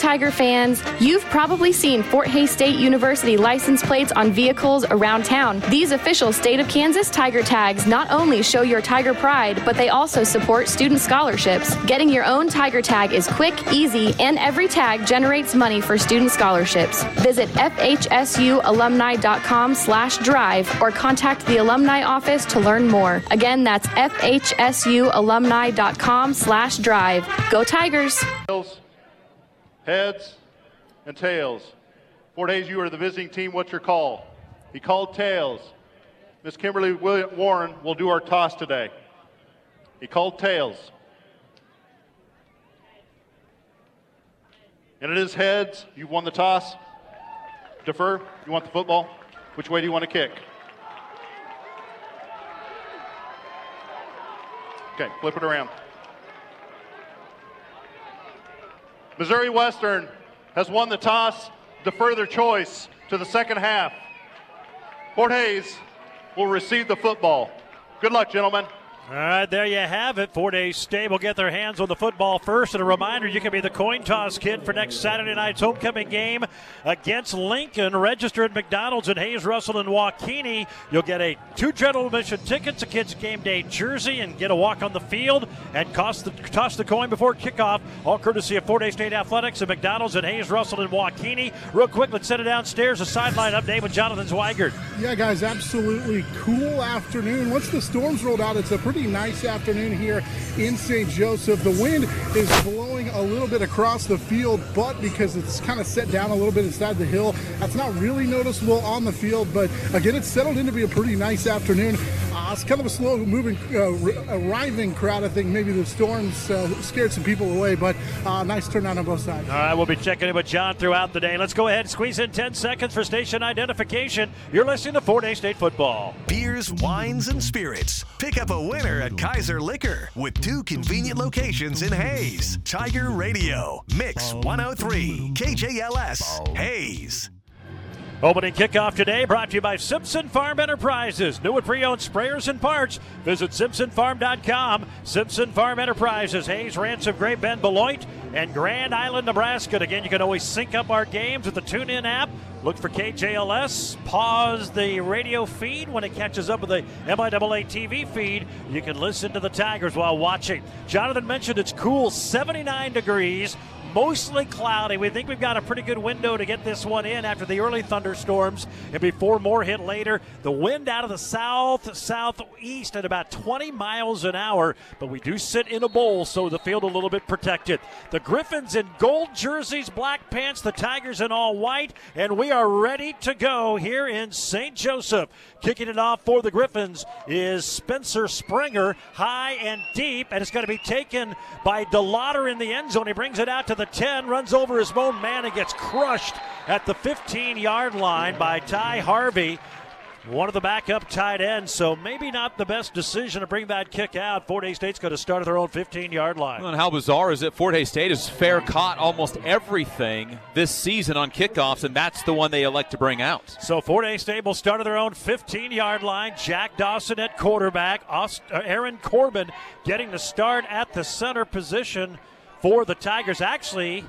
Tiger fans, you've probably seen Fort Hays State University license plates on vehicles around town. These official state of Kansas Tiger tags not only show your Tiger pride, but they also support student scholarships. Getting your own Tiger tag is quick, easy, and every tag generates money for student scholarships. Visit fhsualumni.com slash drive or contact the alumni office to learn more. Again, that's fhsualumni.com slash drive. Go Tigers! Heads, and tails. Fort Hays you are the visiting team. What's your call? He called tails. Miss Kimberly Warren will do our toss today. He called tails. And it is heads. You won the toss. Defer. You want the football? Which way do you want to kick? Okay, flip it around. Missouri Western has won the toss, defer their choice to the second half. Fort Hays will receive the football. Good luck, gentlemen. All right, there you have it. Fort Hays State will get their hands on the football first. And a reminder you can be the coin toss kid for next Saturday night's homecoming game against Lincoln. Register at McDonald's in Hays, Russell, and WaKeeney. You'll get a two general admission tickets, a kids' game day jersey, and get a walk on the field and toss the, toss the coin before kickoff. All courtesy of Fort Hays State Athletics at McDonald's in Hays, Russell, and WaKeeney. Real quick, let's send it downstairs. A sideline update with Jonathan Zweigert. Yeah, guys, absolutely cool afternoon. Once the storms rolled out, it's a pretty pretty nice afternoon here in St. Joseph. The wind is blowing a little bit across the field, but because it's kind of set down a little bit inside the hill, that's not really noticeable on the field. But again, it's settled in to be a pretty nice afternoon. Uh, it's kind of a slow moving, uh, arriving crowd. I think maybe the storms uh, scared some people away, but uh, nice turnout on both sides. All right, we'll be checking in with John throughout the day. Let's go ahead and squeeze in 10 seconds for station identification. You're listening to Fort Hays State Football. Beers, wines, and spirits. Pick up a winner at Kaiser Liquor with two convenient locations in Hays. Tiger Radio, Mix 103, KJLS, Hays. Opening kickoff today brought to you by Simpson Farm Enterprises. New and pre-owned sprayers and parts. Visit simpsonfarm.com. Simpson Farm Enterprises, Hays, Ransom, Great Bend, Beloit, and Grand Island, Nebraska. And again, you can always sync up our games with the TuneIn app. Look for KJLS. Pause the radio feed when it catches up with the MIAA TV feed. You can listen to the Tigers while watching. Jonathan mentioned it's cool, 79 degrees mostly cloudy. We think we've got a pretty good window to get this one in after the early thunderstorms and before more hit later. The wind out of the south southeast at about 20 miles an hour, but we do sit in a bowl, so the field a little bit protected. The Griffins in gold jerseys, black pants, the Tigers in all white, and we are ready to go here in St. Joseph. Kicking it off for the Griffins is Spencer Springer, high and deep, and it's going to be taken by DeLauder in the end zone. He brings it out to the 10, runs over his own man, and gets crushed at the 15 yard line by Ty Harvey one of the backup tight ends, so maybe not the best decision to bring that kick out. Fort Hays State's going to start at their own 15 yard line. Well, and how bizarre is it? Fort Hays State has fair caught almost everything this season on kickoffs, and that's the one they elect to bring out. So Fort Hays State will start at their own 15 yard line. Jack Dawson at quarterback, uh, Aaron Corbin getting the start at the center position for the Tigers. Actually,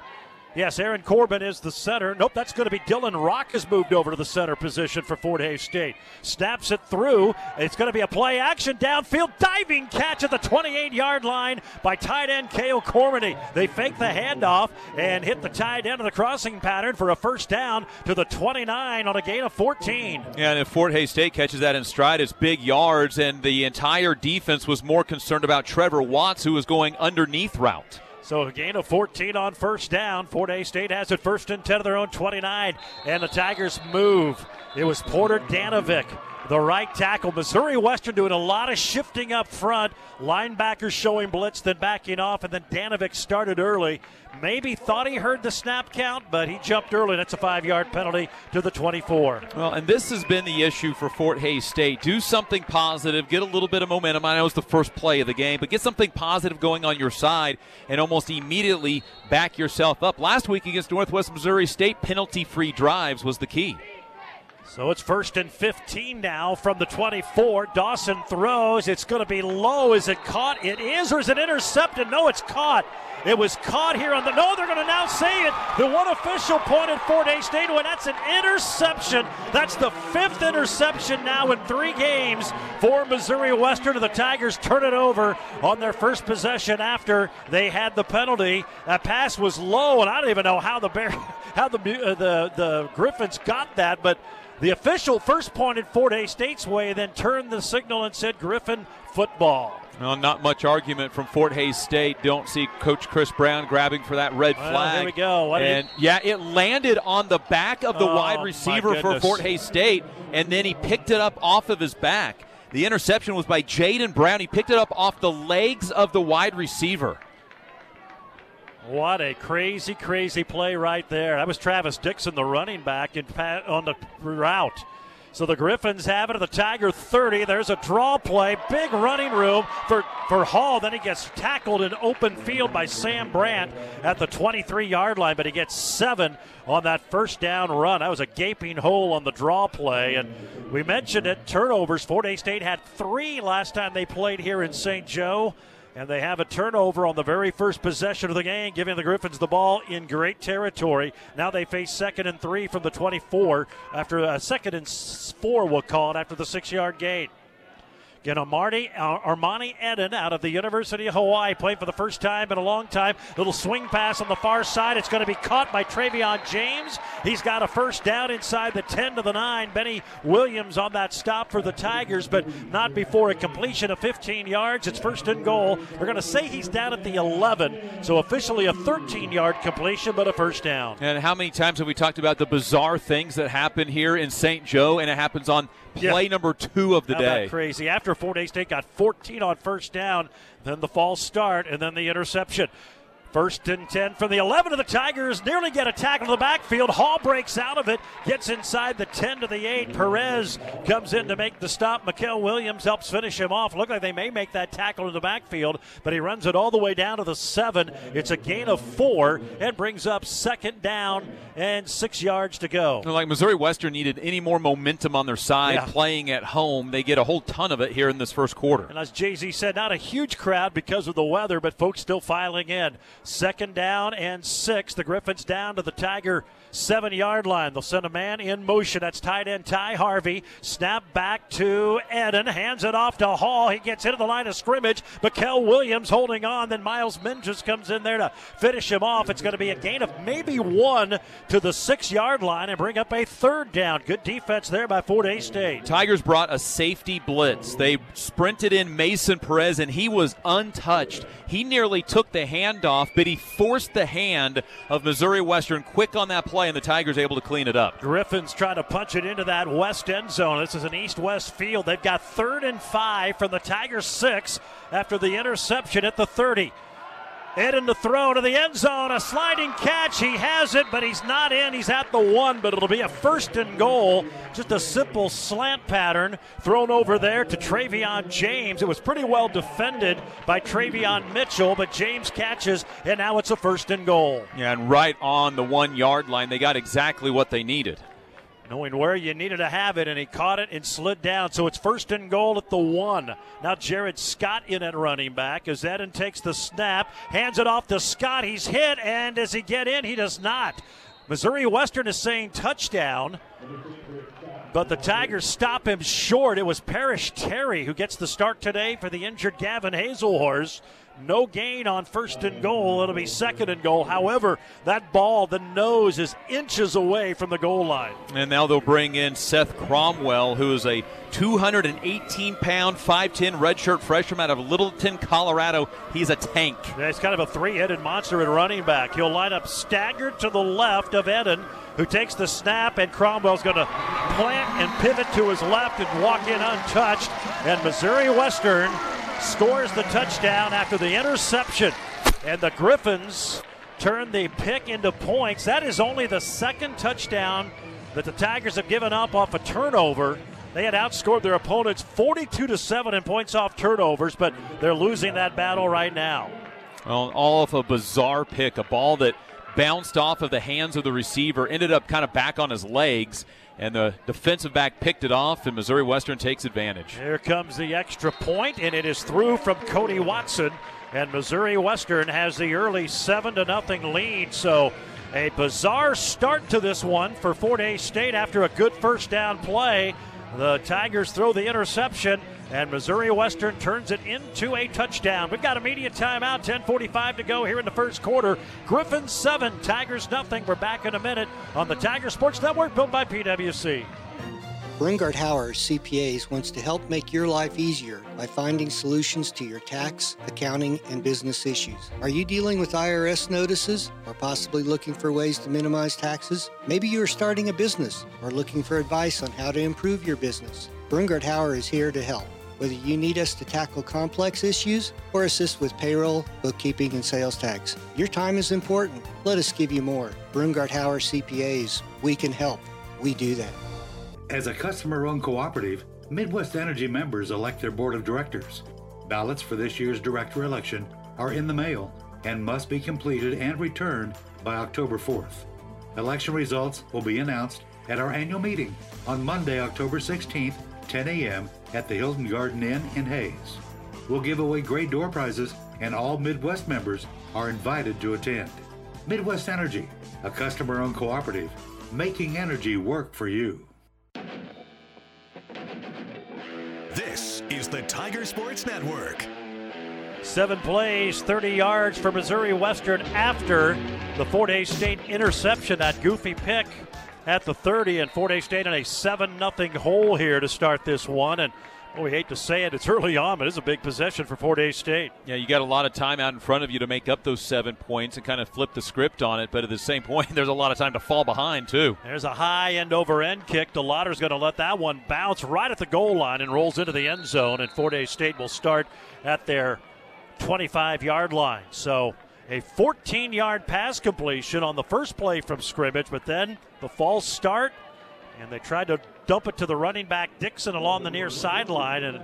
Yes, Aaron Corbin is the center. Nope, that's going to be Dylan Rock has moved over to the center position for Fort Hays State. Snaps it through. It's going to be a play action downfield diving catch at the 28 yard line by tight end Kale Cormany. They fake the handoff and hit the tight end of the crossing pattern for a first down to the 29 on a gain of 14. Yeah, and if Fort Hays State catches that in stride, it's big yards, and the entire defense was more concerned about Trevor Watts, who was going underneath route. So a gain of 14 on first down. Fort Hays State has it first and 10 of their own 29. And the Tigers move. It was Porter Danovic the right tackle. Missouri Western doing a lot of shifting up front. Linebackers showing blitz, then backing off, and then Danovic started early. Maybe thought he heard the snap count, but he jumped early. That's a five yard penalty to the 24. Well, and this has been the issue for Fort Hays State. Do something positive, get a little bit of momentum. I know it's the first play of the game, but get something positive going on your side and almost immediately back yourself up. Last week against Northwest Missouri State, penalty free drives was the key. So it's first and 15 now from the 24. Dawson throws. It's going to be low. Is it caught? It is, or is it intercepted? No, it's caught. It was caught here on the. No, they're going to now say it. The one official pointed Fort Hays State away. That's an interception. That's the fifth interception now in three games for Missouri Western. The Tigers turn it over on their first possession after they had the penalty. That pass was low, and I don't even know how the Bear, how the uh, the the Griffins got that, but. The official first pointed Fort Hays State's way, then turned the signal and said Griffin football. Well, not much argument from Fort Hays State. Don't see Coach Chris Brown grabbing for that red Well, flag. here we go. What and did- yeah, it landed on the back of the Oh, wide receiver for. Fort Hays State, and then he picked it up off of his back. The interception was by Jaden Brown. He picked it up off the legs of the wide receiver. What a crazy, crazy play right there. That was Travis Dixon, the running back, in on the route. So the Griffins have it at the Tiger 30. There's a draw play. Big running room for, for Hall. Then he gets tackled in open field by Sam Brandt at the 23 yard line, but he gets seven on that first down run. That was a gaping hole on the draw play. And we mentioned it turnovers. Fort Hays State had three last time they played here in St. Joe. And they have a turnover on the very first possession of the game, giving the Griffins the ball in great territory. Now they face second and three from the 24 after a second and four, we'll call it, after the six yard gain. Again, uh, Armani, Ar- Armani Eden out of the University of Hawaii playing for the first time in a long time. Little swing pass on the far side. It's going to be caught by Travion James. He's got a first down inside the 10 to the 9. Benny Williams on that stop for the Tigers, but not before a completion of 15 yards. It's first and goal. We're going to say he's down at the 11, so officially a 13 yard completion, but a first down. And how many times have we talked about the bizarre things that happen here in St. Joe, and it happens on play Yeah. number two of the How day? about crazy? After Fort Hays State got 14 on first down, then the false start, and then the interception. First and 10 from the 11 of the Tigers. Nearly get a tackle to the backfield. Hall breaks out of it, gets inside the 10 to the 8. Perez comes in to make the stop. Mikel Williams helps finish him off. Look like they may make that tackle in the backfield, but he runs it all the way down to the 7. It's a gain of four and brings up second down and six yards to go. Like Missouri Western needed any more momentum on their side Yeah. playing at home. They get a whole ton of it here in this first quarter. And as Jay Z said, not a huge crowd because of the weather, but folks still filing in. Second down and six. The Griffins down to the Tiger seven yard line. They'll send a man in motion. That's tight end Ty Harvey. Snap back to Eden. Hands it off to Hall. He gets into the line of scrimmage. Mikel Williams holding on. Then Miles Minges comes in there to finish him off. It's going to be a gain of maybe one to the six yard line and bring up a third down. Good defense there by Fort Hays State. Tigers brought a safety blitz. They sprinted in Mason Perez, and he was untouched. He nearly took the handoff, but he forced the hand of Missouri Western quick on that play, and the Tigers able to clean it up. Griffins trying to punch it into that west end zone. This is an east west field. They've got third and five from the Tigers six after the interception at the 30. Eden to throw to the end zone. A sliding catch. He has it, but he's not in. He's at the one, but it'll be a first and goal. Just a simple slant pattern thrown over there to Travion James. It was pretty well defended by Travion Mitchell, but James catches, and now it's a first and goal. Yeah, and right on the one yard line, they got exactly what they needed. Knowing where you needed to have it, and he caught it and slid down. So it's first and goal at the one. Now Jared Scott in at running back as Eden takes the snap, hands it off to Scott. He's hit, and does he get in? He does not. Missouri Western is saying touchdown. But the Tigers stop him short. It was Parrish Terry who gets the start today for the injured Gavin Hazelhorse. No gain on first and goal. It'll be second and goal. However, that ball, the nose, is inches away from the goal line. And now they'll bring in Seth Cromwell, who is a 218 pound, 5'10 redshirt freshman out of Littleton, Colorado. He's a tank. Yeah, He's kind of a three headed monster at running back. He'll line up staggered to the left of Eden, who takes the snap, and Cromwell's going to plant and pivot to his left and walk in untouched. And Missouri Western scores the touchdown after the interception. And the Griffins turn the pick into points. That is only the second touchdown that the Tigers have given up off a turnover. They had outscored their opponents 42 to 7 in points off turnovers, but they're losing that battle right now. Well, all of a bizarre pick, a ball that bounced off of the hands of the receiver, ended up kind of back on his legs, and the defensive back picked it off, and Missouri Western takes advantage. Here comes the extra point, and it is through from Cody Watson, and Missouri Western has the early seven to nothing lead. So a bizarre start to this one for Fort Hays State after a good first down play. The Tigers throw the interception, and Missouri Western turns it into a touchdown. We've got immediate timeout, 10:45 to go here in the first quarter. Griffins seven, Tigers nothing. We're back in a minute on the Tiger Sports Network, built by PwC. Brungard Howard CPAs wants to help make your life easier by finding solutions to your tax, accounting, and business issues. Are you dealing with IRS notices or possibly looking for ways to minimize taxes? Maybe you are starting a business or looking for advice on how to improve your business. Brungard Howard is here to help. Whether you need us to tackle complex issues or assist with payroll, bookkeeping, and sales tax, your time is important. Let us give you more. Brungard Howard CPAs, we can help. We do that. As a customer owned cooperative, Midwest Energy members elect their board of directors. Ballots for this year's director election are in the mail and must be completed and returned by October 4th. Election results will be announced at our annual meeting on Monday, October 16th, 10 a.m. at the Hilton Garden Inn in Hays. We'll give away great door prizes, and all Midwest members are invited to attend. Midwest Energy, a customer owned cooperative, making energy work for you. This is the Tiger Sports Network. Seven plays, 30 yards for Missouri Western after the Fort Hays State interception, that goofy pick at the 30, and Fort Hays State in a 7 0 hole here to start this one. And well, we hate to say it, it's early on, but it's a big possession for Fort Hays State. Yeah, you got a lot of time out in front of you to make up those seven points and kind of flip the script on it. But at the same point, there's a lot of time to fall behind, too. There's a high end over end kick. DeLauder's going to let that one bounce right at the goal line and rolls into the end zone. And Fort Hays State will start at their 25 yard line. So a 14 yard pass completion on the first play from scrimmage, but then the false start, and they tried to dump it to the running back Dixon along the near sideline, and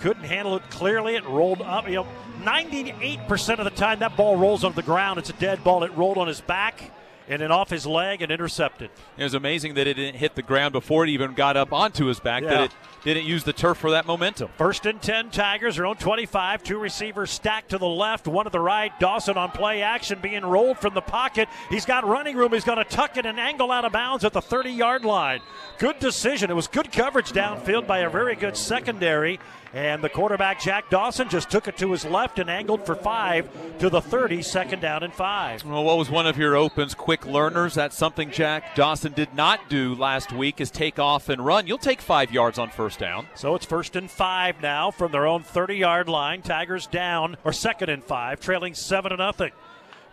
couldn't handle it clearly. It rolled up. You know, 98% of the time that ball rolls on the ground. It's a dead ball. It rolled on his back and then off his leg and intercepted. It was amazing that it didn't hit the ground before it even got up onto his back, Yeah. that it didn't use the turf for that momentum. First and 10, Tigers, their own 25. Two receivers stacked to the left, one to the right. Dawson on play action being rolled from the pocket. He's got running room. He's going to tuck it and angle out of bounds at the 30 yard line. Good decision. It was good coverage downfield by a very good secondary. And the quarterback, Jack Dawson, just took it to his left and angled for five to the 30, second down and five. Well, what was one of your opens? Quick learners. That's something Jack Dawson did not do last week. Is take off and run. You'll take five yards on first down. So it's first and five now from their own 30 yard line. Tigers down, or second and five, trailing seven to nothing.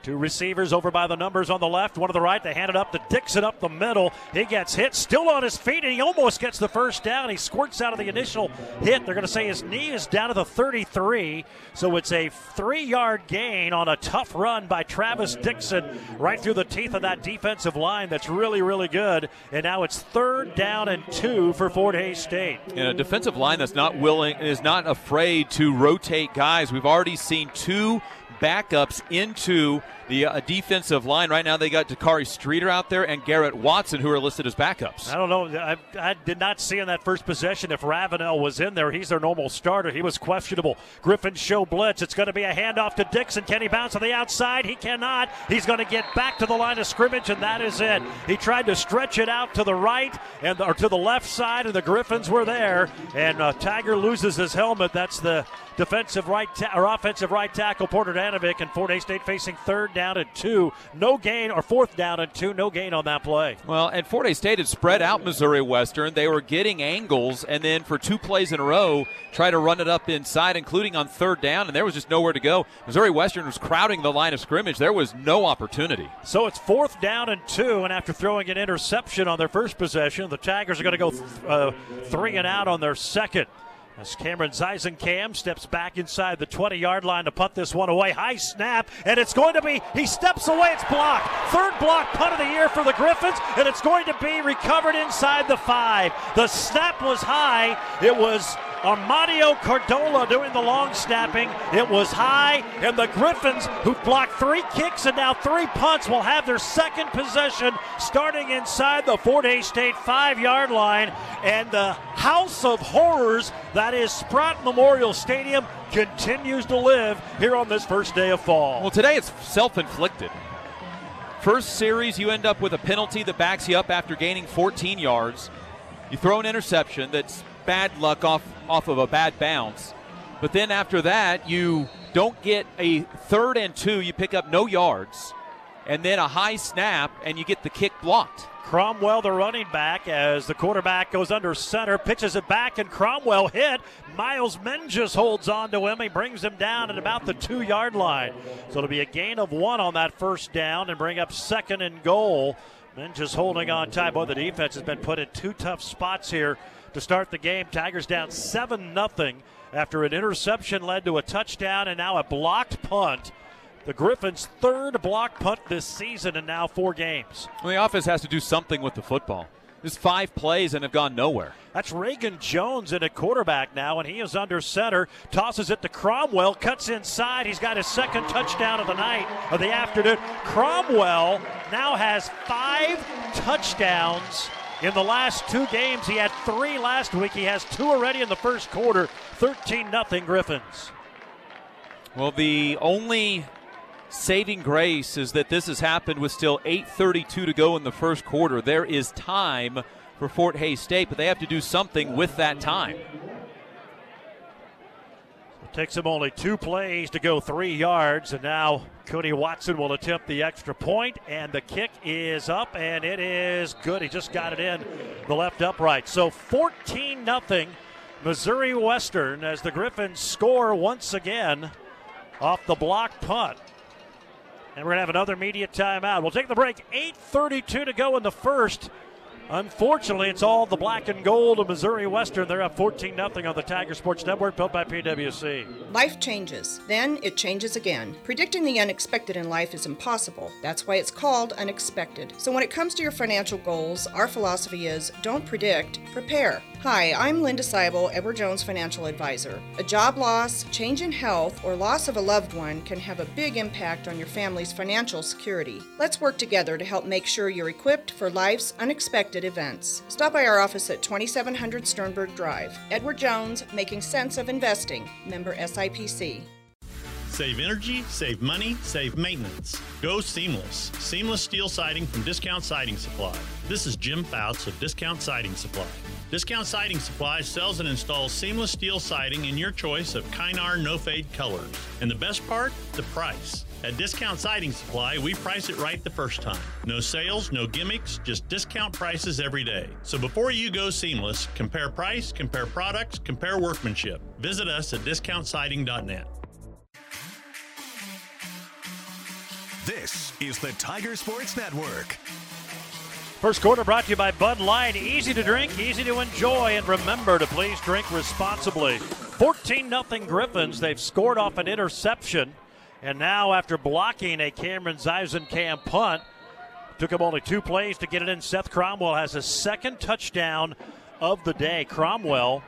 Two receivers over by the numbers on the left, one to the right. They hand it up to Dixon up the middle. He gets hit, still on his feet, and he almost gets the first down. He squirts out of the initial hit. They're going to say his knee is down to the 33. So it's a three yard gain on a tough run by Travis Dixon right through the teeth of that defensive line. That's really, really good. And now it's third down and two for Fort Hays State. And a defensive line that's not willing is not afraid to rotate guys. We've already seen two backups into the uh, defensive line. Right now, they got Dakari Streeter out there and Garrett Watson, who are listed as backups. I don't know. I, I did not see in that first possession if Ravenel was in there. He's their normal starter. He was questionable. Griffin show blitz. It's going to be a handoff to Dixon. Can he bounce on the outside? He cannot. He's going to get back to the line of scrimmage, and that is it. He tried to stretch it out to the right and or to the left side, and the Griffins were there. And uh, Tiger loses his helmet. That's the defensive right ta- or offensive right tackle Porter Danovic, and Fort Hays State facing third down and two. No gain or fourth down and two. No gain on that play. Well, and Fort Hays State had spread out Missouri Western. They were getting angles, and then for two plays in a row, try to run it up inside, including on third down, and there was just nowhere to go. Missouri Western was crowding the line of scrimmage. There was no opportunity. So it's fourth down and two, and after throwing an interception on their first possession, the Tigers are going to go th- uh, three and out on their second. As Cameron Zeisenkam steps back inside the 20 yard line to punt this one away. High snap, and it's going to be, he steps away, it's blocked. Third block punt of the year for the Griffins, and it's going to be recovered inside the five. The snap was high. It was Armadio Cardola doing the long snapping. It was high, and the Griffins, who blocked three kicks and now three punts, will have their second possession starting inside the Fort Hays State five yard line. And the house of horrors that is Spratt Memorial Stadium continues to live here on this first day of fall. Well, today it's self inflicted. First series, you end up with a penalty that backs you up after gaining 14 yards. You throw an interception that's bad luck off, off of a bad bounce. But then after that, you don't get a third and two, you pick up no yards, and then a high snap, and you get the kick blocked. Cromwell, the running back, as the quarterback goes under center, pitches it back, and Cromwell hit. Miles Menges holds on to him. He brings him down at about the two yard line. So it'll be a gain of one on that first down and bring up second and goal. Menges holding on tight. Boy, the defense has been put in two tough spots here to start the game. Tigers down 7 0 after an interception led to a touchdown and now a blocked punt. The Griffins' third block punt this season and now four games. Well, the offense has to do something with the football. There's five plays and have gone nowhere. That's Reagan Jones in a quarterback now, and he is under center. Tosses it to Cromwell, cuts inside. He's got his second touchdown of the night, of the afternoon. Cromwell now has five touchdowns in the last two games. He had three last week. He has two already in the first quarter. 13 0 Griffins. Well, the only saving grace is that this has happened with still 8.32 to go in the first quarter. There is time for Fort Hays State, but they have to do something with that time. Takes him only two plays to go three yards, and now Cody Watson will attempt the extra point, and the kick is up, and it is good. He just got it in the left upright. So 14 0 Missouri Western as the Griffins score once again off the block punt. And we're going to have another media timeout. We'll take the break. 8.32 to go in the first. Unfortunately, it's all the black and gold of Missouri Western. They're up 14 0 on the Tiger Sports Network, built by PWC. Life changes, then it changes again. Predicting the unexpected in life is impossible. That's why it's called unexpected. So when it comes to your financial goals, our philosophy is don't predict, prepare. Hi, I'm Linda Seibel, Edward Jones Financial Advisor. A job loss, change in health, or loss of a loved one can have a big impact on your family's financial security. Let's work together to help make sure you're equipped for life's unexpected events. Stop by our office at 2700 Sternberg Drive. Edward Jones, making sense of investing. Member SIPC. Save energy, save money, save maintenance. Go seamless. Seamless steel siding from Discount Siding Supply. This is Jim Fouts of Discount Siding Supply. Discount Siding Supply sells and installs seamless steel siding in your choice of Kynar no fade colors. And the best part? The price. At Discount Siding Supply, we price it right the first time. No sales, no gimmicks, just discount prices every day. So before you go seamless, compare price, compare products, compare workmanship. Visit us at discountsiding.net. This is the Tiger Sports Network. First quarter brought to you by Bud Light. Easy to drink, easy to enjoy, and remember to please drink responsibly. 14 0 Griffins. They've scored off an interception. And now, after blocking a Cameron Zisenkamp punt, took him only two plays to get it in. Seth Cromwell has his second touchdown of the day. Cromwell,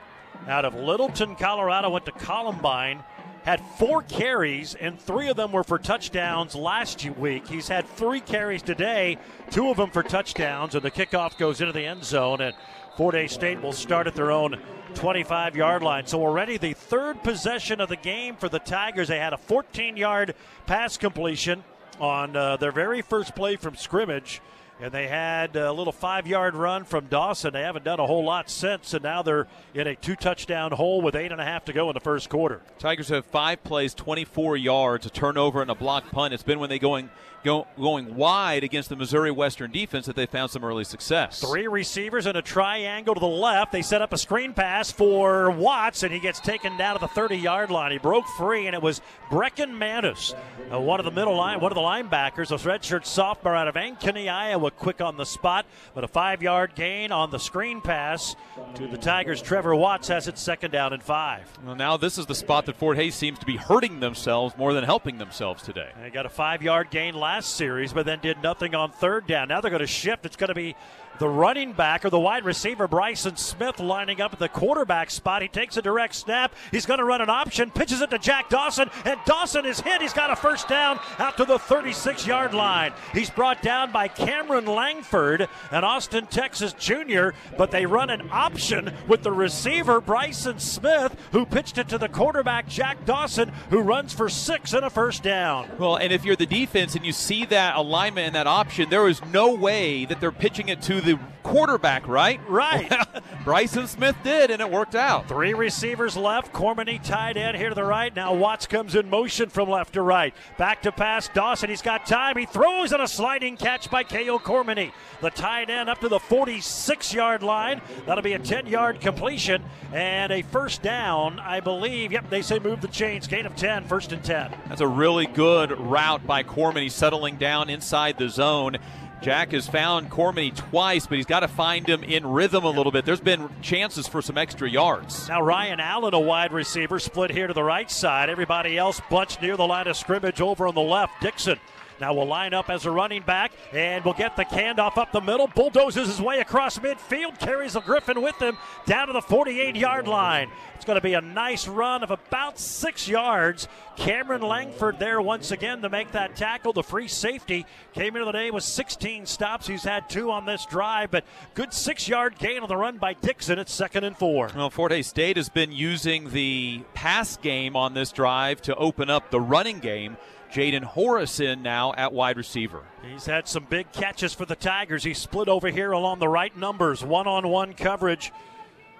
out of Littleton, Colorado, went to Columbine had four carries, and three of them were for touchdowns last week. He's had three carries today, two of them for touchdowns, and the kickoff goes into the end zone. And Fort Hays State will start at their own 25 yard line. So already the third possession of the game for the Tigers. They had a 14 yard pass completion on uh, their very first play from scrimmage. And they had a little five yard run from Dawson. They haven't done a whole lot since, and now they're in a two touchdown hole with eight and a half to go in the first quarter. Tigers have five plays, 24 yards, a turnover, and a block punt. It's been when they going go, going wide against the Missouri Western defense that they found some early success. Three receivers in a triangle to the left. They set up a screen pass for Watts, and he gets taken down to the 30 yard line. He broke free, and it was Brecken Manus, uh, one of the middle line, one of the linebackers, a redshirt sophomore out of Ankeny, Iowa, quick on the spot, but a five yard gain on the screen pass to the Tigers. Trevor Watts has it second down and five. Well, now this is the spot that Fort Hays seems to be hurting themselves more than helping themselves today. They got a five yard gain last last series, but then did nothing on third down. Now they're going to shift. It's going to be the running back or the wide receiver Bryson Smith lining up at the quarterback spot. He takes a direct snap. He's going to run an option, pitches it to Jack Dawson, and Dawson is hit. He's got a first down out to the 36 yard line. He's brought down by Cameron Langford, an Austin, Texas junior, but they run an option with the receiver Bryson Smith, who pitched it to the quarterback Jack Dawson, who runs for six and a first down. Well, and if you're the defense and you see that alignment and that option, there is no way that they're pitching it to the quarterback, right? Right. Bryson Smith did, and it worked out. Three receivers left. Cormany tied in here to the right. Now Watts comes in motion from left to right. Back to pass Dawson. He's got time. He throws on a sliding catch by Ko Cormany. The tight end up to the 46 yard line. That'll be a 10 yard completion and a first down, I believe. Yep, they say move the chains. Gain of 10, first and 10. That's a really good route by Cormany, settling down inside the zone. Jack has found Cormany twice, but he's got to find him in rhythm a little bit. There's been chances for some extra yards. Now Ryan Allen, a wide receiver, split here to the right side. Everybody else bunched near the line of scrimmage over on the left. Dixon now will line up as a running back and will get the handoff up the middle. Bulldozes his way across midfield, carries the Griffin with him down to the 48 yard line. It's going to be a nice run of about six yards. Cameron Langford there once again to make that tackle. The free safety came into the day with 16 stops. He's had two on this drive, but good six yard gain on the run by Dixon It's second and four. Well, Fort Hays State has been using the pass game on this drive to open up the running game. Jaden Horrison now at wide receiver. He's had some big catches for the Tigers. He split over here along the right numbers, one on one coverage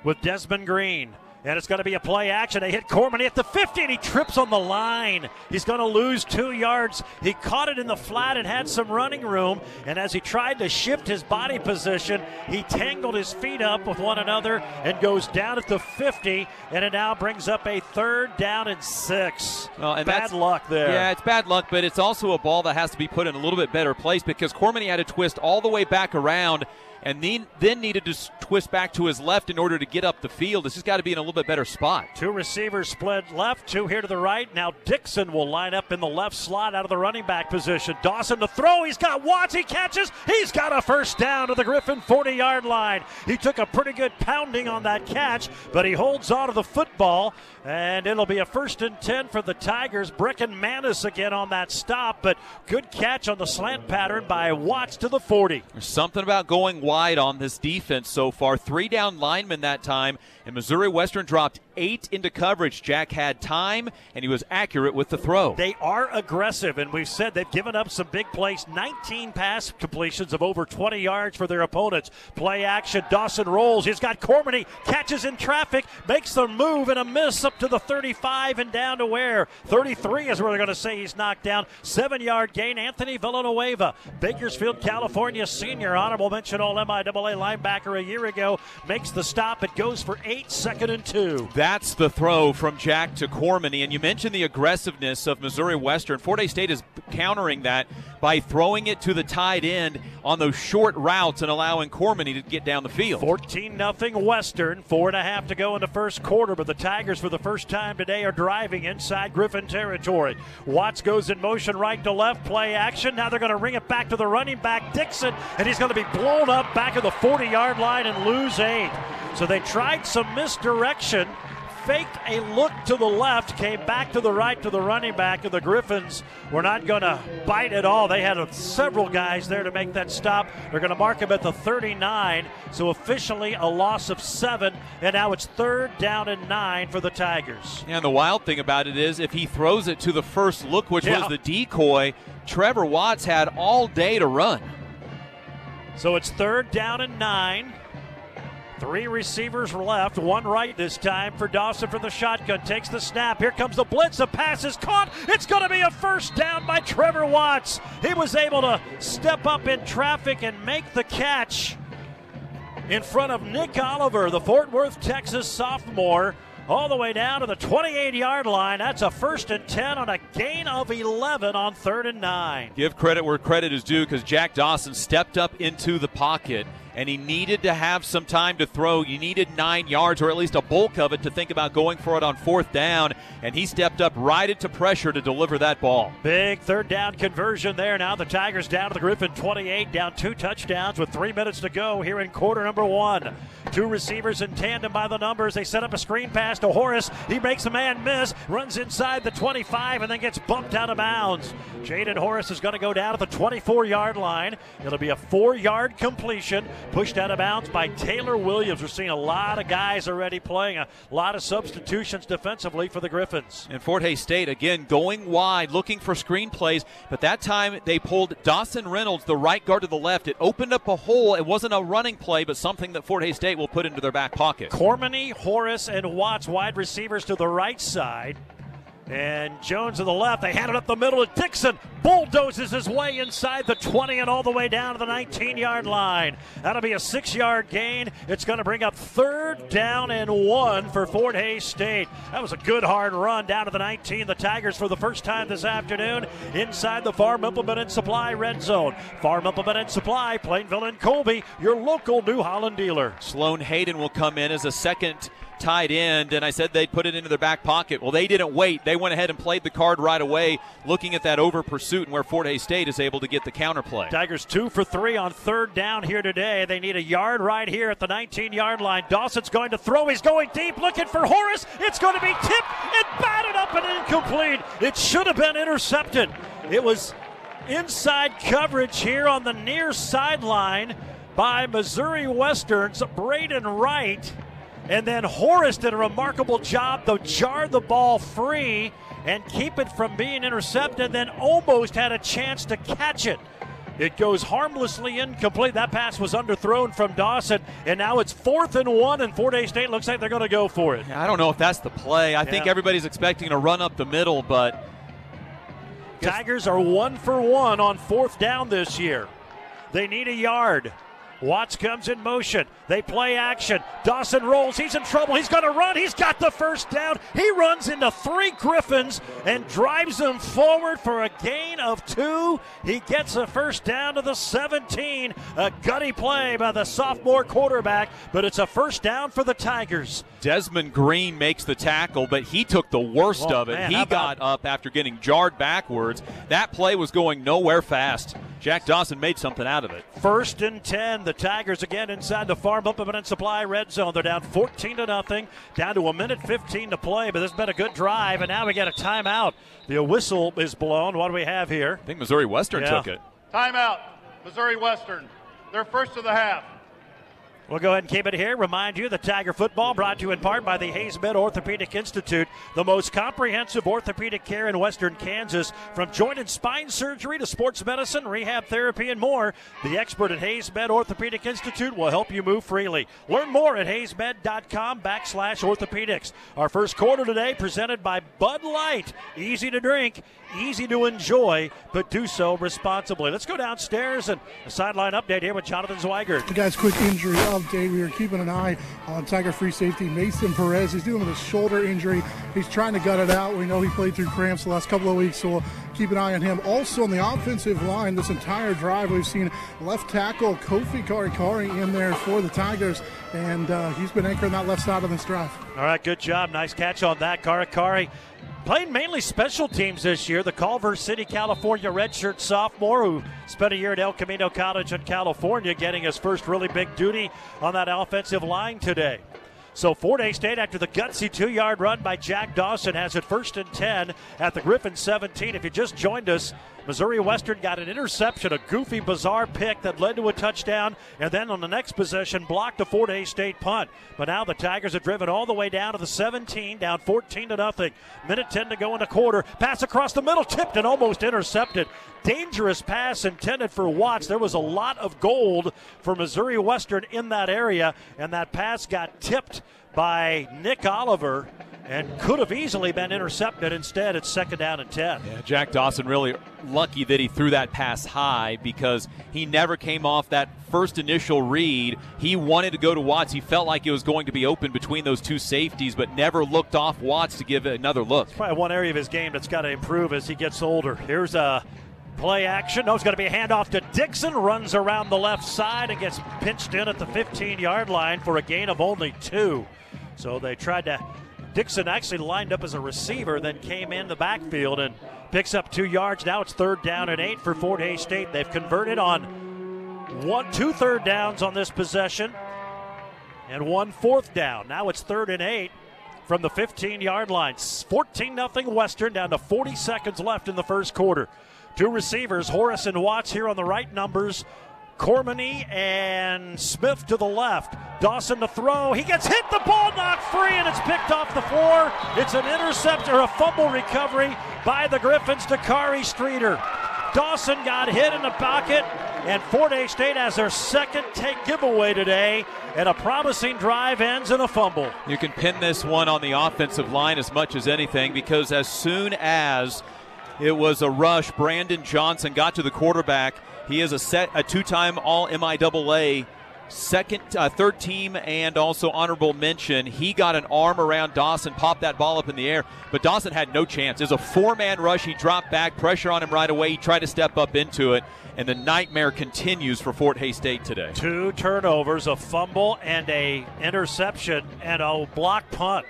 with Desmond Green. And it's going to be a play action. They hit Cormany at the 50, and he trips on the line. He's going to lose two yards. He caught it in the flat and had some running room. And as he tried to shift his body position, he tangled his feet up with one another and goes down at the 50. And it now brings up a third down and six. Well, and bad luck there. Yeah, it's bad luck, but it's also a ball that has to be put in a little bit better place because Cormany had to twist all the way back around and then, then needed to twist back to his left in order to get up the field. This has got to be in a little bit better spot. Two receivers split left, two here to the right. Now Dixon will line up in the left slot out of the running back position. Dawson to throw. He's got Watts. He catches. He's got a first down to the Griffin 40 yard line. He took a pretty good pounding on that catch, but he holds on to the football. And it'll be a first and 10 for the Tigers. Brecken Manis again on that stop, but good catch on the slant pattern by Watts to the 40. There's something about going wide on this defense so far. Three down linemen that time, and Missouri Western dropped eight into coverage. Jack had time, and he was accurate with the throw. They are aggressive, and we've said they've given up some big plays 19 pass completions of over 20 yards for their opponents. Play action. Dawson rolls. He's got Cormany, catches in traffic, makes the move, and a miss up to the 35 and down to where? 33 is where they're going to say he's knocked down. Seven yard gain. Anthony Villanueva, Bakersfield, California senior, honorable mention all MIAA linebacker a year ago, makes the stop. It goes for eight, second and two. That's the throw from Jack to Cormany. And you mentioned the aggressiveness of Missouri Western. Fort Hays State is countering that by throwing it to the tight end on those short routes and allowing Cormany to get down the field. 14 nothing Western. Four and a half to go in the first quarter, but the Tigers for the first time today are driving inside Griffin territory. Watts goes in motion right to left, play action. Now they're going to ring it back to the running back, Dixon, and he's going to be blown up back at the 40 yard line and lose eight. So they tried some misdirection faked a look to the left, came back to the right to the running back, and the Griffins were not going to bite at all. They had several guys there to make that stop. They're going to mark him at the 39, so officially a loss of seven, and now it's third down and nine for the Tigers. And the wild thing about it is, if he throws it to the first look, which yeah. was the decoy, Trevor Watts had all day to run. So it's third down and nine. Three receivers left, one right this time for Dawson for the shotgun. Takes the snap. Here comes the blitz. The pass is caught. It's going to be a first down by Trevor Watts. He was able to step up in traffic and make the catch in front of Nick Oliver, the Fort Worth, Texas sophomore all the way down to the 28 yard line. That's a first and 10 on a gain of 11 on third and nine. Give credit where credit is due because Jack Dawson stepped up into the pocket and he needed to have some time to throw. You needed nine yards or at least a bulk of it to think about going for it on fourth down, and he stepped up right into pressure to deliver that ball. Big third down conversion there. Now the Tigers down to the Griffin 28, down two touchdowns with three minutes to go here in quarter number one. Two receivers in tandem by the numbers. They set up a screen pass to Horace. He makes a man miss, runs inside the 25, and then gets bumped out of bounds. Jaden Horace is going to go down to the 24 yard line. It'll be a four yard completion, pushed out of bounds by Taylor Williams. We're seeing a lot of guys already playing, a lot of substitutions defensively for the Griffins. And Fort Hays State, again, going wide, looking for screen plays, but that time they pulled Dawson Reynolds, the right guard to the left. It opened up a hole. It wasn't a running play, but something that Fort Hays State will put into their back pocket. Cormany, Horace, and Watts, wide receivers to the right side. And Jones to the left. They hand it up the middle to Dixon. Bulldozes his way inside the 20 and all the way down to the 19 yard line. That'll be a six yard gain. It's going to bring up third down and one for Fort Hays State. That was a good hard run down to the 19. The Tigers for the first time this afternoon inside the Farm Implement and Supply red zone. Farm Implement and Supply, Plainville and Colby, your local New Holland dealer. Sloan Hayden will come in as a second tight end, and I said they'd put it into their back pocket. Well, they didn't wait. They went ahead and played the card right away, looking at that over pursuit and where Fort Hays State is able to get the counter play. Tigers two for three on third down here today. They need a yard right here at the 19 yard line. Dawson's going to throw. He's going deep, looking for Horace. It's going to be tipped and batted up and incomplete. It should have been intercepted. It was inside coverage here on the near sideline by Missouri Western's Braden Wright. And then Horace did a remarkable job to jar the ball free and keep it from being intercepted, then almost had a chance to catch it. It goes harmlessly incomplete. That pass was underthrown from Dawson, and now it's fourth and one, and Fort Hays State looks like they're going to go for it. I don't know if that's the play. I yeah. think everybody's expecting a run up the middle, but. Tigers are one for one on fourth down this year. They need a yard. Watts comes in motion. They play action. Dawson rolls. He's in trouble. He's going to run. He's got the first down. He runs into three Griffins and drives them forward for a gain of two. He gets a first down to the 17. A gutty play by the sophomore quarterback, but it's a first down for the Tigers. Desmond Green makes the tackle, but he took the worst oh, of it. Man, he got up after getting jarred backwards. That play was going nowhere fast. Jack Dawson made something out of it. First and 10. The Tigers again inside the Farm Implement and Supply red zone. They're down 14 to nothing, down to a minute 15 to play, but this has been a good drive, and now we get a timeout. The whistle is blown. What do we have here? I think Missouri Western yeah. took it. Timeout. Missouri Western. They're first of the half. We'll go ahead and keep it here. Remind you the Tiger football brought to you in part by the Hays Med Orthopedic Institute, the most comprehensive orthopedic care in western Kansas. From joint and spine surgery to sports medicine, rehab therapy, and more, the expert at Hays Med Orthopedic Institute will help you move freely. Learn more at haysmed.com backslash orthopedics. Our first quarter today presented by Bud Light. Easy to drink, easy to enjoy, but do so responsibly. Let's go downstairs and a sideline update here with Jonathan Zweigert. The guy's quick injury update. We are keeping an eye on Tiger free safety Mason Perez. He's dealing with a shoulder injury. He's trying to gut it out. We know he played through cramps the last couple of weeks, so keep an eye on him. Also on the offensive line, this entire drive, we've seen left tackle Kofi Karikari in there for the Tigers, and uh, he's been anchoring that left side of this drive. All right, good job. Nice catch on that. Karikari Played mainly special teams this year. The Culver City, California redshirt sophomore who spent a year at El Camino College in California, getting his first really big duty on that offensive line today. So Fort Hays State, after the gutsy two-yard run by Jack Dawson, has it first and 10 at the Griffin 17. If you just joined us, Missouri Western got an interception, a goofy, bizarre pick that led to a touchdown, and then on the next possession blocked a Fort Hays State punt. But now the Tigers have driven all the way down to the 17, down 14 to nothing. Minute 10 to go in the quarter. Pass across the middle, tipped and almost intercepted. Dangerous pass intended for Watts. There was a lot of gold for Missouri Western in that area, and that pass got tipped by Nick Oliver and could have easily been intercepted. Instead, it's second down and 10. Yeah, Jack Dawson really lucky that he threw that pass high because he never came off that first initial read. He wanted to go to Watts. He felt like it was going to be open between those two safeties, but never looked off Watts to give it another look. It's probably one area of his game that's got to improve as he gets older. Here's a play action. No, it's going to be a handoff to Dixon. Runs around the left side and gets pinched in at the 15 yard line for a gain of only two. So they tried to Dixon actually lined up as a receiver, then came in the backfield and picks up two yards. Now it's third down and eight for Fort Hays State. They've converted on one, two third downs on this possession, and one fourth down. Now it's third and eight from the 15 yard line. 14 0 Western down to 40 seconds left in the first quarter. Two receivers, Horace and Watts here on the right numbers. Cormany and Smith to the left. Dawson to throw. He gets hit. The ball not free, and it's picked off the floor. It's an intercept or a fumble recovery by the Griffins Dakari Streeter. Dawson got hit in the pocket, and Fort Hays State has their second take giveaway today, and a promising drive ends in a fumble. You can pin this one on the offensive line as much as anything because as soon as it was a rush, Brandon Johnson got to the quarterback. He is a set a two-time All MIAA second, uh, third team, and also honorable mention. He got an arm around Dawson, popped that ball up in the air, but Dawson had no chance. It was a four-man rush. He dropped back, pressure on him right away. He tried to step up into it, and the nightmare continues for Fort Hays State today. Two turnovers, a fumble, and a interception, and a block punt.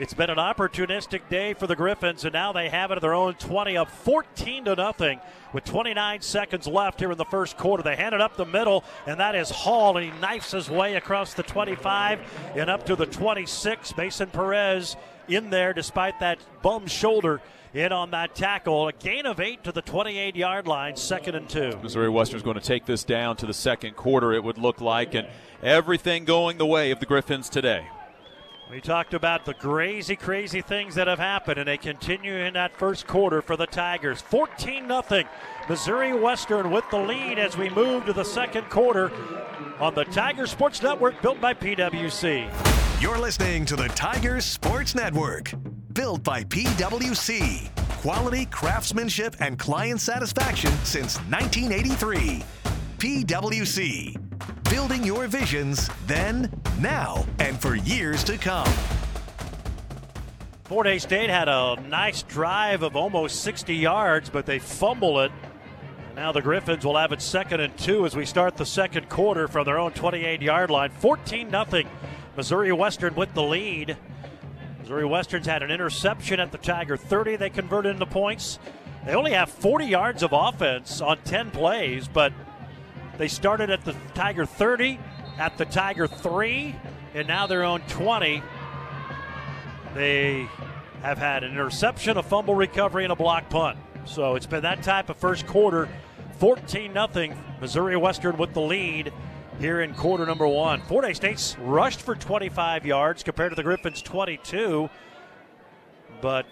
It's been an opportunistic day for the Griffins, and now they have it at their own 20, up 14 to nothing, with 29 seconds left here in the first quarter. They hand it up the middle, and that is Hall, and he knifes his way across the 25 and up to the 26. Mason Perez in there, despite that bum shoulder in on that tackle. A gain of eight to the 28 yard line, second and two. Missouri Western is going to take this down to the second quarter, it would look like, and everything going the way of the Griffins today. We talked about the crazy, crazy things that have happened, and they continue in that first quarter for the Tigers. 14 0. Missouri Western with the lead as we move to the second quarter on the Tiger Sports Network built by PWC. You're listening to the Tigers Sports Network, built by PWC. Quality, craftsmanship, and client satisfaction since 1983. PWC building your visions then, now, and for years to come. Fort Hays State had a nice drive of almost 60 yards, but they fumble it. Now the Griffins will have it second and two as we start the second quarter from their own 28 yard line. 14 0. Missouri Western with the lead. Missouri Western's had an interception at the Tiger 30. They converted into points. They only have 40 yards of offense on 10 plays, but they started at the Tiger 30, at the Tiger 3, and now they're on 20. They have had an interception, a fumble recovery, and a block punt. So it's been that type of first quarter. 14 0. Missouri Western with the lead here in quarter number one. Fort Hays State's rushed for 25 yards compared to the Griffins' 22. But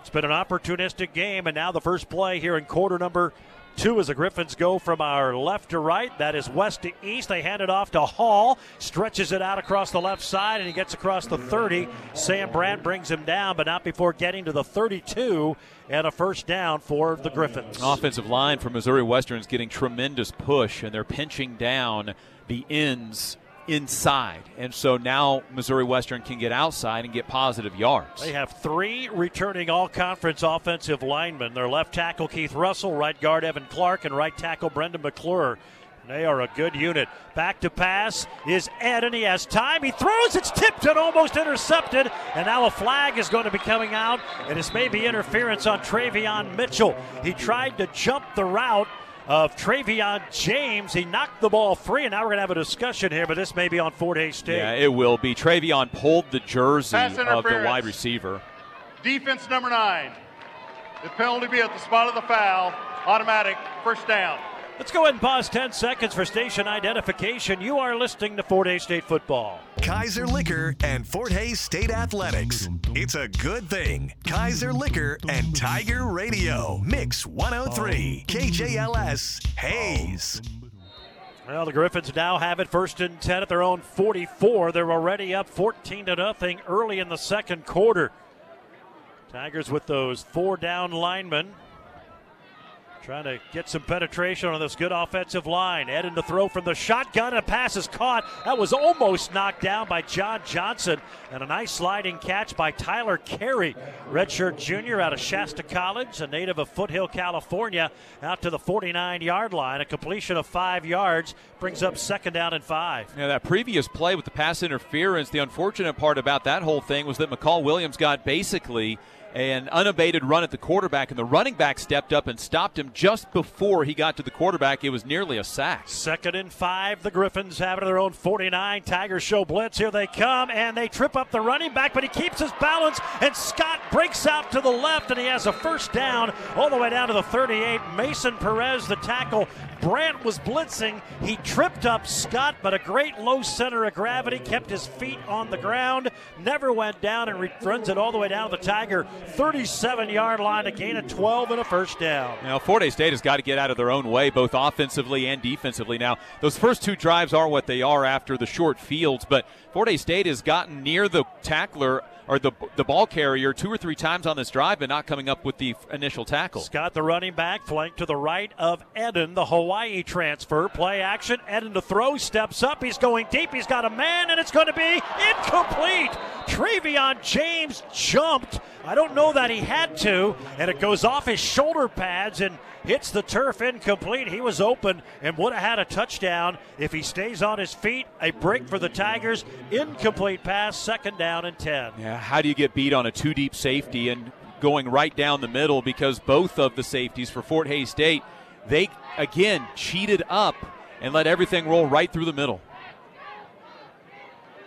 it's been an opportunistic game, and now the first play here in quarter number Two as the Griffins go from our left to right. That is west to east. They hand it off to Hall. Stretches it out across the left side, and he gets across the 30. Sam Brandt brings him down, but not before getting to the 32 and a first down for the Griffins. Offensive line for Missouri Western is getting tremendous push, and they're pinching down the ends inside. And so now Missouri Western can get outside and get positive yards. They have three returning all conference offensive linemen. Their left tackle, Keith Russell, right guard, Evan Clark, and right tackle, Brendan McClure. They are a good unit. Back to pass is Ed, and he has time. He throws, it's tipped and almost intercepted. And now a flag is going to be coming out, and this may be interference on Travion Mitchell. He tried to jump the route of Travion James. He knocked the ball free, and now we're going to have a discussion here, but this may be on Fort Hays State. Yeah, it will be. Travion pulled the jersey of the wide receiver. Defense number nine. The penalty be at the spot of the foul. Automatic first down. Let's go ahead and pause 10 seconds for station identification. You are listening to Fort Hays State football. Kaiser Liquor and Fort Hays State Athletics. It's a good thing. Kaiser Liquor and Tiger Radio. Mix 103. KJLS Hays. Well, the Griffins now have it first and 10 at their own 44. They're already up 14 to nothing early in the second quarter. Tigers with those four down linemen. Trying to get some penetration on this good offensive line. Ed in the throw from the shotgun. And a pass is caught. That was almost knocked down by John Johnson. And a nice sliding catch by Tyler Carey, redshirt junior out of Shasta College, a native of Foothill, California, out to the 49 yard line. A completion of five yards brings up second down and five. Yeah, that previous play with the pass interference, the unfortunate part about that whole thing was that McCall Williams got basically an unabated run at the quarterback, and the running back stepped up and stopped him just before he got to the quarterback. It was nearly a sack. Second and five. The Griffins have it their own 49. Tigers show blitz. Here they come, and they trip up the running back, but he keeps his balance, and Scott breaks out to the left, and he has a first down all the way down to the 38. Mason Perez, the tackle. Brandt was blitzing. He tripped up Scott, but a great low center of gravity kept his feet on the ground, never went down, and runs it all the way down to the Tiger 37 yard line to gain a 12 and a first down. Now, Fort Hays State has got to get out of their own way, both offensively and defensively. Now, those first two drives are what they are after the short fields, but Fort Hays State has gotten near the tackler or the the ball carrier two or three times on this drive and not coming up with the initial tackle. Scott, the running back, flanked to the right of Eden, the Hawaii transfer. Play action. Eden to throw, steps up. He's going deep. He's got a man, and it's going to be incomplete. Travion James jumped. I don't know that he had to, and it goes off his shoulder pads and hits the turf incomplete. He was open and would have had a touchdown if he stays on his feet. A break for the Tigers. Incomplete pass, second down and 10. Yeah, how do you get beat on a two deep safety and going right down the middle because both of the safeties for Fort Hays State, they again cheated up and let everything roll right through the middle.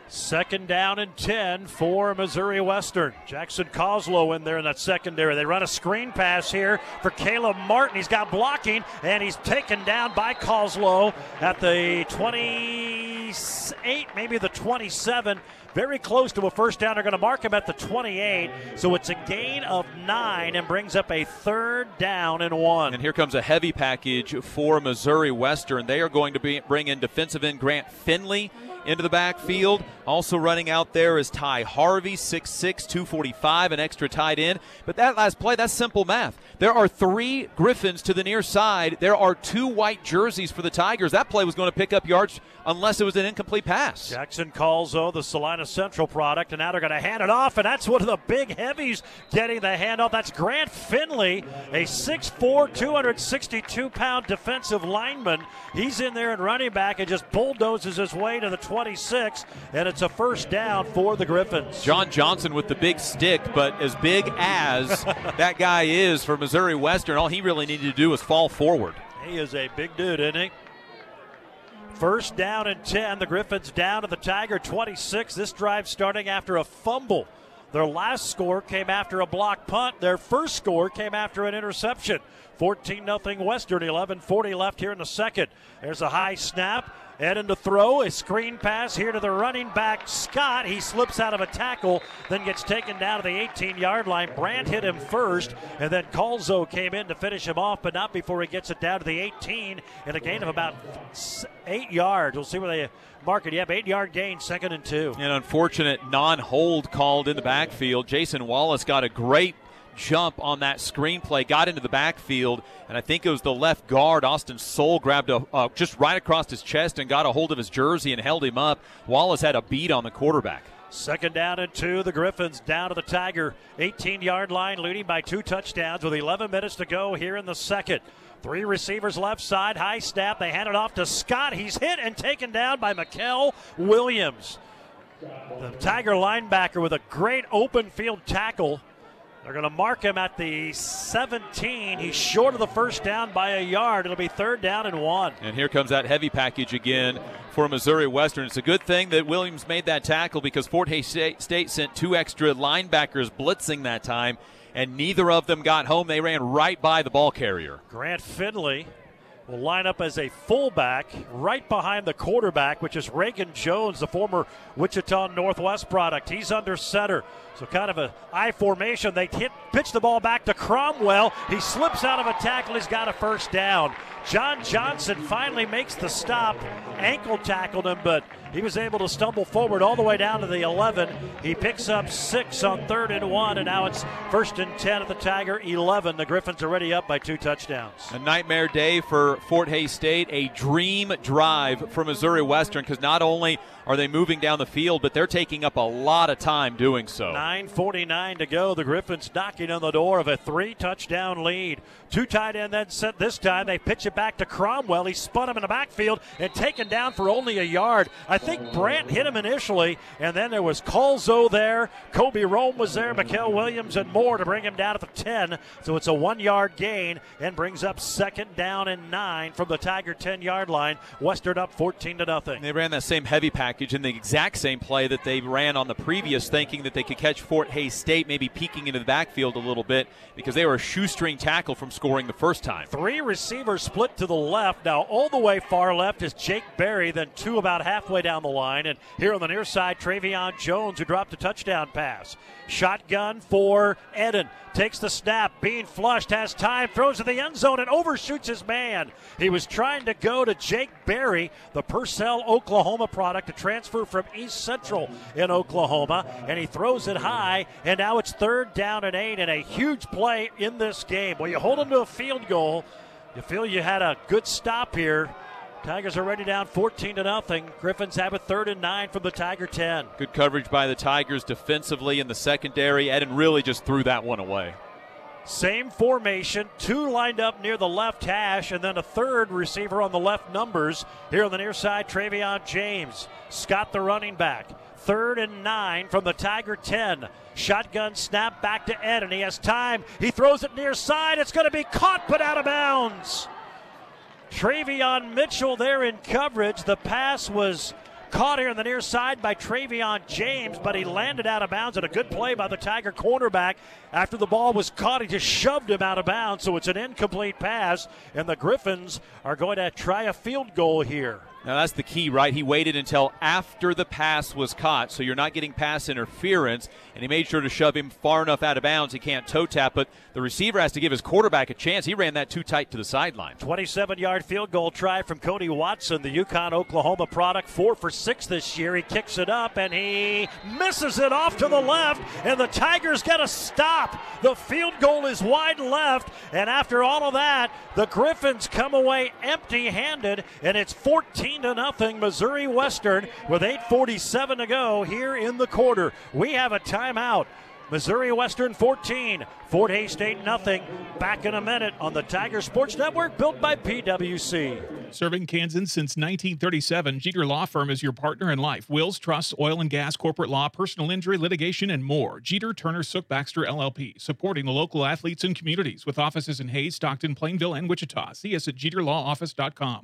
Second down and 10 for Missouri Western. Jackson Coslow in there in that secondary. They run a screen pass here for Caleb Martin. He's got blocking, and he's taken down by Coslow at the 28, maybe the 27. Very close to a first down. They're going to mark him at the 28. So it's a gain of nine and brings up a third down and one. And here comes a heavy package for Missouri Western. They are going to be, bring in defensive end Grant Finley into the backfield. Also running out there is Ty Harvey, 6'6, 245, an extra tight end. But that last play, that's simple math. There are three Griffins to the near side. There are two white jerseys for the Tigers. That play was going to pick up yards unless it was an incomplete pass. Jackson calls, though, the Salina Central product, and now they're going to hand it off, and that's one of the big heavies getting the handoff. That's Grant Finley, a 6'4, 262 pound defensive lineman. He's in there and running back and just bulldozes his way to the 26, and it's a first down for the Griffins. John Johnson with the big stick, but as big as that guy is for Missouri Western, all he really needed to do was fall forward. He is a big dude, isn't he? First down and 10. The Griffins down to the Tiger 26. This drive starting after a fumble. Their last score came after a block punt. Their first score came after an interception. 14 0 Western, 11 40 left here in the second. There's a high snap. Eden to throw, a screen pass here to the running back, Scott. He slips out of a tackle, then gets taken down to the 18 yard line. Brandt hit him first, and then Calzo came in to finish him off, but not before he gets it down to the 18 in a gain of about eight yards. We'll see where they mark it. Yep, eight yard gain, second and two. An unfortunate non hold called in the backfield. Jason Wallace got a great jump on that screenplay, got into the backfield, and I think it was the left guard, Austin Soul, grabbed a, uh, just right across his chest and got a hold of his jersey and held him up. Wallace had a beat on the quarterback. Second down and two. The Griffins down to the Tiger 18 yard line, leading by two touchdowns with 11 minutes to go here in the second. Three receivers left side, high snap. They hand it off to Scott. He's hit and taken down by Mikel Williams. The Tiger linebacker with a great open field tackle they're going to mark him at the 17. He's short of the first down by a yard. It'll be third down and one. And here comes that heavy package again for Missouri Western. It's a good thing that Williams made that tackle because Fort Hays State sent two extra linebackers blitzing that time, and neither of them got home. They ran right by the ball carrier. Grant Finley will line up as a fullback right behind the quarterback, which is Reagan Jones, the former Wichita Northwest product. He's under center. So kind of a I formation. They hit pitch the ball back to Cromwell. He slips out of a tackle. He's got a first down. John Johnson finally makes the stop, ankle tackled him, but he was able to stumble forward all the way down to the 11. He picks up six on third and one, and now it's first and 10 at the Tiger 11. The Griffins are already up by two touchdowns. A nightmare day for Fort Hays State, a dream drive for Missouri Western because not only are they moving down the field, but they're taking up a lot of time doing so. 9.49 to go. The Griffins knocking on the door of a three touchdown lead. Two tight end then set this time. They pitch it back to Cromwell. He spun him in the backfield and taken down for only a yard. I think Brandt hit him initially, and then there was Colzo there. Kobe Rome was there, Mikael Williams, and more to bring him down at the 10. So it's a one yard gain and brings up second down and nine from the Tiger 10 yard line. Western up 14 to nothing. They ran that same heavy package in the exact same play that they ran on the previous, thinking that they could catch Fort Hays State, maybe peeking into the backfield a little bit because they were a shoestring tackle from scoring the first time. Three receivers split to the left. Now, all the way far left is Jake Berry, then two about halfway down the line. And here on the near side, Travion Jones, who dropped a touchdown pass. Shotgun for Eden. Takes the snap, being flushed, has time, throws to the end zone, and overshoots his man. He was trying to go to Jake Berry, the Purcell, Oklahoma product, a transfer from East Central in Oklahoma, and he throws it high, and now it's third down and eight, and a huge play in this game. Well, you hold them to a field goal. You feel you had a good stop here. Tigers are already down 14 to nothing. Griffins have a third and nine from the Tiger 10. Good coverage by the Tigers defensively in the secondary. Eden really just threw that one away. Same formation, two lined up near the left hash, and then a third receiver on the left numbers. Here on the near side, Travion James. Scott, the running back. Third and nine from the Tiger 10. Shotgun snap back to Ed, and he has time. He throws it near side. It's going to be caught, but out of bounds. Travion Mitchell there in coverage. The pass was caught here on the near side by Travion James, but he landed out of bounds. And a good play by the Tiger cornerback. After the ball was caught, he just shoved him out of bounds. So it's an incomplete pass, and the Griffins are going to try a field goal here. Now that's the key, right? He waited until after the pass was caught, so you're not getting pass interference, and he made sure to shove him far enough out of bounds he can't toe tap, but the receiver has to give his quarterback a chance. He ran that too tight to the sideline. 27 yard field goal try from Cody Watson, the Yukon Oklahoma product, four for six this year. He kicks it up and he misses it off to the left, and the Tigers get a stop. The field goal is wide left, and after all of that, the Griffins come away empty handed, and it's 14 to nothing Missouri Western with 8:47 to go here in the quarter. We have a timeout. Missouri Western 14, Fort Hays State nothing. Back in a minute on the Tiger Sports Network, built by PWC. Serving Kansas since 1937, Jeter Law Firm is your partner in life. Wills, trusts, oil and gas, corporate law, personal injury, litigation, and more. Jeter Turner Sook Baxter LLP, supporting the local athletes and communities with offices in Hays, Stockton, Plainville, and Wichita. See us at jeterlawoffice.com.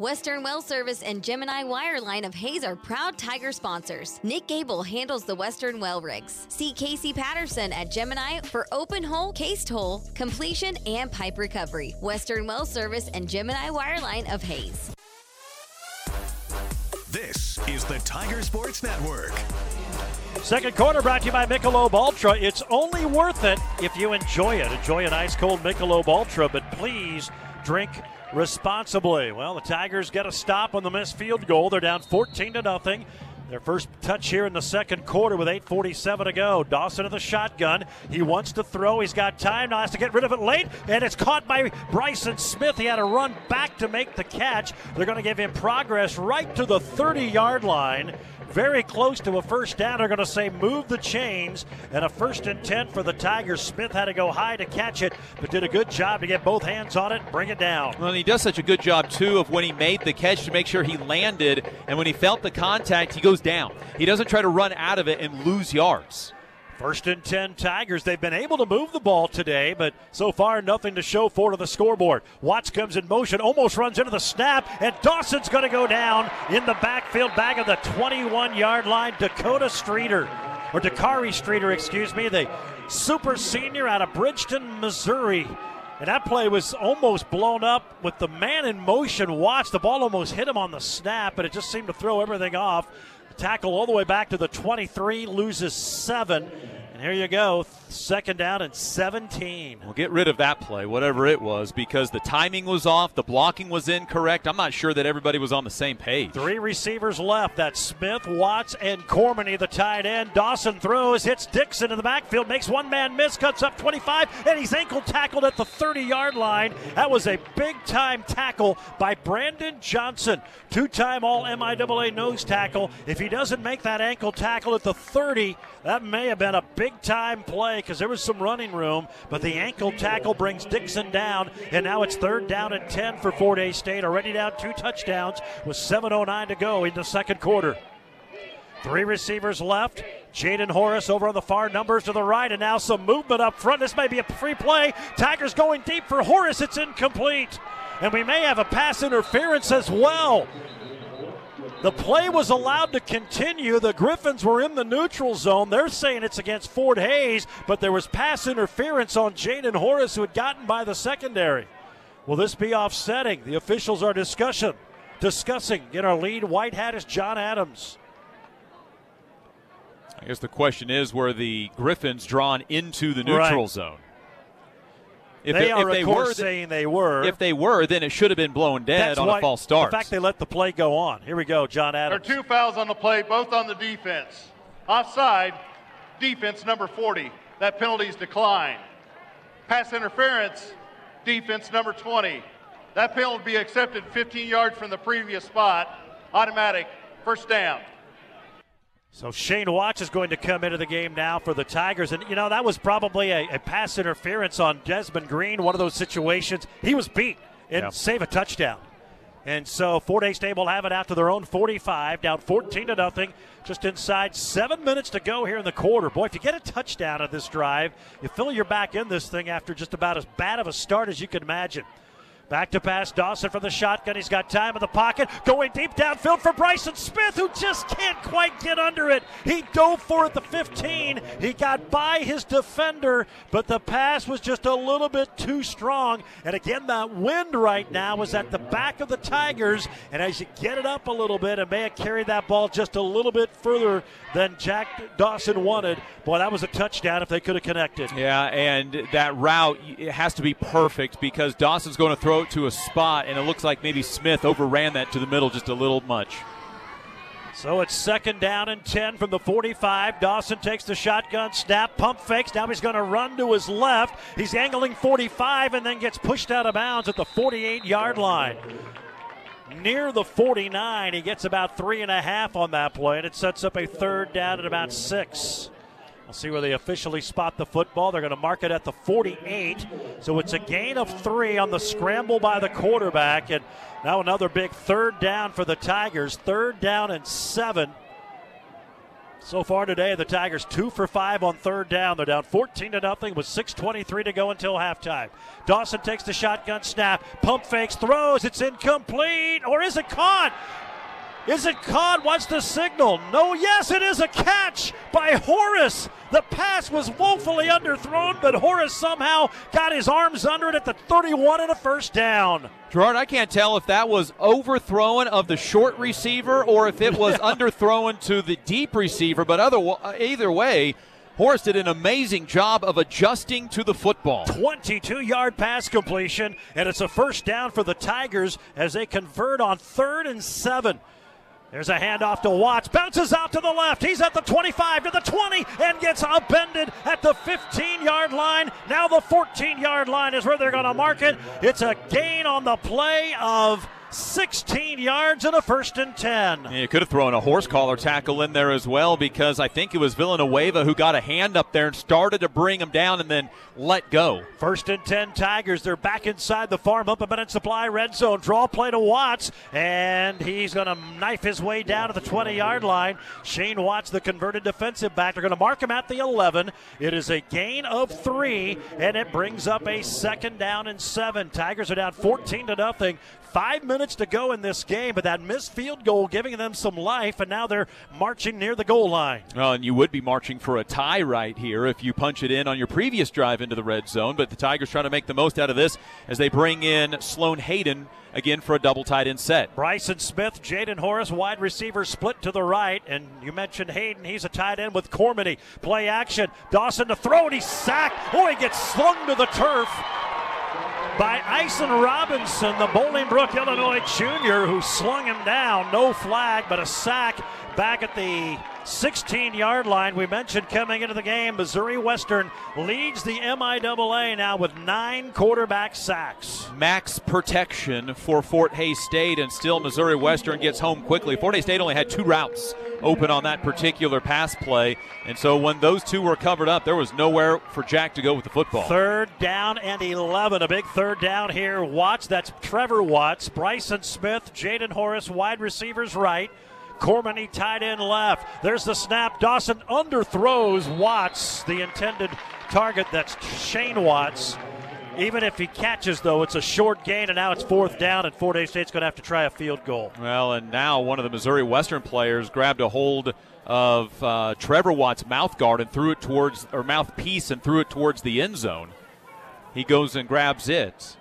Western Well Service and Gemini Wireline of Hays are proud Tiger sponsors. Nick Gable handles the Western Well rigs. See Casey Patterson at Gemini for open hole, cased hole, completion, and pipe recovery. Western Well Service and Gemini Wireline of Hays. This is the Tiger Sports Network. Second quarter brought to you by Michelob Ultra. It's only worth it if you enjoy it. Enjoy an ice cold Michelob Ultra, but please drink responsibly. Well, the Tigers get a stop on the missed field goal. They're down 14 to nothing. Their first touch here in the second quarter with 8.47 to go. Dawson of the shotgun. He wants to throw. He's got time. Now has to get rid of it late. And it's caught by Bryson Smith. He had to run back to make the catch. They're going to give him progress right to the 30 yard line very close to a first down. They're going to say move the chains and a first and 10 for the Tigers. Smith had to go high to catch it, but did a good job to get both hands on it, bring it down. Well, he does such a good job, too, of when he made the catch to make sure he landed, and when he felt the contact, he goes down. He doesn't try to run out of it and lose yards. First and 10 Tigers. They've been able to move the ball today, but so far nothing to show for to the scoreboard. Watts comes in motion, almost runs into the snap, and Dawson's going to go down in the backfield back of the 21 yard line. Dakota Streeter, or Dakari Streeter, excuse me, the super senior out of Bridgeton, Missouri. And that play was almost blown up with the man in motion. Watts, the ball almost hit him on the snap, but it just seemed to throw everything off. Tackle all the way back to the 23, loses seven. And here you go, second down and 17. Well, get rid of that play, whatever it was, because the timing was off, the blocking was incorrect. I'm not sure that everybody was on the same page. Three receivers left. That's Smith, Watts, and Cormany, the tight end. Dawson throws, hits Dixon in the backfield, makes one man miss, cuts up 25, and he's ankle tackled at the 30 yard line. That was a big time tackle by Brandon Johnson, two time All MIAA nose tackle. If he doesn't make that ankle tackle at the 30, that may have been a big time play because there was some running room, but the ankle tackle brings Dixon down, and now it's third down and 10 for Fort Hays State, already down two touchdowns with 7.09 to go in the second quarter. Three receivers left. Jaden Horace over on the far numbers to the right, and now some movement up front. This may be a free play. Tigers going deep for Horace. It's incomplete. And we may have a pass interference as well. The play was allowed to continue. The Griffins were in the neutral zone. They're saying it's against Fort Hays, but there was pass interference on Jaden Horace, who had gotten by the secondary. Will this be offsetting? The officials are discussion, discussing. In our lead, white hat is John Adams. I guess the question is were the Griffins drawn into the neutral Right. zone? If If they it- are, if they were, saying they were. If they were, then it should have been blown dead That's on why- a false start. The fact they let the play go on. Here we go, John Adams. There are two fouls on the play, both on the defense. Offside, defense number 40. That penalty is declined. Pass interference, defense number 20. That penalty will be accepted 15 yards from the previous spot. Automatic, first down. So Shane Watts is going to come into the game now for the Tigers. And, you know, that was probably a, a pass interference on Desmond Green, one of those situations. He was beat and save a touchdown. And so Fort Hays State will have it out to their own 45, down 14 to nothing, just inside seven minutes to go here in the quarter. Boy, if you get a touchdown on this drive, you feel you're back in this thing after just about as bad of a start as you could imagine. Back to pass Dawson from the shotgun. He's got time in the pocket. Going deep downfield for Bryson Smith, who just can't quite get under it. He dove for it the 15. He got by his defender, but the pass was just a little bit too strong. And again, that wind right now is at the back of the Tigers. And as you get it up a little bit, it may have carried that ball just a little bit further than Jack Dawson wanted. Boy, that was a touchdown if they could have connected. Yeah, and that route has to be perfect because Dawson's going to throw to a spot, and it looks like maybe Smith overran that to the middle just a little much. So it's second down and 10 from the 45. Dawson takes the shotgun snap, pump fakes. Now he's going to run to his left. He's angling 45 and then gets pushed out of bounds at the 48 yard line. Near the 49, he gets about three and a half on that play, and it sets up a third down at about six. We'll see where they officially spot the football. They're going to mark it at the 48. So it's a gain of three on the scramble by the quarterback. And now another big third down for the Tigers. Third down and seven. So far today, the Tigers two for five on third down. They're down 14 to nothing with 6:23 to go until halftime. Dawson takes the shotgun snap, pump fakes, throws. It's incomplete, or is it caught? Is it caught? What's the signal? No, yes, it is a catch by Horace. The pass was woefully underthrown, but Horace somehow got his arms under it at the 31 and a first down. Gerard, I can't tell if that was overthrowing of the short receiver or if it was underthrowing to the deep receiver, but other, either way, Horace did an amazing job of adjusting to the football. 22 yard pass completion, and it's a first down for the Tigers as they convert on third and seven. There's a handoff to Watts. Bounces out to the left. He's at the 25 to the 20 and gets upended at the 15 yard line. Now the 14 yard line is where they're going to mark it. It's a gain on the play of 16 yards and a first and 10. Yeah, you could have thrown a horse collar tackle in there as well because I think it was Villanueva who got a hand up there and started to bring him down and then let go. First and 10 Tigers. They're back inside the farm up a minute supply red zone. Draw play to Watts, and he's going to knife his way down to the 20 yard line. Shane Watts, the converted defensive back. They're going to mark him at the 11. It is a gain of three, and it brings up a second down and seven. Tigers are down 14 to nothing. Five minutes to go in this game, but that missed field goal giving them some life, and now they're marching near the goal line. Well, and you would be marching for a tie right here if you punch it in on your previous drive into the red zone, but the Tigers trying to make the most out of this as they bring in Sloan Hayden again for a double tight end set. Bryson Smith, Jaden Horace, wide receiver split to the right. And you mentioned Hayden, he's a tight end with Cormany. Play action. Dawson to throw, and he's sacked. Oh, he gets slung to the turf by Ison Robinson, the Bolingbrook, Illinois junior, who slung him down. No flag, but a sack back at the 16 yard line. We mentioned coming into the game, Missouri Western leads the MIAA now with nine quarterback sacks. Max protection for Fort Hays State, and still Missouri Western gets home quickly. Fort Hays State only had two routes open on that particular pass play, and so when those two were covered up, there was nowhere for Jack to go with the football. Third down and 11. A big third down here. Watts, that's Trevor Watts, Bryson Smith, Jaden Horace, wide receivers right. Cormany tight end left. There's the snap. Dawson underthrows Watts, the intended target. That's Shane Watts. Even if he catches, though, it's a short gain, and now it's fourth down, and Fort Hays State's going to have to try a field goal. Well, and now one of the Missouri Western players grabbed a hold of uh, Trevor Watts' mouth guard and threw it towards, or mouthpiece, and threw it towards the end zone. He goes and grabs it.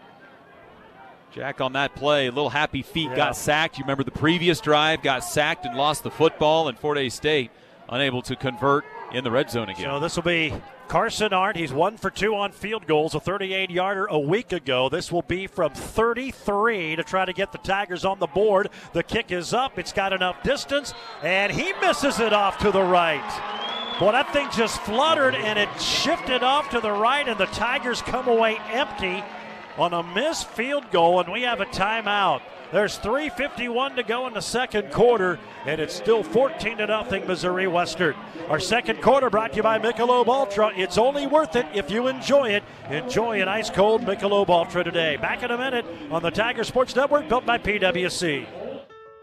Jack on that play, a little happy feet, Yeah. got sacked. You remember the previous drive, got sacked and lost the football, and Fort Hays State unable to convert in the red zone again. So this will be Carson Arndt. He's one for two on field goals, a 38 yarder a week ago. This will be from 33 to try to get the Tigers on the board. The kick is up, it's got enough distance, and he misses it off to the right. Boy, that thing just fluttered and it shifted off to the right, and the Tigers come away empty on a missed field goal, and we have a timeout. There's 3:51 to go in the second quarter, and it's still 14 to nothing, Missouri Western. Our second quarter brought to you by Michelob Ultra. It's only worth it if you enjoy it. Enjoy an ice cold Michelob Ultra today. Back in a minute on the Tiger Sports Network, built by PwC.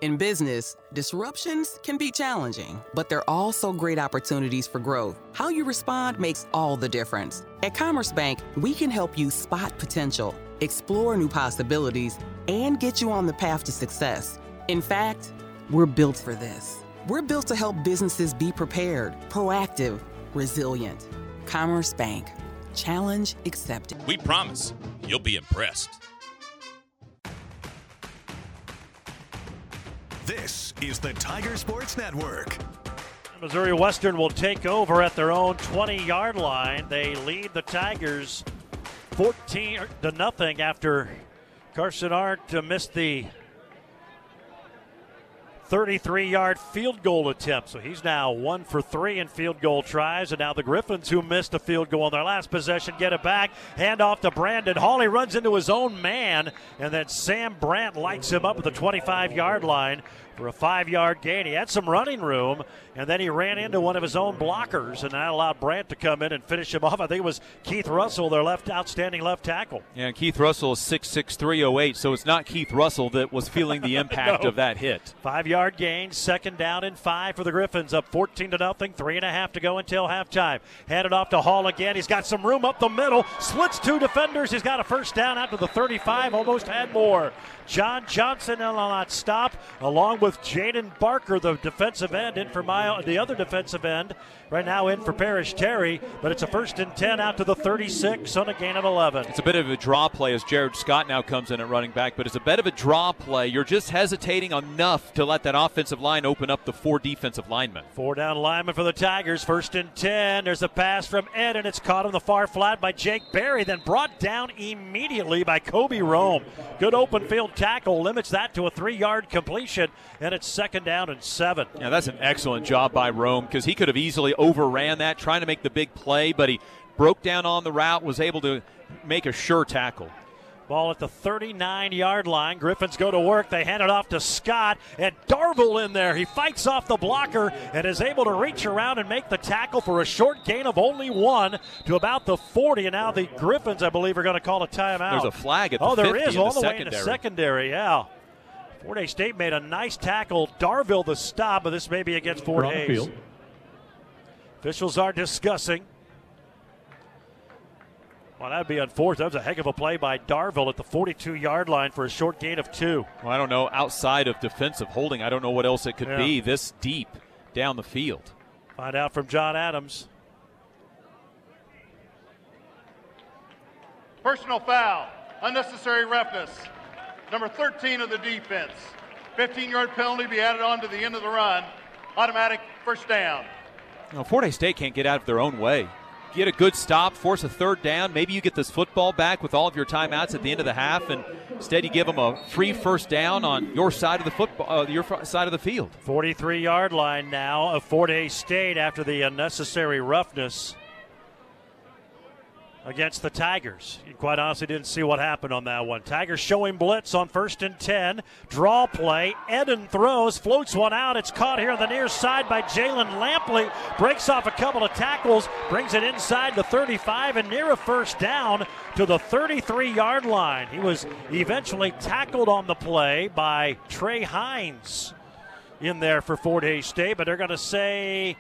In business, disruptions can be challenging, but they're also great opportunities for growth. How you respond makes all the difference. At Commerce Bank, we can help you spot potential, explore new possibilities, and get you on the path to success. In fact, we're built for this. We're built to help businesses be prepared, proactive, resilient. Commerce Bank. Challenge accepted. We promise you'll be impressed. This is the Tiger Sports Network. Missouri Western will take over at their own 20 yard line. They lead the Tigers 14 to nothing after Carson uh, missed the 33 yard field goal attempt. So he's now one for three in field goal tries. And now the Griffins, who missed a field goal on their last possession, get it back. Hand off to Brandon Hall. He runs into his own man. And then Sam Brandt lights him up at the 25 yard line for a five yard gain. He had some running room, and then he ran into one of his own blockers, and that allowed Brandt to come in and finish him off. I think it was Keith Russell, their left outstanding left tackle. Yeah, Keith Russell is 6'6", so it's not Keith Russell that was feeling the impact No. of that hit. Five yard gain, second down and five for the Griffins, up 14 to nothing, three and a half to go until halftime. Handed off to Hall again. He's got some room up the middle, splits two defenders. He's got a first down out to the 35, almost had more. John Johnson on that stop, along with Jaden Barker, the defensive end, in for my the other defensive end. Right now in for Parrish Terry, but it's a first and 10 out to the 36 on a gain of 11. It's a bit of a draw play as Jared Scott now comes in at running back, but it's a bit of a draw play. You're just hesitating enough to let that offensive line open up the four defensive linemen. Four down lineman for the Tigers. First and 10. There's a pass from Ed, and it's caught on the far flat by Jake Berry, then brought down immediately by Kobe Rome. Good open field tackle limits that to a three yard completion, and it's second down and seven. Yeah, that's an excellent job by Rome because he could have easily overran that trying to make the big play, but he broke down on the route, was able to make a sure tackle. Ball at the 39 yard line. Griffins go to work. They hand it off to Scott, and Darville in there. He fights off the blocker and is able to reach around and make the tackle for a short gain of only one to about the 40. And now the Griffins, I believe, are going to call a timeout. There's a flag at the Oh, there 50 is, in all the the, way in the secondary. secondary, yeah. Fort Hays State made a nice tackle. Darville the stop, but this may be against Fort We're on the Hays. field. Officials are discussing. Well, that'd be unfortunate. That was a heck of a play by Darville at the 42 yard line for a short gain of two. Well, I don't know. Outside of defensive holding, I don't know what else it could Yeah. be this deep down the field. Find out from John Adams. Personal foul, unnecessary roughness. Number 13 of the defense. 15 yard penalty be added on to the end of the run. Automatic first down. You know, Fort Hays State can't get out of their own way. Get a good stop, force a third down. Maybe you get this football back with all of your timeouts at the end of the half, and instead you give them a free first down on your side of the football, uh, your side of the field. 43 yard line now of Fort Hays State after the unnecessary roughness against the Tigers. You quite honestly didn't see what happened on that one. Tigers showing blitz on first and 10. Draw play. Eden throws, floats one out. It's caught here on the near side by Jalen Lampley. Breaks off a couple of tackles, brings it inside the 35 and near a first down to the 33 yard line. He was eventually tackled on the play by Trey Hines in there for Fort Hays State, but they're going to say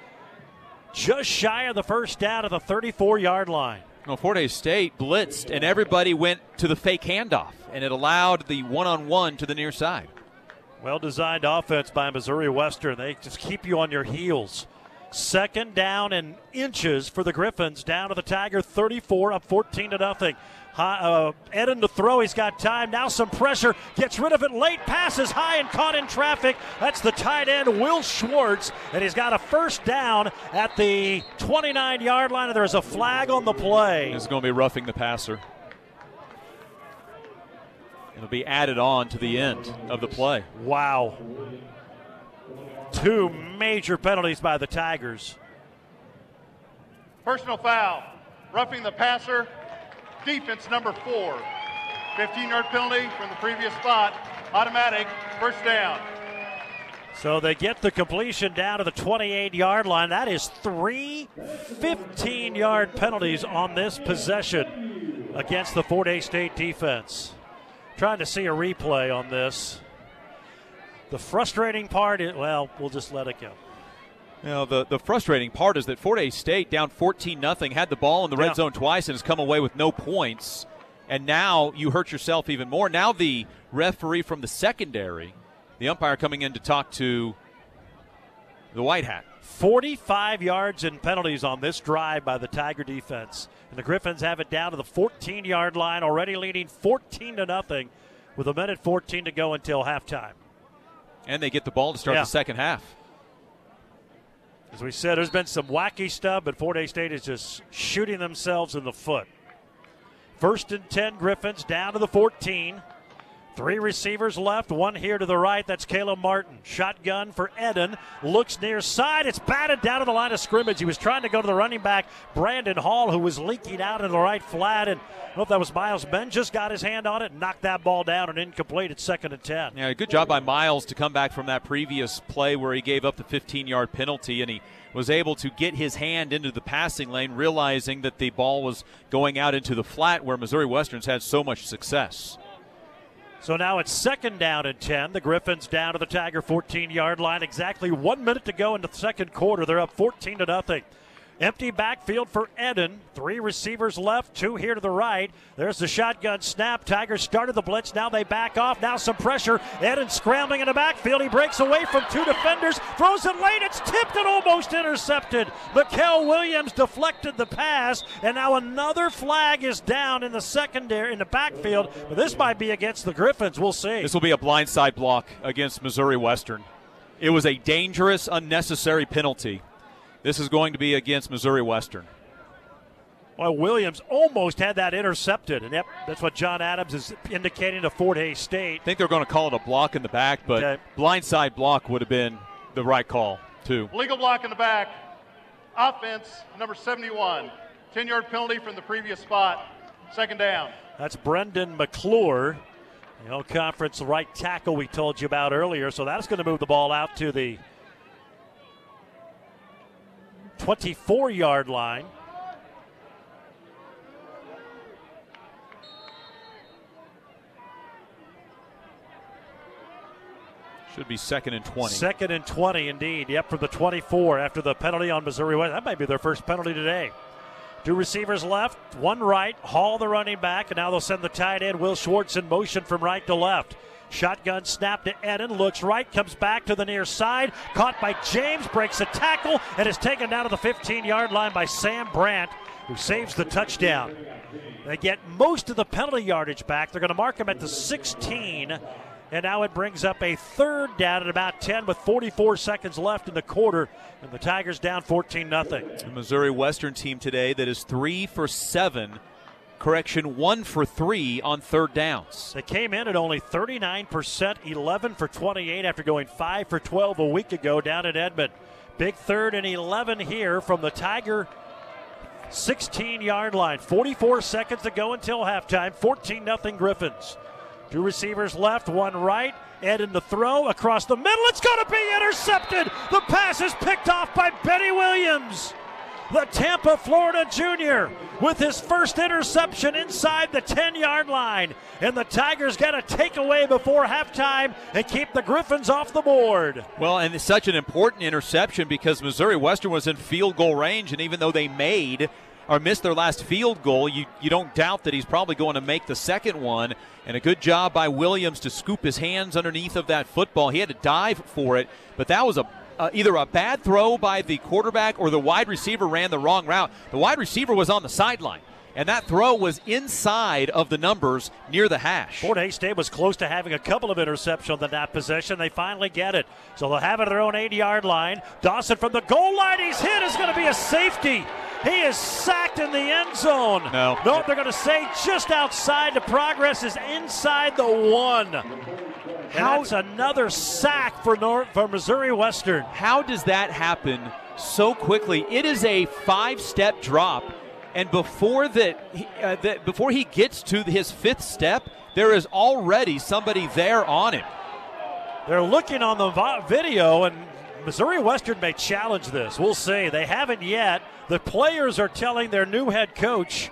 just shy of the first down at the 34 yard line. Well, Hays State blitzed, and everybody went to the fake handoff, and it allowed the one-on-one to the near side. Well designed offense by Missouri Western. They just keep you on your heels. Second down and inches for the Griffins. Down to the Tiger 34, up 14 to nothing. High, uh, Eden to throw. He's got time. Now some pressure. Gets rid of it late. Passes high and caught in traffic. That's the tight end, Will Schwartz. And he's got a first down at the 29 yard line. And there's a flag on the play. It's going to be roughing the passer. It'll be added on to the end of the play. Wow. Two major penalties by the Tigers. Personal foul, roughing the passer, defense number four. 15 yard penalty from the previous spot, automatic first down. So they get the completion down to the 28 yard line. That is three 15 yard penalties on this possession against the Fort Hays State defense. Trying to see a replay on this. The frustrating part is, well, we'll just let it go. You know, the, the frustrating part is that Fort Hays State down 14 nothing had the ball in the red Yeah. zone twice and has come away with no points. And now you hurt yourself even more. Now the referee from the secondary, the umpire coming in to talk to the White Hat. 45 yards and penalties on this drive by the Tiger defense. And the Griffins have it down to the 14 yard line, already leading 14 to nothing with a minute 14 to go until halftime. And they get the ball to start Yeah. the second half. As we said, there's been some wacky stuff, but Fort Hays State is just shooting themselves in the foot. First and 10 Griffins down to the 14. Three receivers left, one here to the right. That's Caleb Martin. Shotgun for Eden. Looks near side. It's batted down to the line of scrimmage. He was trying to go to the running back, Brandon Hall, who was leaking out in the right flat. And I don't know if that was Miles Ben, just got his hand on it knocked that ball down and incomplete at second and 10. Yeah, good job by Miles to come back from that previous play where he gave up the 15 yard penalty and he was able to get his hand into the passing lane, realizing that the ball was going out into the flat where Missouri Western's had so much success. So now it's second down and 10. The Griffins down to the Tiger 14 yard line. Exactly one minute to go in the second quarter. They're up 14 to nothing. Empty backfield for Eden. Three receivers left, two here to the right. There's the shotgun snap. Tigers started the blitz. Now they back off. Now some pressure. Eden scrambling in the backfield. He breaks away from two defenders. Throws it late. It's tipped and almost intercepted. Mikel Williams deflected the pass. And now another flag is down in the secondary, in the backfield. But this might be against the Griffins. We'll see. This will be a blindside block against Missouri Western. It was a dangerous, unnecessary penalty. This is going to be against Missouri Western. Well, Williams almost had that intercepted, and yep, that's what John Adams is indicating to Fort Hays State. I think they're going to call it a block in the back, but Okay. blindside block would have been the right call, too. Legal block in the back. Offense number 71. 10 yard penalty from the previous spot. Second down. That's Brendan McClure, the all conference right tackle we told you about earlier. So that's going to move the ball out to the 24 yard line. Should be second and 20. Second and 20, indeed. Yep, from the 24 after the penalty on Missouri West. That might be their first penalty today. Two receivers left, one right. Hall, the running back, and now they'll send the tight end, Will Schwartz, in motion from right to left. Shotgun snap to Eden, looks right, comes back to the near side. Caught by James, breaks a tackle, and is taken down to the 15 yard line by Sam Brandt, who saves the touchdown. They get most of the penalty yardage back. They're going to mark him at the 16. And now it brings up a third down at about 10 with 44 seconds left in the quarter. And the Tigers down 14 0. The Missouri Western team today that is three for seven. Correction, one for three on third downs. They came in at only 39%, 11 for 28 after going 5 for 12 a week ago down at Edmond. Big third and 11 here from the Tiger 16 yard line. 44 seconds to go until halftime. 14 0 Griffins. Two receivers left, one right. Ed in the throw across the middle. It's going to be intercepted. The pass is picked off by Benny Williams. The Tampa, Florida junior with his first interception inside the 10 yard line. And the Tigers got a takeaway before halftime and keep the Griffins off the board. Well, and it's such an important interception because Missouri Western was in field goal range, and even though they made or missed their last field goal, you, you don't doubt that he's probably going to make the second one. And a good job by Williams to scoop his hands underneath of that football. He had to dive for it, but that was a uh, either a bad throw by the quarterback or the wide receiver ran the wrong route. The wide receiver was on the sideline. And that throw was inside of the numbers near the hash. Fort Hays State was close to having a couple of interceptions on that possession. They finally get it. So they'll have it at their own 80 yard line. Dawson from the goal line. He's hit. It's going to be a safety. He is sacked in the end zone. No. No, they're going to say just outside. The progress is inside the one. And How- that's another sack for North, for Missouri Western. How does that happen so quickly? It is a five-step drop, and before that, uh, that before he gets to his fifth step, there is already somebody there on him. They're looking on the video, and Missouri Western may challenge this. We'll see. They haven't yet. The players are telling their new head coach,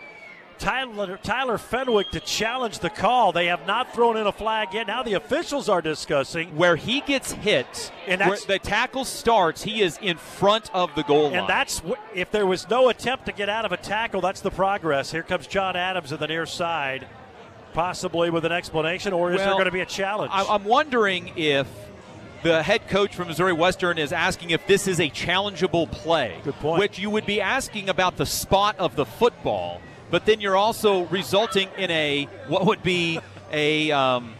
Tyler, Tyler Fenwick, to challenge the call. They have not thrown in a flag yet. Now the officials are discussing. Where he gets hit, And the tackle starts, he is in front of the goal line. And that's if there was no attempt to get out of a tackle, that's the progress. Here comes John Adams at the near side, possibly with an explanation, or is there going to be a challenge? I- I'm wondering if the head coach from Missouri Western is asking if this is a challengeable play. Good point. Which you would be asking about the spot of the football, but then you're also resulting in a what would be a um,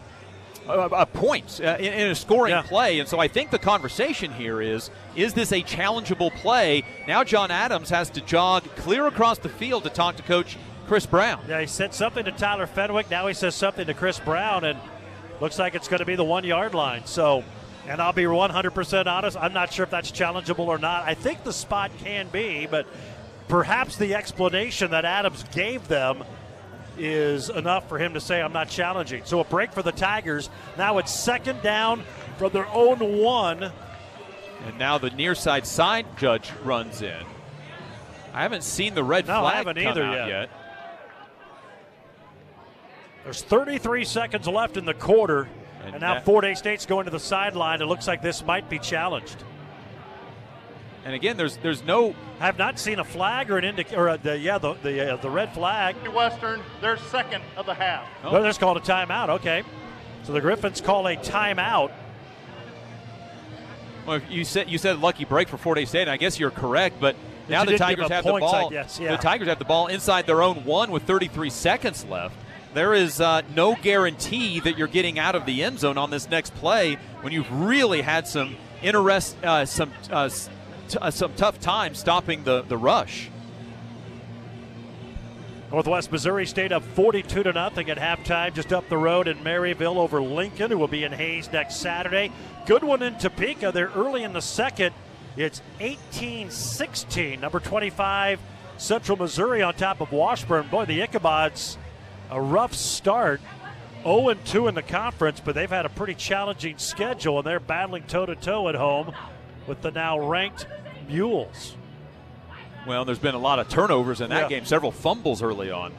a, a point uh, in, in a scoring Yeah. play. And so I think the conversation here is: is this a challengeable play? Now John Adams has to jog clear across the field to talk to Coach Chris Brown. Yeah, he said something to Tyler Fenwick. Now he says something to Chris Brown, and looks like it's going to be the one yard line. So, and I'll be 100% honest, I'm not sure if that's challengeable or not. I think the spot can be, but perhaps the explanation that Adams gave them is enough for him to say, I'm not challenging. So a break for the Tigers. Now it's second down from their own one. And now the near side side judge runs in. I haven't seen the red No, I flag haven't come either out yet. yet. There's 33 seconds left in the quarter. And And now that- Fort Hays State's going to the sideline. It looks like this might be challenged. And again, there's there's no I have not seen a flag or an indic or a, the yeah the the, uh, the red flag. Western, their second of the half. Oh. They're just called a timeout. Okay, so the Griffins call a timeout. Well, you said you said lucky break for Fort Hays State. And I guess you're correct, but now the Tigers have the points, I ball. guess, yeah. The Tigers have the ball inside their own one with 33 seconds left. There is uh, no guarantee that you're getting out of the end zone on this next play when you've really had some interest, uh, some uh, s- t- uh, some tough time stopping the the rush. Northwest Missouri State up 42 to nothing at halftime, just up the road in Maryville over Lincoln, who will be in Hays next Saturday. Good one in Topeka. They're early in the second. It's 18-16. Number 25, Central Missouri on top of Washburn. Boy, the Ichabods a rough start. 0 2 in the conference, but they've had a pretty challenging schedule, and they're battling toe to toe at home with the now ranked Mules. Well, there's been a lot of turnovers in that Yeah. game, several fumbles early on.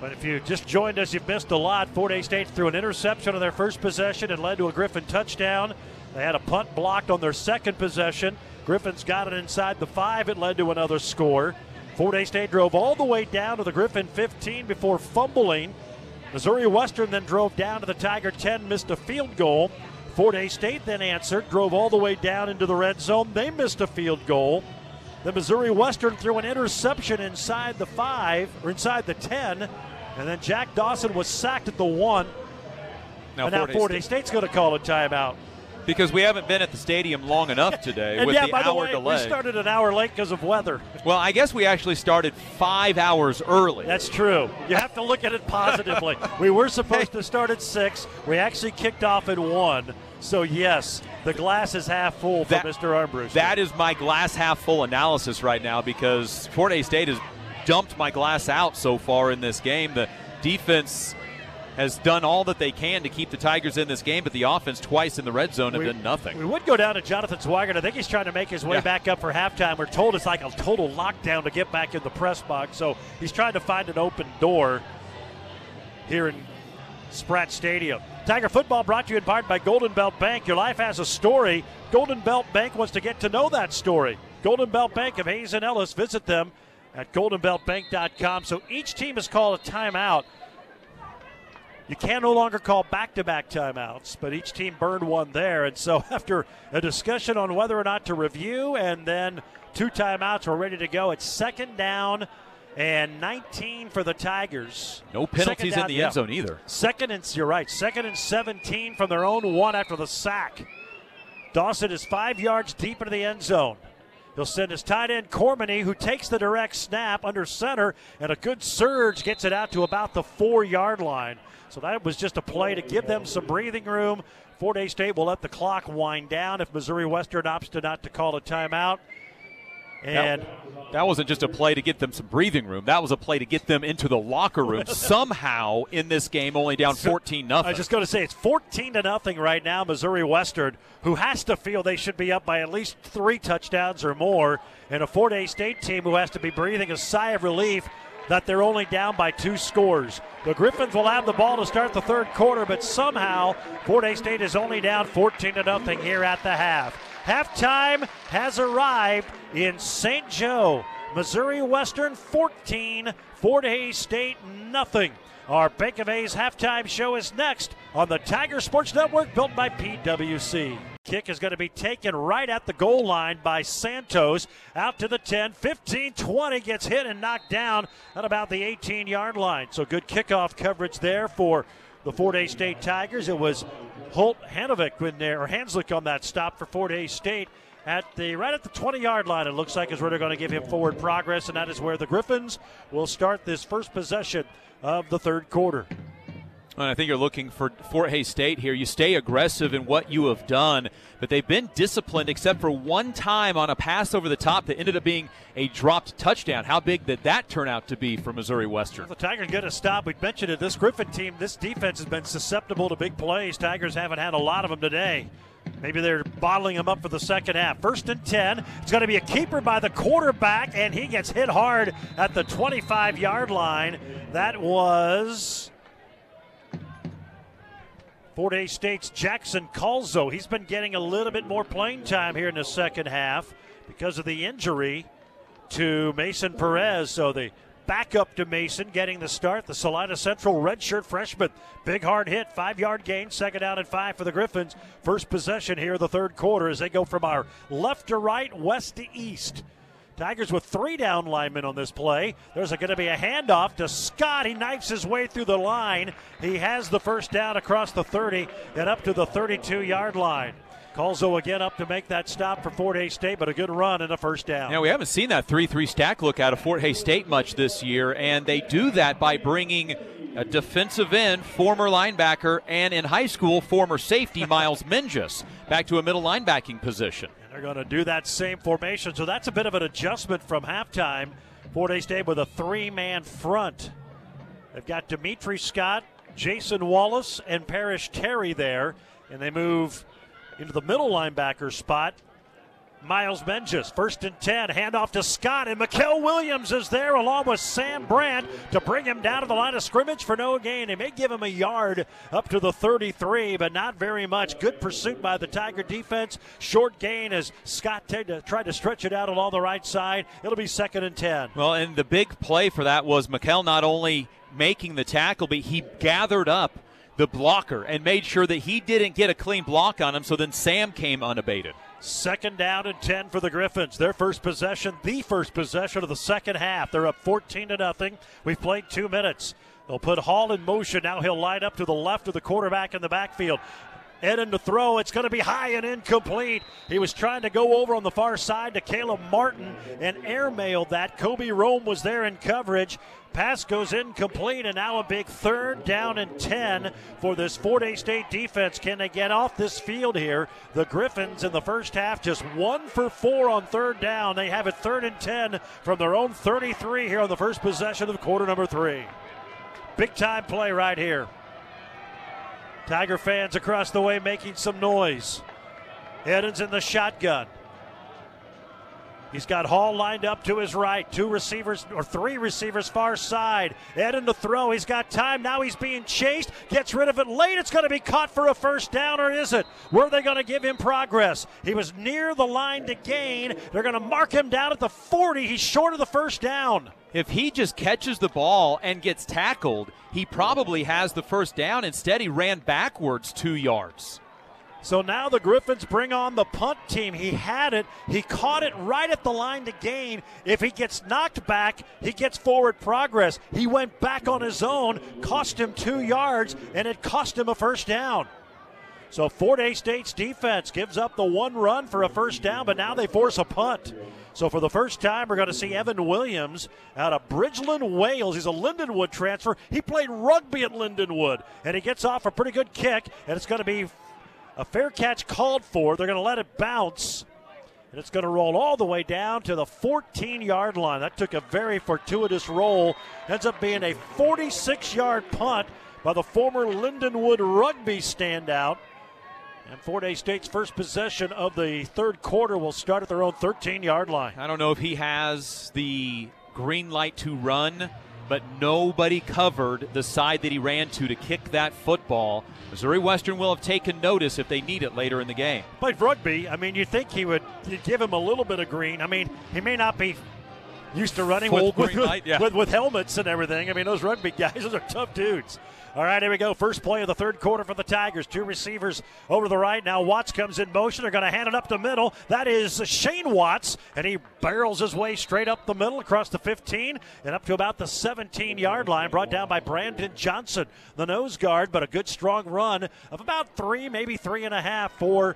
But if you just joined us, you've missed a lot. Fort Hays State threw an interception on their first possession and led to a Griffin touchdown. They had a punt blocked on their second possession. Griffin's got it inside the five. It led to another score. Fort Hays State drove all the way down to the Griffin 15 before fumbling. Missouri Western then drove down to the Tiger 10, missed a field goal. Fort Hays State then answered, drove all the way down into the red zone. They missed a field goal. The Missouri Western threw an interception inside the five or inside the 10, and then Jack Dawson was sacked at the one. Now, and now Fort Hays Fort Hays State's going to call a timeout. Because we haven't been at the stadium long enough today And with yeah, the by hour the way, delay. we started an hour late because of weather. well, I guess we actually started five hours early. That's true. You have to look at it positively. we were supposed to start at six. We actually kicked off at one. So yes, the glass is half full for That- Mr. Armbruster. That is my glass half full analysis right now because Fort Hays State has dumped my glass out so far in this game. The defense has done all that they can to keep the Tigers in this game, but the offense twice in the red zone have We- done nothing. We would go down to Jonathan Swigert. I think he's trying to make his way Yeah. back up for halftime. We're told it's like a total lockdown to get back in the press box. So he's trying to find an open door here in Spratt Stadium. Tiger football brought to you in part by Golden Belt Bank. Your life has a story. Golden Belt Bank wants to get to know that story. Golden Belt Bank of Hays and Ellis. Visit them at goldenbeltbank.com. So each team has called a timeout. You can no longer call back to back timeouts, but each team burned one there. And so, after a discussion on whether or not to review and then two timeouts, we're ready to go. It's second down and 19 for the Tigers. No penalties in the end zone either. Second and you're right. Second and 17 from their own one after the sack. Dawson is five yards deep into the end zone. He'll send his tight end Cormany, who takes the direct snap under center, and a good surge gets it out to about the four yard line. So that was just a play to give them some breathing room. Fort Hays State will let the clock wind down if Missouri Western opts to not to call a timeout. And that, that wasn't just a play to get them some breathing room. That was a play to get them into the locker room somehow in this game, only down 14-0. I was just going to say it's 14 to nothing right now. Missouri Western, who has to feel they should be up by at least three touchdowns or more, and a Fort Hays State team who has to be breathing a sigh of relief that they're only down by two scores. The Griffins will have the ball to start the third quarter, but somehow Fort Hays State is only down 14 to nothing here at the half. Halftime has arrived in St. Joe. Missouri Western 14, Fort Hays State nothing. Our Bank of Hays halftime show is next on the Tiger Sports Network, built by PWC. Kick is going to be taken right at the goal line by Santos. Out to the 10, 15 20, gets hit and knocked down at about the 18 yard line. So good kickoff coverage there for the Fort Hays State Tigers. It was Holt Hanovic in there, or Hanslick on that stop for Fort Hays State at the right at the 20 yard line. It looks like is where they're going to give him forward progress, and that is where the Griffins will start this first possession of the third quarter. And I think you're looking for Fort Hays State here. You stay aggressive in what you have done, but they've been disciplined except for one time on a pass over the top that ended up being a dropped touchdown. How big did that turn out to be for Missouri Western? The Tigers get a stop. We mentioned it. This Griffin team, this defense has been susceptible to big plays. Tigers haven't had a lot of them today. Maybe they're bottling them up for the second half. First and 10. It's going to be a keeper by the quarterback, and he gets hit hard at the 25 yard line. That was Fort Hays State's Jackson Calzo. He's been getting a little bit more playing time here in the second half because of the injury to Mason Perez. So the backup to Mason getting the start. The Salina Central redshirt freshman. Big hard hit, five yard gain, second down and five for the Griffins. First possession here, the third quarter, as they go from our left to right, west to east. Tigers with three down linemen on this play. There's going to be a handoff to Scott. He knifes his way through the line. He has the first down across the 30 and up to the 32 yard line. Calzo again up to make that stop for Fort Hays State, but a good run and a first down. Yeah, we haven't seen that 3 3 stack look out of Fort Hays State much this year, and they do that by bringing a defensive end, former linebacker, and in high school, former safety Miles Menges back to a middle linebacking position. They're going to do that same formation, so that's a bit of an adjustment from halftime. Fort Hays State with a three man front. They've got Dimitri Scott, Jason Wallace, and Parrish Terry there, and they move into the middle linebacker spot. Miles Menges, first and 10, handoff to Scott, and Mikel Williams is there along with Sam Brandt to bring him down to the line of scrimmage for no gain. They may give him a yard up to the 33, but not very much. Good pursuit by the Tiger defense. Short gain as Scott tried to stretch it out along the right side. It'll be second and 10. Well, and the big play for that was Mikel not only making the tackle, but he gathered up the blocker and made sure that he didn't get a clean block on him, so then Sam came unabated. Second down and 10 for the Griffins. Their first possession, the first possession of the second half. They're up 14 to nothing. We've played two minutes. They'll put Hall in motion. Now he'll line up to the left of the quarterback in the backfield. Eden to throw. It's going to be high and incomplete. He was trying to go over on the far side to Caleb Martin and airmailed that. Kobe Rome was there in coverage. Pass goes incomplete, and now a big third down and 10 for this Fort Hays State defense. Can they get off this field here? The Griffins in the first half just one for four on third down. They have it third and 10 from their own 33 here on the first possession of quarter number three. Big time play right here. Tiger fans across the way making some noise. Eden's in the shotgun. He's got Hall lined up to his right. Two receivers, or three receivers far side. Eden to throw. He's got time. Now he's being chased. Gets rid of it late. It's going to be caught for a first down, or is it? Were they going to give him progress? He was near the line to gain. They're going to mark him down at the 40. He's short of the first down. If he just catches the ball and gets tackled, he probably has the first down. Instead, he ran backwards two yards. So now the Griffins bring on the punt team. He had it. He caught it right at the line to gain. If he gets knocked back, he gets forward progress. He went back on his own, cost him two yards, and it cost him a first down. So Fort Hays State's defense gives up the one run for a first down, but now they force a punt. So for the first time, we're going to see Evan Williams out of Bridgend, Wales. He's a Lindenwood transfer. He played rugby at Lindenwood, and he gets off a pretty good kick, and it's going to be a fair catch called for. They're going to let it bounce. And it's going to roll all the way down to the 14 yard line. That took a very fortuitous roll. Ends up being a 46 yard punt by the former Lindenwood rugby standout. And Fort Hays State's first possession of the third quarter will start at their own 13 yard line. I don't know if he has the green light to run but nobody covered the side that he ran to to kick that football. Missouri Western will have taken notice if they need it later in the game. Played rugby. I mean, you think he would give him a little bit of green. I mean, he may not be used to running with, with, light, yeah. with, with, helmets and everything. I mean, those rugby guys, those are tough dudes. All right, here we go. First play of the third quarter for the Tigers. Two receivers over the right. Now Watts comes in motion. They're going to hand it up the middle. That is Shane Watts, and he barrels his way straight up the middle across the 15 and up to about the 17 yard line. Brought down by Brandon Johnson, the nose guard, but a good strong run of about three, maybe three and a half for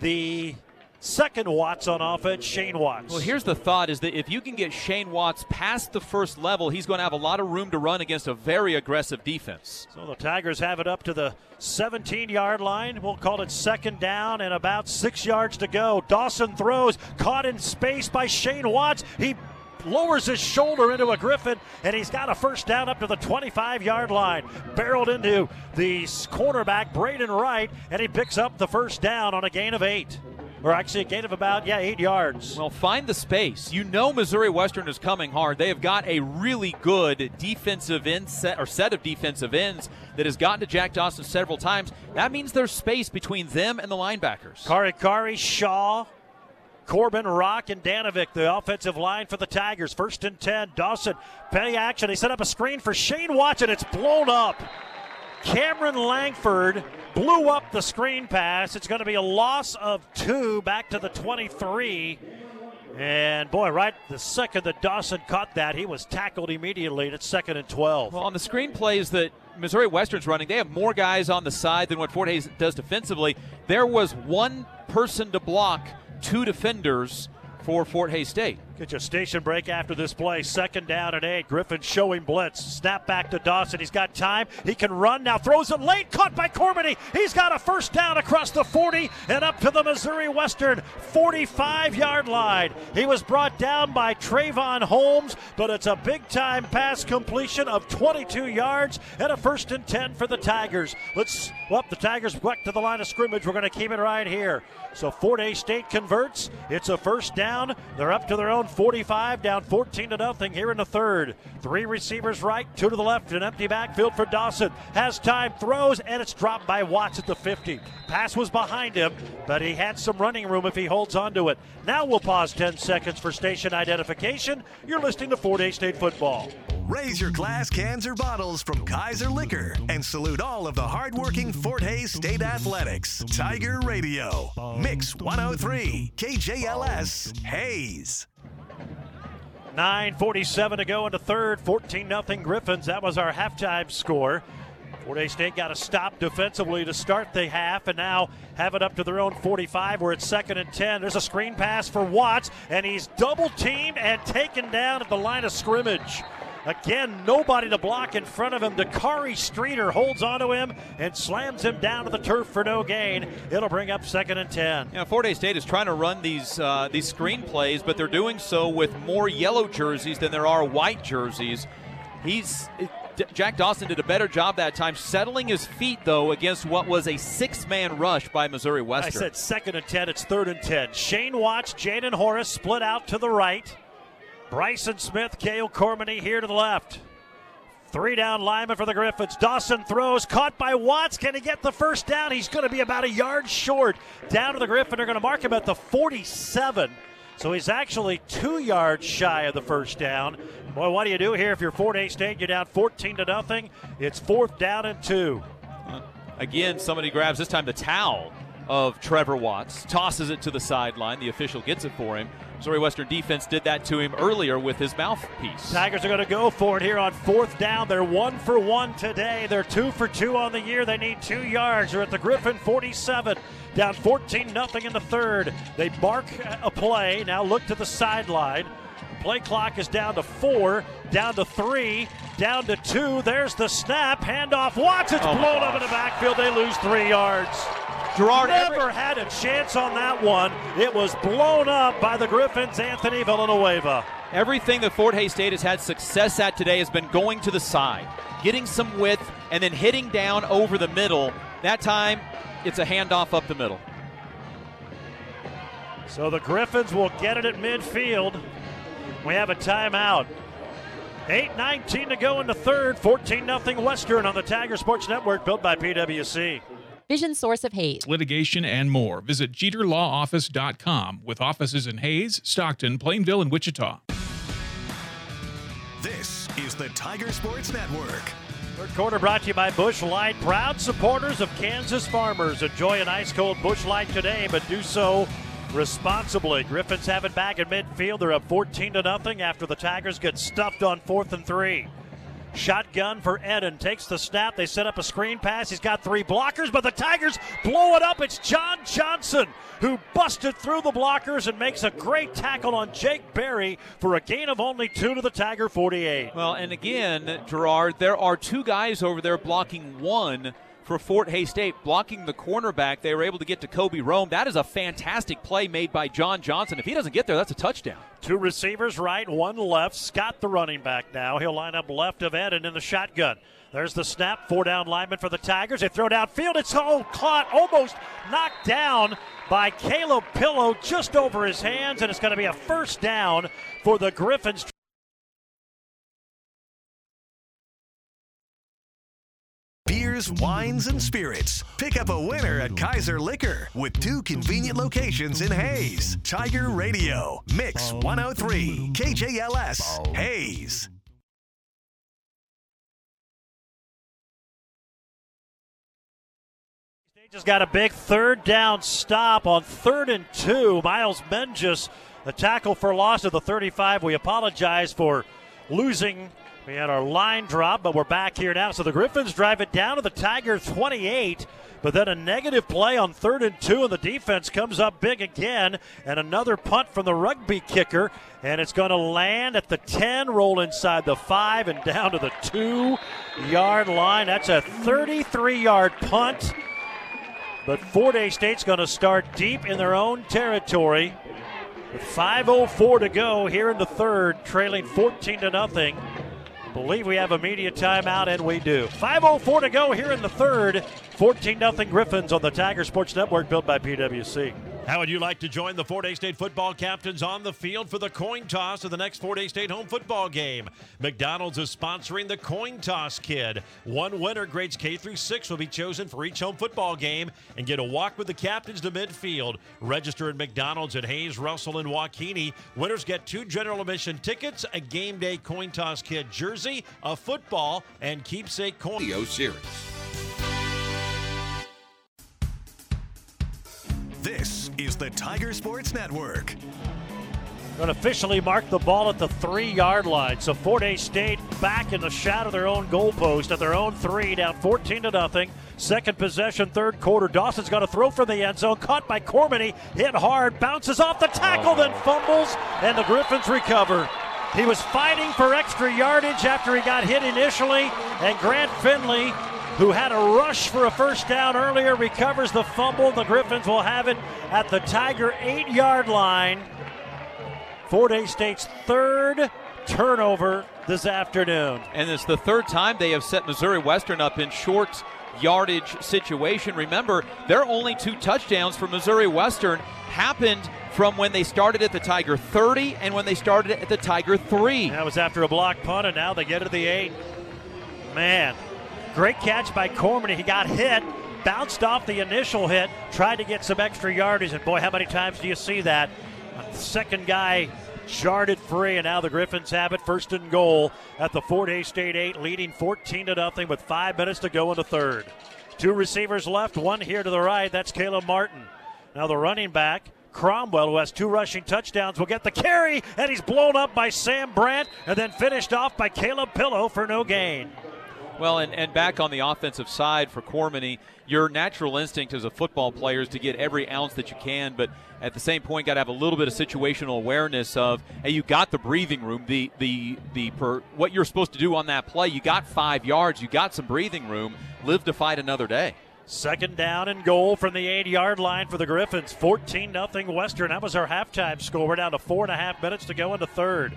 the second Watts on offense, Shane Watts. Well, here's the thought is that if you can get Shane Watts past the first level, he's going to have a lot of room to run against a very aggressive defense. So the Tigers have it up to the 17 yard line. We'll call it second down and about six yards to go. Dawson throws, caught in space by Shane Watts. He lowers his shoulder into a Griffin, and he's got a first down up to the 25 yard line. Barreled into the cornerback, Braden Wright, and he picks up the first down on a gain of eight or actually a gain of about yeah eight yards. Well, find the space. You know Missouri Western is coming hard. They have got a really good defensive end set or set of defensive ends that has gotten to Jack Dawson several times. That means there's space between them and the linebackers. Kari Kari, Shaw, Corbin, Rock, and Danovic, the offensive line for the Tigers. First and 10. Dawson, penny action. They set up a screen for Shane Watson. It's blown up. Cameron Langford blew up the screen pass. It's going to be a loss of two back to the 23. And boy, right the second that Dawson caught that, he was tackled immediately. And it's second and 12. Well, on the screen plays that Missouri Western's running, they have more guys on the side than what Fort Hays does defensively. There was one person to block two defenders for Fort Hays State. Get your station break after this play. Second down and eight. Griffin showing blitz. Snap back to Dawson. He's got time. He can run. Now throws it late. Caught by Cormany. He's got a first down across the 40 and up to the Missouri Western 45 yard line. He was brought down by Travion Holmes, but it's a big time pass completion of 22 yards and a first and 10 for the Tigers. Let's, well, the Tigers back to the line of scrimmage. We're going to keep it right here. So Fort Hays State converts. It's a first down. They're up to their own 45, down 14 to nothing here in the third. Three receivers right, two to the left, an empty backfield for Dawson. Has time, throws, and it's dropped by Watts at the 50. Pass was behind him, but he had some running room if he holds onto it. Now we'll pause 10 seconds for station identification. You're listening to Fort Hays State football. Raise your glass cans or bottles from Kaiser Liquor and salute all of the hardworking Fort Hays State Athletics. Tiger Radio, Mix 103, KJLS, Hays. 9.47 to go into third, 14 0 Griffins. That was our halftime score. Fort Hays State got a stop defensively to start the half and now have it up to their own 45. We're at second and 10. There's a screen pass for Watts, and he's double teamed and taken down at the line of scrimmage. Again, nobody to block in front of him. Dakari Streeter holds onto him and slams him down to the turf for no gain. It'll bring up second and ten. Yeah, Fort Hays State is trying to run these uh, these screen plays, but they're doing so with more yellow jerseys than there are white jerseys. He's Jack Dawson did a better job that time, settling his feet though against what was a six-man rush by Missouri Western. I said second and ten. It's third and ten. Shane Watts, Jaden Horace split out to the right. Bryson Smith, Kale Cormany here to the left. Three down lineman for the Griffins. Dawson throws, caught by Watts. Can he get the first down? He's going to be about a yard short. Down to the Griffin. They're going to mark him at the 47. So he's actually two yards shy of the first down. Boy, what do you do here if you're Fort Hays State? You're down 14 to nothing. It's fourth down and two. Uh, again, somebody grabs this time the towel of Trevor Watts, tosses it to the sideline. The official gets it for him. Missouri Western defense did that to him earlier with his mouthpiece. Tigers are going to go for it here on fourth down. They're one for one today. They're two for two on the year. They need two yards. They're at the Griffin 47, down 14 nothing in the third. They bark a play. Now look to the sideline. Play clock is down to four, down to three, down to two. There's the snap. Handoff. Watts. It's Oh, blown up in the backfield. They lose three yards. Gerard never every- had a chance on that one. It was blown up by the Griffins, Anthony Villanueva. Everything that Fort Hays State has had success at today has been going to the side, getting some width, and then hitting down over the middle. That time, it's a handoff up the middle. So the Griffins will get it at midfield. We have a timeout. 8.19 to go in the third. 14 0 Western on the Tiger Sports Network, built by PWC. Vision Source of Hays. litigation, and more. Visit JeterLawOffice.com with offices in Hays, Stockton, Plainville, and Wichita. This is the Tiger Sports Network. Third quarter brought to you by Busch Light, proud supporters of Kansas farmers. Enjoy an ice cold Busch Light today, but do so responsibly. Griffins have it back at midfield. They're up 14 to nothing after the Tigers get stuffed on fourth and three. Shotgun for Eden. Takes the snap. They set up a screen pass. He's got three blockers, but the Tigers blow it up. It's John Johnson who busted through the blockers and makes a great tackle on Jake Berry for a gain of only two to the Tiger 48. Well, and again, Gerard, there are two guys over there blocking one for Fort Hays State, blocking the cornerback. They were able to get to Kobe Rome. That is a fantastic play made by John Johnson. If he doesn't get there, that's a touchdown. Two receivers right, one left. Scott, the running back now. He'll line up left of Eden in the shotgun. There's the snap. Four down lineman for the Tigers. They throw downfield. It's all caught, almost knocked down by Caleb Pillow just over his hands, and it's going to be a first down for the Griffins. Beers, wines, and spirits. Pick up a winner at Kaiser Liquor with two convenient locations in Hays. Tiger Radio, Mix 103, KJLS, Hays. Just got a big third down stop on third and two. Miles Menges, the tackle for loss of the 35. We apologize for losing. We had our line drop, but we're back here now. So the Griffins drive it down to the Tiger 28. But then a negative play on third and two, and the defense comes up big again. And another punt from the rugby kicker. And it's going to land at the 10, roll inside the 5, and down to the 2 yard line. That's a 33 yard punt. But Fort Hays State's going to start deep in their own territory. With 5.04 to go here in the third, trailing 14 to nothing. Believe we have a media timeout, and we do. 5.04 to go here in the third. 14 0 Griffins on the Tiger Sports Network, built by PWC. How would you like to join the Fort Hays State football captains on the field for the coin toss of the next Fort Hays State home football game? McDonald's is sponsoring the coin toss kid. One winner, grades K through 6, will be chosen for each home football game and get a walk with the captains to midfield. Register at McDonald's at Hays, Russell, and WaKeeney. Winners get two general admission tickets, a game day coin toss kid jersey, a football, and keepsake coin. Series. Is the Tiger Sports Network. Going to officially mark the ball at the three yard line. So Fort Hays State back in the shadow of their own goalpost at their own three, down 14 to nothing. Second possession, third quarter. Dawson's got a throw from the end zone, caught by Cormany, hit hard, bounces off the tackle, then fumbles, and the Griffins recover. He was fighting for extra yardage after he got hit initially, and Grant Finley who had a rush for a first down earlier, recovers the fumble. The Griffins will have it at the Tiger eight yard line. Fort Hays State's third turnover this afternoon. And it's the third time they have set Missouri Western up in short yardage situation. Remember, their only two touchdowns for Missouri Western happened from when they started at the Tiger 30 and when they started at the Tiger 3. That was after a block punt, and now they get to the 8. Man, Great catch by Cormany. He got hit, bounced off the initial hit, tried to get some extra yardage, and boy, how many times do you see that? Second guy it free, and now the Griffins have it first and goal at the Fort Hays State 8, leading 14 to nothing with five minutes to go in the third. Two receivers left, one here to the right. That's Caleb Martin. Now the running back. Cromwell, who has two rushing touchdowns, will get the carry, and he's blown up by Sam Brandt and then finished off by Caleb Pillow for no gain. Well, and, and back on the offensive side for Cormany, your natural instinct as a football player is to get every ounce that you can, but at the same point, got to have a little bit of situational awareness of, hey, you got the breathing room, the the the per, what you're supposed to do on that play. You got five yards, you got some breathing room. Live to fight another day. Second down and goal from the eight yard line for the Griffins. 14 0 Western. That was our halftime score. We're down to four and a half minutes to go into third.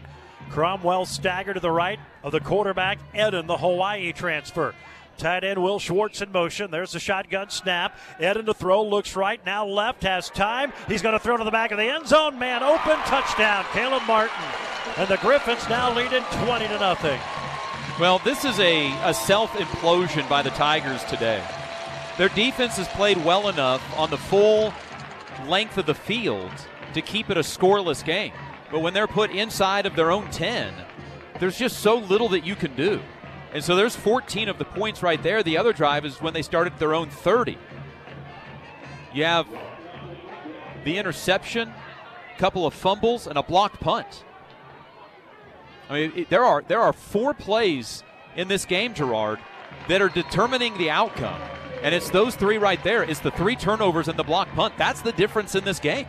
Cromwell stagger to the right of the quarterback, Eden, the Hawaii transfer. Tight end Will Schwartz in motion. There's the shotgun snap. Eden to throw, looks right, now left, has time. He's going to throw to the back of the end zone. Man open, touchdown, Caleb Martin. And the Griffins now leading 20 to nothing. Well, this is a, a self implosion by the Tigers today. Their defense has played well enough on the full length of the field to keep it a scoreless game. But when they're put inside of their own 10, there's just so little that you can do. And so there's 14 of the points right there. The other drive is when they started their own 30. You have the interception, a couple of fumbles, and a blocked punt. I mean, it, there are there are four plays in this game, Gerard, that are determining the outcome, and it's those three right there. It's the three turnovers and the blocked punt. That's the difference in this game.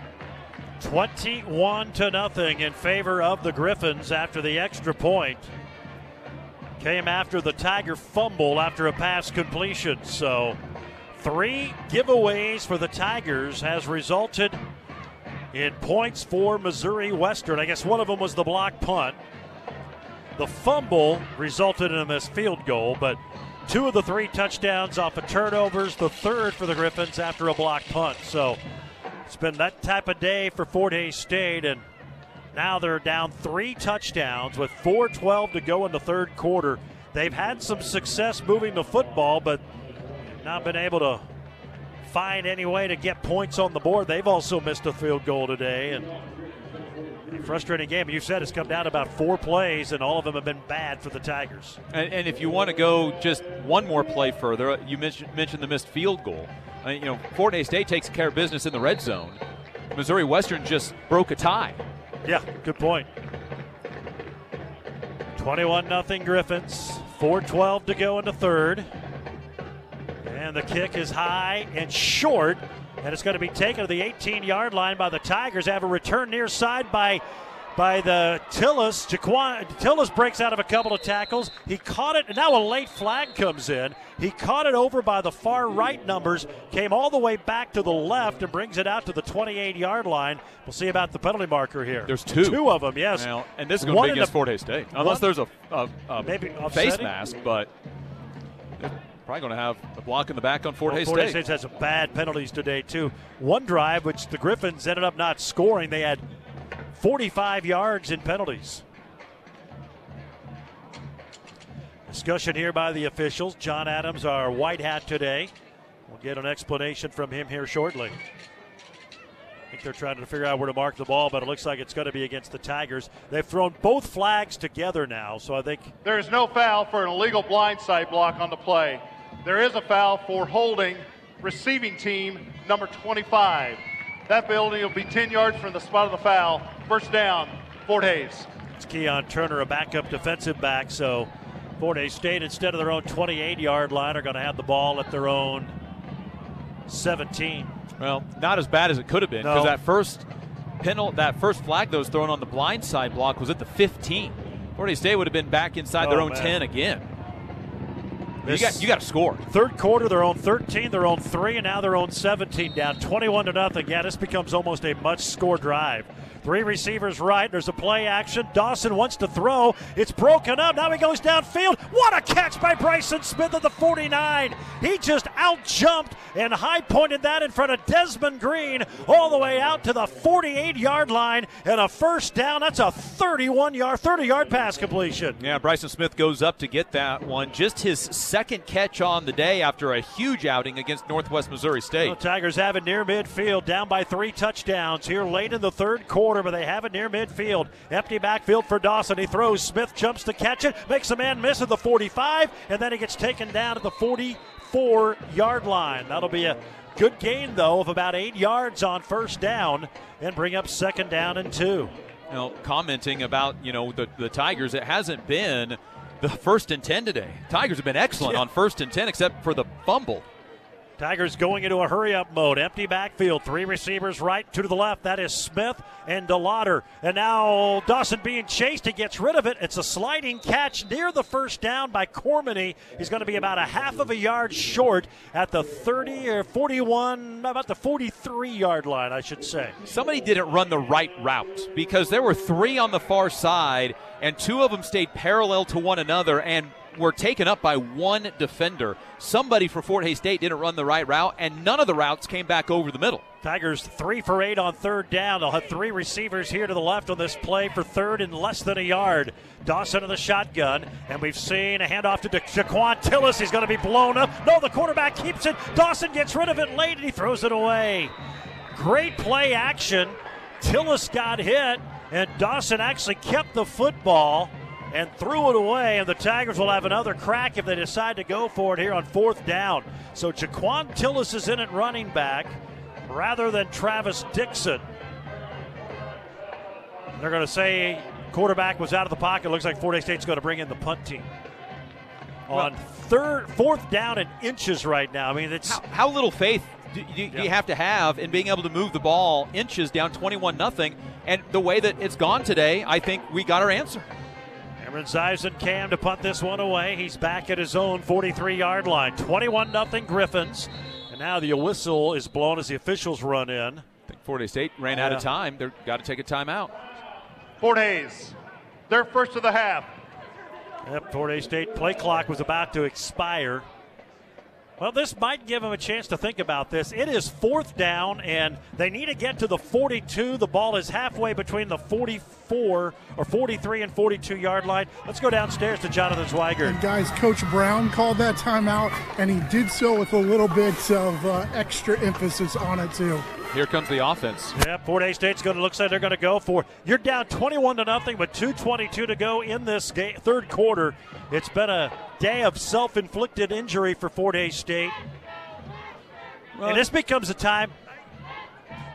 21 to nothing in favor of the Griffins after the extra point. Came after the Tiger fumble after a pass completion. So, three giveaways for the Tigers has resulted in points for Missouri Western. I guess one of them was the block punt. The fumble resulted in a missed field goal, but two of the three touchdowns off of turnovers, the third for the Griffins after a block punt. So, it's been that type of day for Fort Hays State, and now they're down three touchdowns with 4:12 to go in the third quarter. They've had some success moving the football, but not been able to find any way to get points on the board. They've also missed a field goal today, and frustrating game. You said it's come down to about four plays, and all of them have been bad for the Tigers. And, and if you want to go just one more play further, uh, you mentioned, mentioned the missed field goal. I mean, you know, Fort Hays State takes care of business in the red zone. Missouri Western just broke a tie. Yeah, good point. 21 0 Griffins. 4:12 to go in the third. And the kick is high and short, and it's going to be taken to the 18-yard line by the Tigers. Have a return near side by by the Tillis. Jaquan, Tillis breaks out of a couple of tackles. He caught it, and now a late flag comes in. He caught it over by the far right numbers, came all the way back to the left, and brings it out to the 28 yard line. We'll see about the penalty marker here. There's two. Two of them, yes. Well, and this is going to be against Fort Hays State. Unless one, there's a, a, a maybe face mask, but probably going to have a block in the back on Fort Well, Hays Fort Hays State. State has some bad penalties today, too. One drive, which the Griffins ended up not scoring, they had 45 yards in penalties. Discussion here by the officials. John Adams, our white hat today. We'll get an explanation from him here shortly. I think they're trying to figure out where to mark the ball, but it looks like it's going to be against the Tigers. They've thrown both flags together now, so I think There is no foul for an illegal blindside block on the play. There is a foul for holding receiving team number 25. That penalty will be 10 yards from the spot of the foul. First down, Fort Hays. It's Keon Turner, a backup defensive back. So Fort Hays State, instead of their own 28 yard line, are going to have the ball at their own 17. Well, not as bad as it could have been because No. that first penalty, that first flag that was thrown on the blind side block was at the 15. Fort Hays State would have been back inside their Oh, own man. 10 again. You got you got to score. Third quarter, their own 13, their own three, and now their own 17 down 21 to nothing. Yeah, this becomes almost a much score drive. Three receivers right. There's a play action. Dawson wants to throw. It's broken up. Now he goes downfield. What a catch by Bryson Smith at the 49. He just out jumped and high pointed that in front of Desmond Green all the way out to the 48 yard line and a first down. That's a 31 yard, 30 yard pass completion. Yeah, Bryson Smith goes up to get that one. Just his second catch on the day after a huge outing against Northwest Missouri State. The Tigers have it near midfield, down by three touchdowns here late in the third quarter, but they have it near midfield. Empty backfield for Dawson. He throws. Smith jumps to catch it, makes a man miss at the 45, and then he gets taken down to the 44 yard line. That'll be a good gain, though, of about eight yards on first down and bring up second down and two. You know, commenting about you know the the Tigers, it hasn't been the first and ten today. Tigers have been excellent Yeah. on first and ten, except for the fumble. Tigers going into a hurry up mode. Empty backfield. Three receivers right, two to the left. That is Smith and DeLauder. And now Dawson being chased. He gets rid of it. It's a sliding catch near the first down by Cormany. He's going to be about a half of a yard short at the 30 or 41, about the 43 yard line, I should say. Somebody didn't run the right route because there were three on the far side, and two of them stayed parallel to one another and were taken up by one defender. Somebody for Fort Hays State didn't run the right route, and none of the routes came back over the middle. Tigers three for eight on third down. They'll have three receivers here to the left on this play for third and less than a yard. Dawson in the shotgun, and we've seen a handoff to Jaquan Tillis. He's going to be blown up. No, the quarterback keeps it. Dawson gets rid of it late, and he throws it away. Great play action. Tillis got hit, and Dawson actually kept the football and threw it away. And the Tigers will have another crack if they decide to go for it here on fourth down. So Jaquan Tillis is in at running back rather than Travis Dixon. They're going to say quarterback was out of the pocket. Looks like Fort State's going to bring in the punt team. On third, fourth down and inches right now. I mean, it's How, how little faith do you, do you have to have in being able to move the ball inches down 21 nothing? And the way that it's gone today, I think we got our answer. Cameron Zives Cam to punt this one away. He's back at his own 43 yard line. 21 0 Griffins. And now the whistle is blown as the officials run in. I think Fort Hays State ran out of time. They've got to take a timeout. Fort Hays, their first of the half. Yep, Fort Hays State play clock was about to expire. Well, this might give them a chance to think about this. It is fourth down, and they need to get to the 42. The ball is halfway between the 44 or 43 and 42 yard line. Let's go downstairs to Jonathan Zweigert. And guys, Coach Brown called that timeout, and he did so with a little bit of uh, extra emphasis on it too. Here comes the offense. Yeah, Fort Hays State's going to looks like they're going to go for. You're down 21 to nothing, but 2:22 to go in this ga- third quarter. It's been a day of self-inflicted injury for Fort Hays State, and this becomes a time.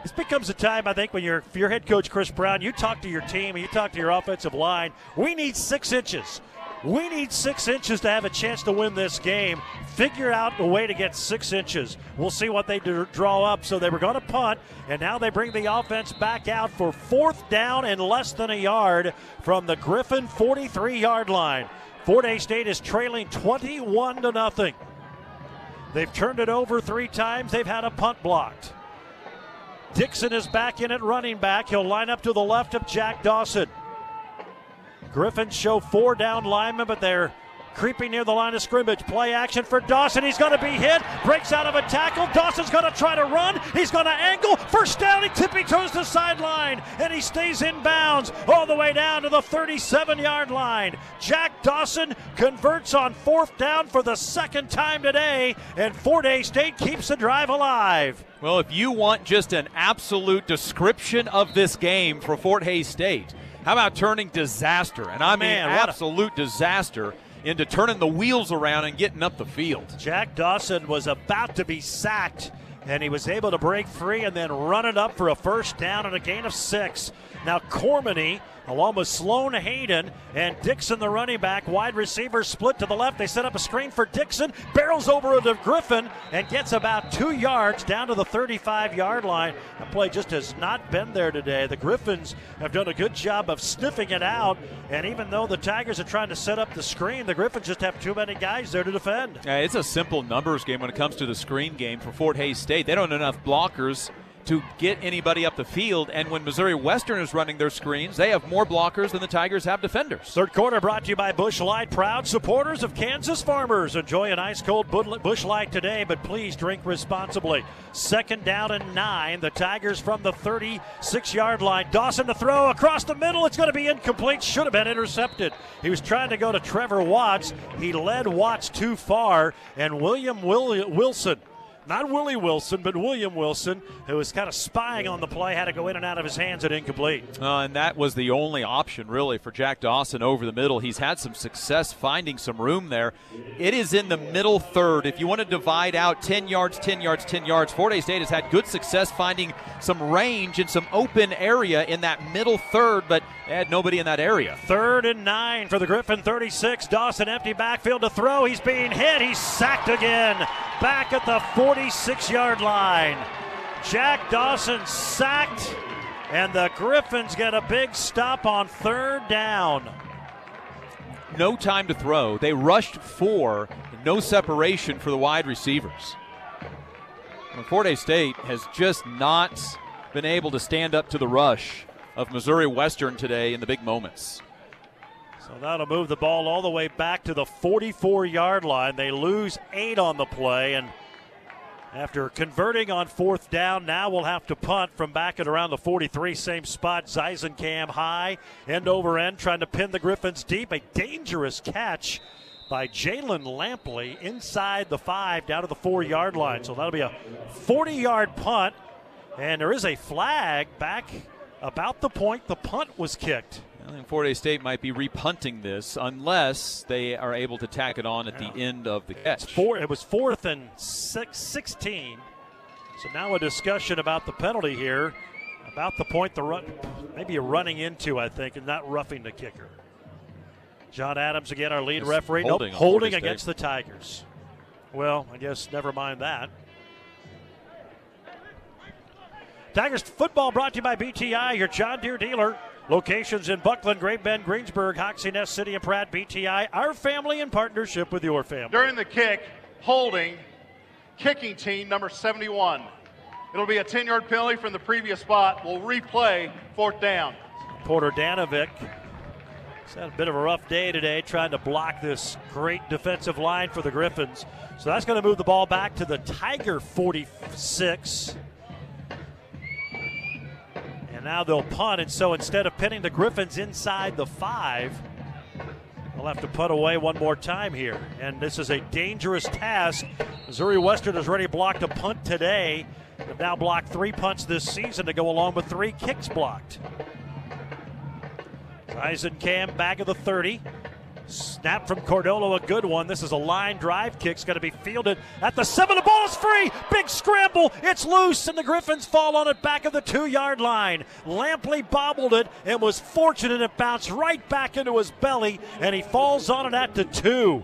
This becomes a time, I think, when you're if you're head coach Chris Brown, you talk to your team and you talk to your offensive line. We need six inches. We need six inches to have a chance to win this game. Figure out a way to get six inches. We'll see what they do, draw up. So they were going to punt, and now they bring the offense back out for fourth down and less than a yard from the Griffin 43 yard line. Fort Hays State is trailing 21 to nothing. They've turned it over three times. They've had a punt blocked. Dixon is back in at running back. He'll line up to the left of Jack Dawson. Griffins show four down linemen, but they're creeping near the line of scrimmage. Play action for Dawson. He's going to be hit. Breaks out of a tackle. Dawson's going to try to run. He's going to angle. First down. He tippy toes the sideline, and he stays in bounds all the way down to the 37 yard line. Jack Dawson converts on fourth down for the second time today, and Fort Hays State keeps the drive alive. Well, if you want just an absolute description of this game for Fort Hays State, how about turning disaster? And I mean Man, absolute disaster into turning the wheels around and getting up the field. Jack Dawson was about to be sacked, and he was able to break free and then run it up for a first down and a gain of six. Now, Cormany, along with Sloan Hayden and Dixon, the running back, wide receiver split to the left. They set up a screen for Dixon, barrels over to Griffin, and gets about two yards down to the 35 yard line. The play just has not been there today. The Griffins have done a good job of sniffing it out, and even though the Tigers are trying to set up the screen, the Griffins just have too many guys there to defend. Yeah, it's a simple numbers game when it comes to the screen game for Fort Hays State. They don't have enough blockers to get anybody up the field. And when Missouri Western is running their screens, they have more blockers than the Tigers have defenders. Third quarter brought to you by Busch Light, proud supporters of Kansas farmers. Enjoy an ice cold Busch Light today, but please drink responsibly. Second down and nine. The Tigers from the 36 yard line. Dawson to throw across the middle. It's going to be incomplete. Should have been intercepted. He was trying to go to Trevor Watts. He led Watts too far, and William Wilson not Willie Wilson, but William Wilson, who was kind of spying on the play, had to go in and out of his hands at incomplete. Uh, and that was the only option, really, for Jack Dawson over the middle. He's had some success finding some room there. It is in the middle third. If you want to divide out 10 yards, 10 yards, 10 yards, Fort Hays State has had good success finding some range and some open area in that middle third, but they had nobody in that area. Third and nine for the Griffin 36. Dawson empty backfield to throw. He's being hit. He's sacked again. Back at the 46 yard line. Jack Dawson sacked, and the Griffins get a big stop on third down. No time to throw. They rushed four, no separation for the wide receivers. Fort Hays State has just not been able to stand up to the rush of Missouri Western today in the big moments. So that'll move the ball all the way back to the 44 yard line. They lose eight on the play, and after converting on fourth down, now we'll have to punt from back at around the 43, same spot. Zeisenkam high, end over end, trying to pin the Griffins deep. A dangerous catch by Jalen Lampley inside the five down to the four yard line. So that'll be a 40 yard punt. And there is a flag back about the point the punt was kicked. I think Hays State might be repunting this unless they are able to tack it on at yeah. the end of the catch. Four, it was fourth and six, 16. So now a discussion about the penalty here, about the point the run, maybe a running into, I think, and not roughing the kicker. John Adams again, our lead it's referee, holding, nope, holding against the Tigers. Well, I guess never mind that. Tigers football brought to you by BTI, your John Deere dealer. Locations in Bucklin, Great Bend, Greensburg, Hoxie Ness City, and Pratt. BTI, our family in partnership with your family. During the kick, holding kicking team number 71. It'll be a 10 yard penalty from the previous spot. We'll replay fourth down. Porter Danovic has had a bit of a rough day today trying to block this great defensive line for the Griffins. So that's going to move the ball back to the Tiger 46. And now they'll punt. And so instead of pinning the Griffins inside the five, they'll have to punt away one more time here. And this is a dangerous task. Missouri Western has already blocked a punt today. They've now blocked three punts this season to go along with three kicks blocked. Cam back of the 30. Snap from Cordolo, a good one. This is a line drive kick. It's going to be fielded at the seven. The ball is free. Big scramble. It's loose, and the Griffins fall on it back of the two yard line. Lampley bobbled it and was fortunate it bounced right back into his belly, and he falls on it at the two.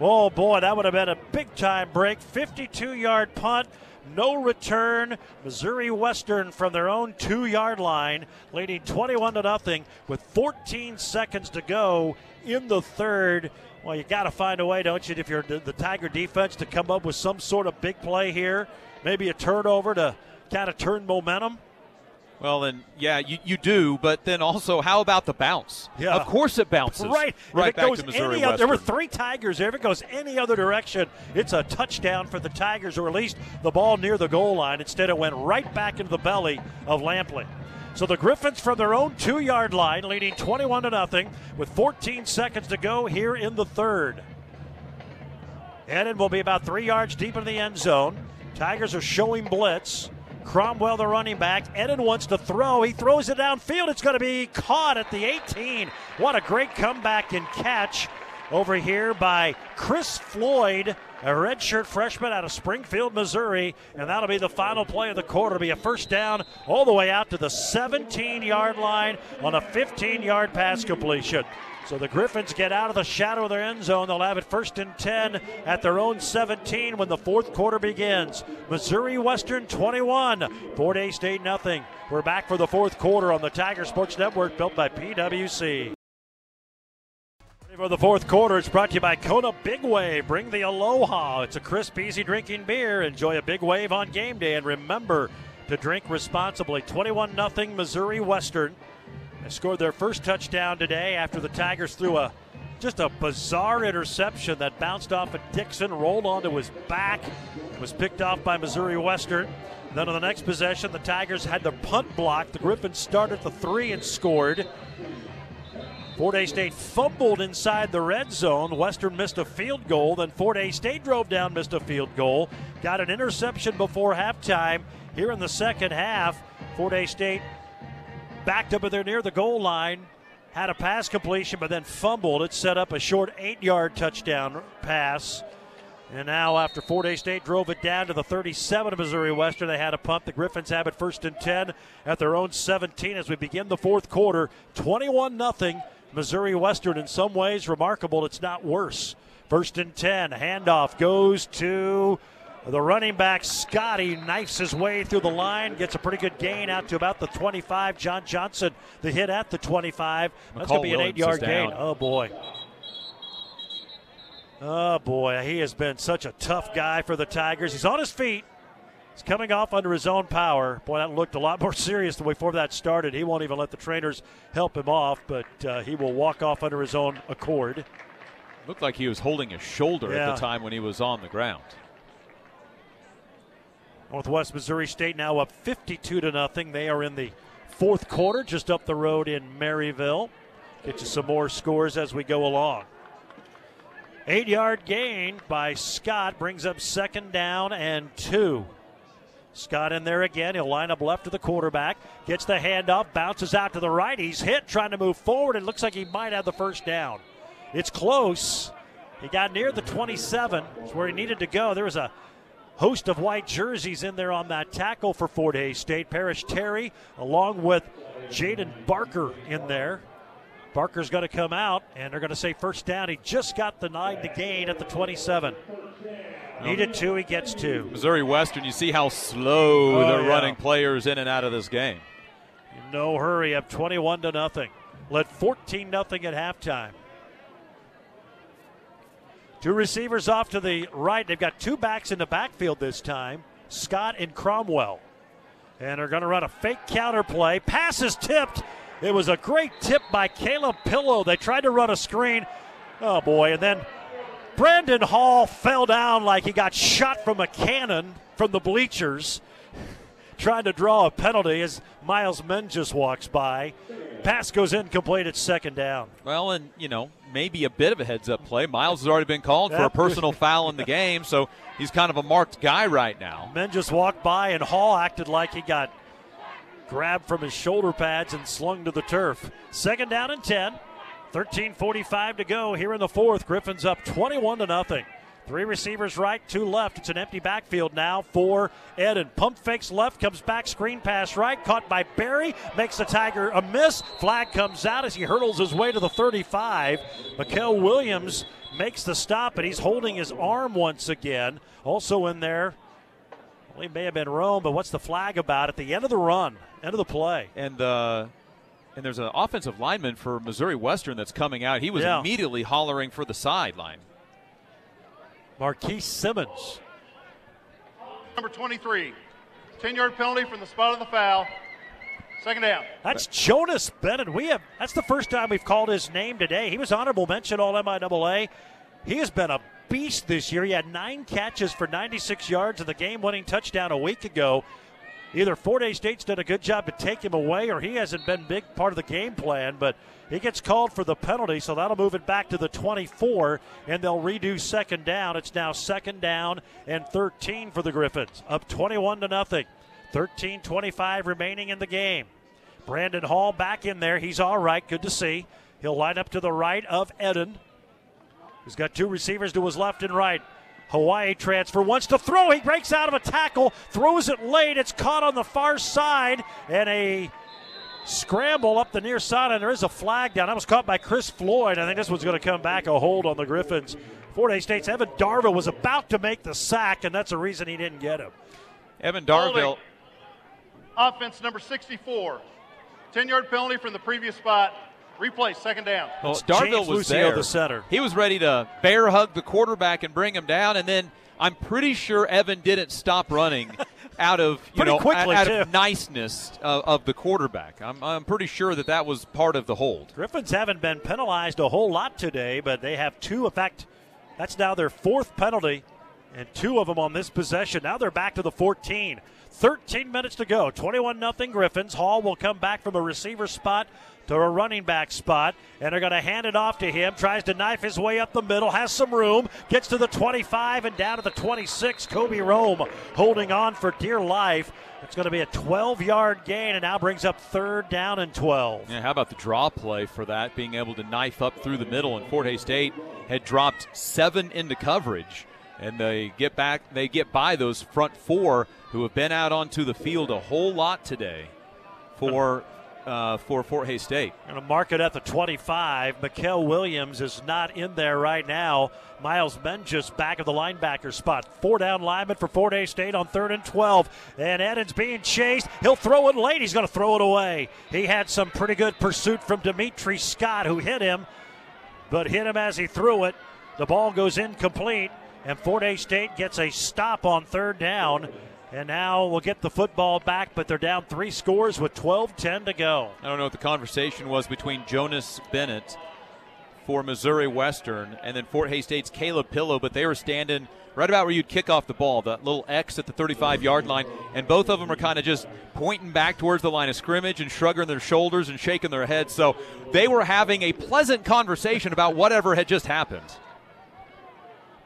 Oh boy, that would have been a big time break. 52 yard punt. No return. Missouri Western from their own two yard line, leading 21 to nothing with 14 seconds to go in the third. Well, you got to find a way, don't you, if you're the Tiger defense, to come up with some sort of big play here, maybe a turnover to kind of turn momentum. Well, then, yeah, you, you do, but then also, how about the bounce? Yeah. Of course it bounces. Right. Right it back goes to Missouri any other, There were three Tigers there. If it goes any other direction, it's a touchdown for the Tigers, or at least the ball near the goal line. Instead, it went right back into the belly of Lampley. So the Griffins from their own two yard line, leading 21 to nothing, with 14 seconds to go here in the third. Eden will be about three yards deep in the end zone. Tigers are showing blitz. Cromwell, the running back. Eden wants to throw. He throws it downfield. It's going to be caught at the 18. What a great comeback and catch over here by Chris Floyd, a redshirt freshman out of Springfield, Missouri. And that'll be the final play of the quarter. It'll be a first down all the way out to the 17 yard line on a 15 yard pass completion. So the Griffins get out of the shadow of their end zone. They'll have it first and 10 at their own 17 when the fourth quarter begins. Missouri Western 21, Fort Hays State nothing. We're back for the fourth quarter on the Tiger Sports Network built by PWC. For the fourth quarter, it's brought to you by Kona Big Wave. Bring the Aloha. It's a crisp, easy drinking beer. Enjoy a big wave on game day. And remember to drink responsibly. 21 0 Missouri Western. They scored their first touchdown today after the Tigers threw a just a bizarre interception that bounced off of Dixon, rolled onto his back, was picked off by Missouri Western. Then on the next possession, the Tigers had the punt blocked. The Griffins started the three and scored. Fort Hays State fumbled inside the red zone. Western missed a field goal. Then Fort Hays State drove down, missed a field goal. Got an interception before halftime. Here in the second half, Fort Hays State backed up there near the goal line, had a pass completion, but then fumbled. It set up a short eight yard touchdown pass. And now, after Fort Hays State drove it down to the 37 of Missouri Western, they had a punt. The Griffins have it first and 10 at their own 17 as we begin the fourth quarter. 21 0. Missouri Western, in some ways, remarkable. It's not worse. First and 10. Handoff goes to the running back, Scotty, knifes his way through the line, gets a pretty good gain out to about the 25. John Johnson, the hit at the 25. That's going to be an eight yard gain. Oh, boy. Oh, boy. He has been such a tough guy for the Tigers. He's on his feet. He's coming off under his own power. Boy, that looked a lot more serious than before that started. He won't even let the trainers help him off, but uh, he will walk off under his own accord. Looked like he was holding his shoulder Yeah. at the time when he was on the ground. Northwest Missouri State now up 52 to nothing. They are in the fourth quarter, just up the road in Maryville. Get you some more scores as we go along. Eight yard gain by Scott brings up second down and two. Scott in there again. He'll line up left to the quarterback. Gets the handoff, bounces out to the right. He's hit trying to move forward. It looks like he might have the first down. It's close. He got near the 27. It's where he needed to go. There was a host of white jerseys in there on that tackle for Fort Hays State. Parrish Terry, along with Jaden Barker in there. Barker's going to come out, and they're going to say first down. He just got the gain at the 27. Needed two, he gets two. Missouri Western, you see how slow Oh, they're yeah. running players in and out of this game. No hurry, up 21 to nothing. Led 14 nothing at halftime. Two receivers off to the right. They've got two backs in the backfield this time, Scott and Cromwell. And they're going to run a fake counter play. Pass is tipped. It was a great tip by Caleb Pillow. They tried to run a screen. Oh boy, and then Brandon Hall fell down like he got shot from a cannon from the bleachers, trying to draw a penalty as Miles Menges just walks by. Pass goes incomplete at second down. Well, and, you know, maybe a bit of a heads up play. Miles has already been called for a personal foul in the game, so he's kind of a marked guy right now. Menges just walked by, and Hall acted like he got grabbed from his shoulder pads and slung to the turf. Second down and 10. 13:45 to go here in the fourth. Griffins up 21 to nothing. Three receivers right, two left. It's an empty backfield now for Eden. Pump fakes left, comes back, screen pass right, caught by Barry, makes the Tiger a miss. Flag comes out as he hurdles his way to the 35. Mikel Williams makes the stop, and he's holding his arm once again. Also in there, well, he may have been Rome, but what's the flag about at the end of the run, end of the play? And uh, and there's an offensive lineman for Missouri Western that's coming out. He was Yeah. immediately hollering for the sideline. Marquise Simmons. Number 23, 10 yard penalty from the spot of the foul. Second down. That's Jonas Bennett. We have that's the first time we've called his name today. He was honorable mention all MIAA. He has been a beast this year. He had nine catches for 96 yards and the game-winning touchdown a week ago. Either Hays State's done a good job to take him away, or he hasn't been big part of the game plan. But he gets called for the penalty, so that'll move it back to the 24, and they'll redo second down. It's now second down and 13 for the Griffins, up 21 to nothing. 13-25 remaining in the game. Brandon Hall back in there. He's all right. Good to see. He'll line up to the right of Eden. He's got two receivers to his left and right. Hawaii transfer wants to throw. He breaks out of a tackle, throws it late. It's caught on the far side, and a scramble up the near side, and there is a flag down. That was caught by Chris Floyd. I think this one's going to come back a hold on the Griffins. Fort Hays State's Evan Darville was about to make the sack, and that's the reason he didn't get him. Evan Holding. Offense number 64, 10 yard penalty from the previous spot. Replay, second down. Well, Darville was there. the center. He was ready to bear hug the quarterback and bring him down, and then I'm pretty sure Evan didn't stop running out of you know quickly, out too. of niceness of, of the quarterback. I'm, I'm pretty sure that that was part of the hold. Griffins haven't been penalized a whole lot today, but they have two. In fact, that's now their fourth penalty, and two of them on this possession. Now they're back to the 14. 13 minutes to go. 21 nothing Griffins. Hall will come back from a receiver spot to a running back spot, and they're going to hand it off to him. Tries to knife his way up the middle, has some room, gets to the 25 and down to the 26. Kobe Rome holding on for dear life. It's going to be a 12 yard gain, and now brings up third down and 12. Yeah, how about the draw play for that? Being able to knife up through the middle, and Fort Hays State had dropped seven into coverage, and they get back. They get by those front four who have been out onto the field a whole lot today for uh, for Fort Hays State. Going to mark it at the 25. Mikel Williams is not in there right now. Miles Menges back of the linebacker spot. Four down lineman for Fort Hays State on third and 12. And Eden's being chased. He'll throw it late. He's going to throw it away. He had some pretty good pursuit from Dimitri Scott, who hit him, but hit him as he threw it. The ball goes incomplete, and Fort Hays State gets a stop on third down. And now we'll get the football back, but they're down three scores with 12 10 to go. I don't know what the conversation was between Jonas Bennett for Missouri Western and then Fort Hays State's Caleb Pillow, but they were standing right about where you'd kick off the ball, that little X at the 35 yard line, and both of them are kind of just pointing back towards the line of scrimmage and shrugging their shoulders and shaking their heads. So they were having a pleasant conversation about whatever had just happened.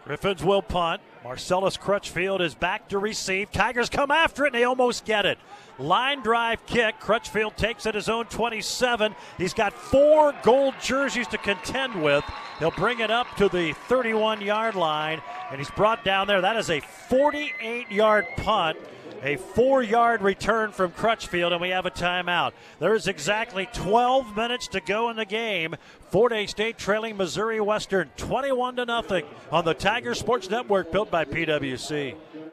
Griffins will punt. Marcellus Crutchfield is back to receive. Tigers come after it and they almost get it. Line drive kick. Crutchfield takes it his own 27. He's got four gold jerseys to contend with. He'll bring it up to the 31 yard line and he's brought down there. That is a 48 yard punt. A four yard return from Crutchfield, and we have a timeout. There's exactly 12 minutes to go in the game. Fort Hays State trailing Missouri Western 21 to nothing on the Tiger Sports Network built by PWC.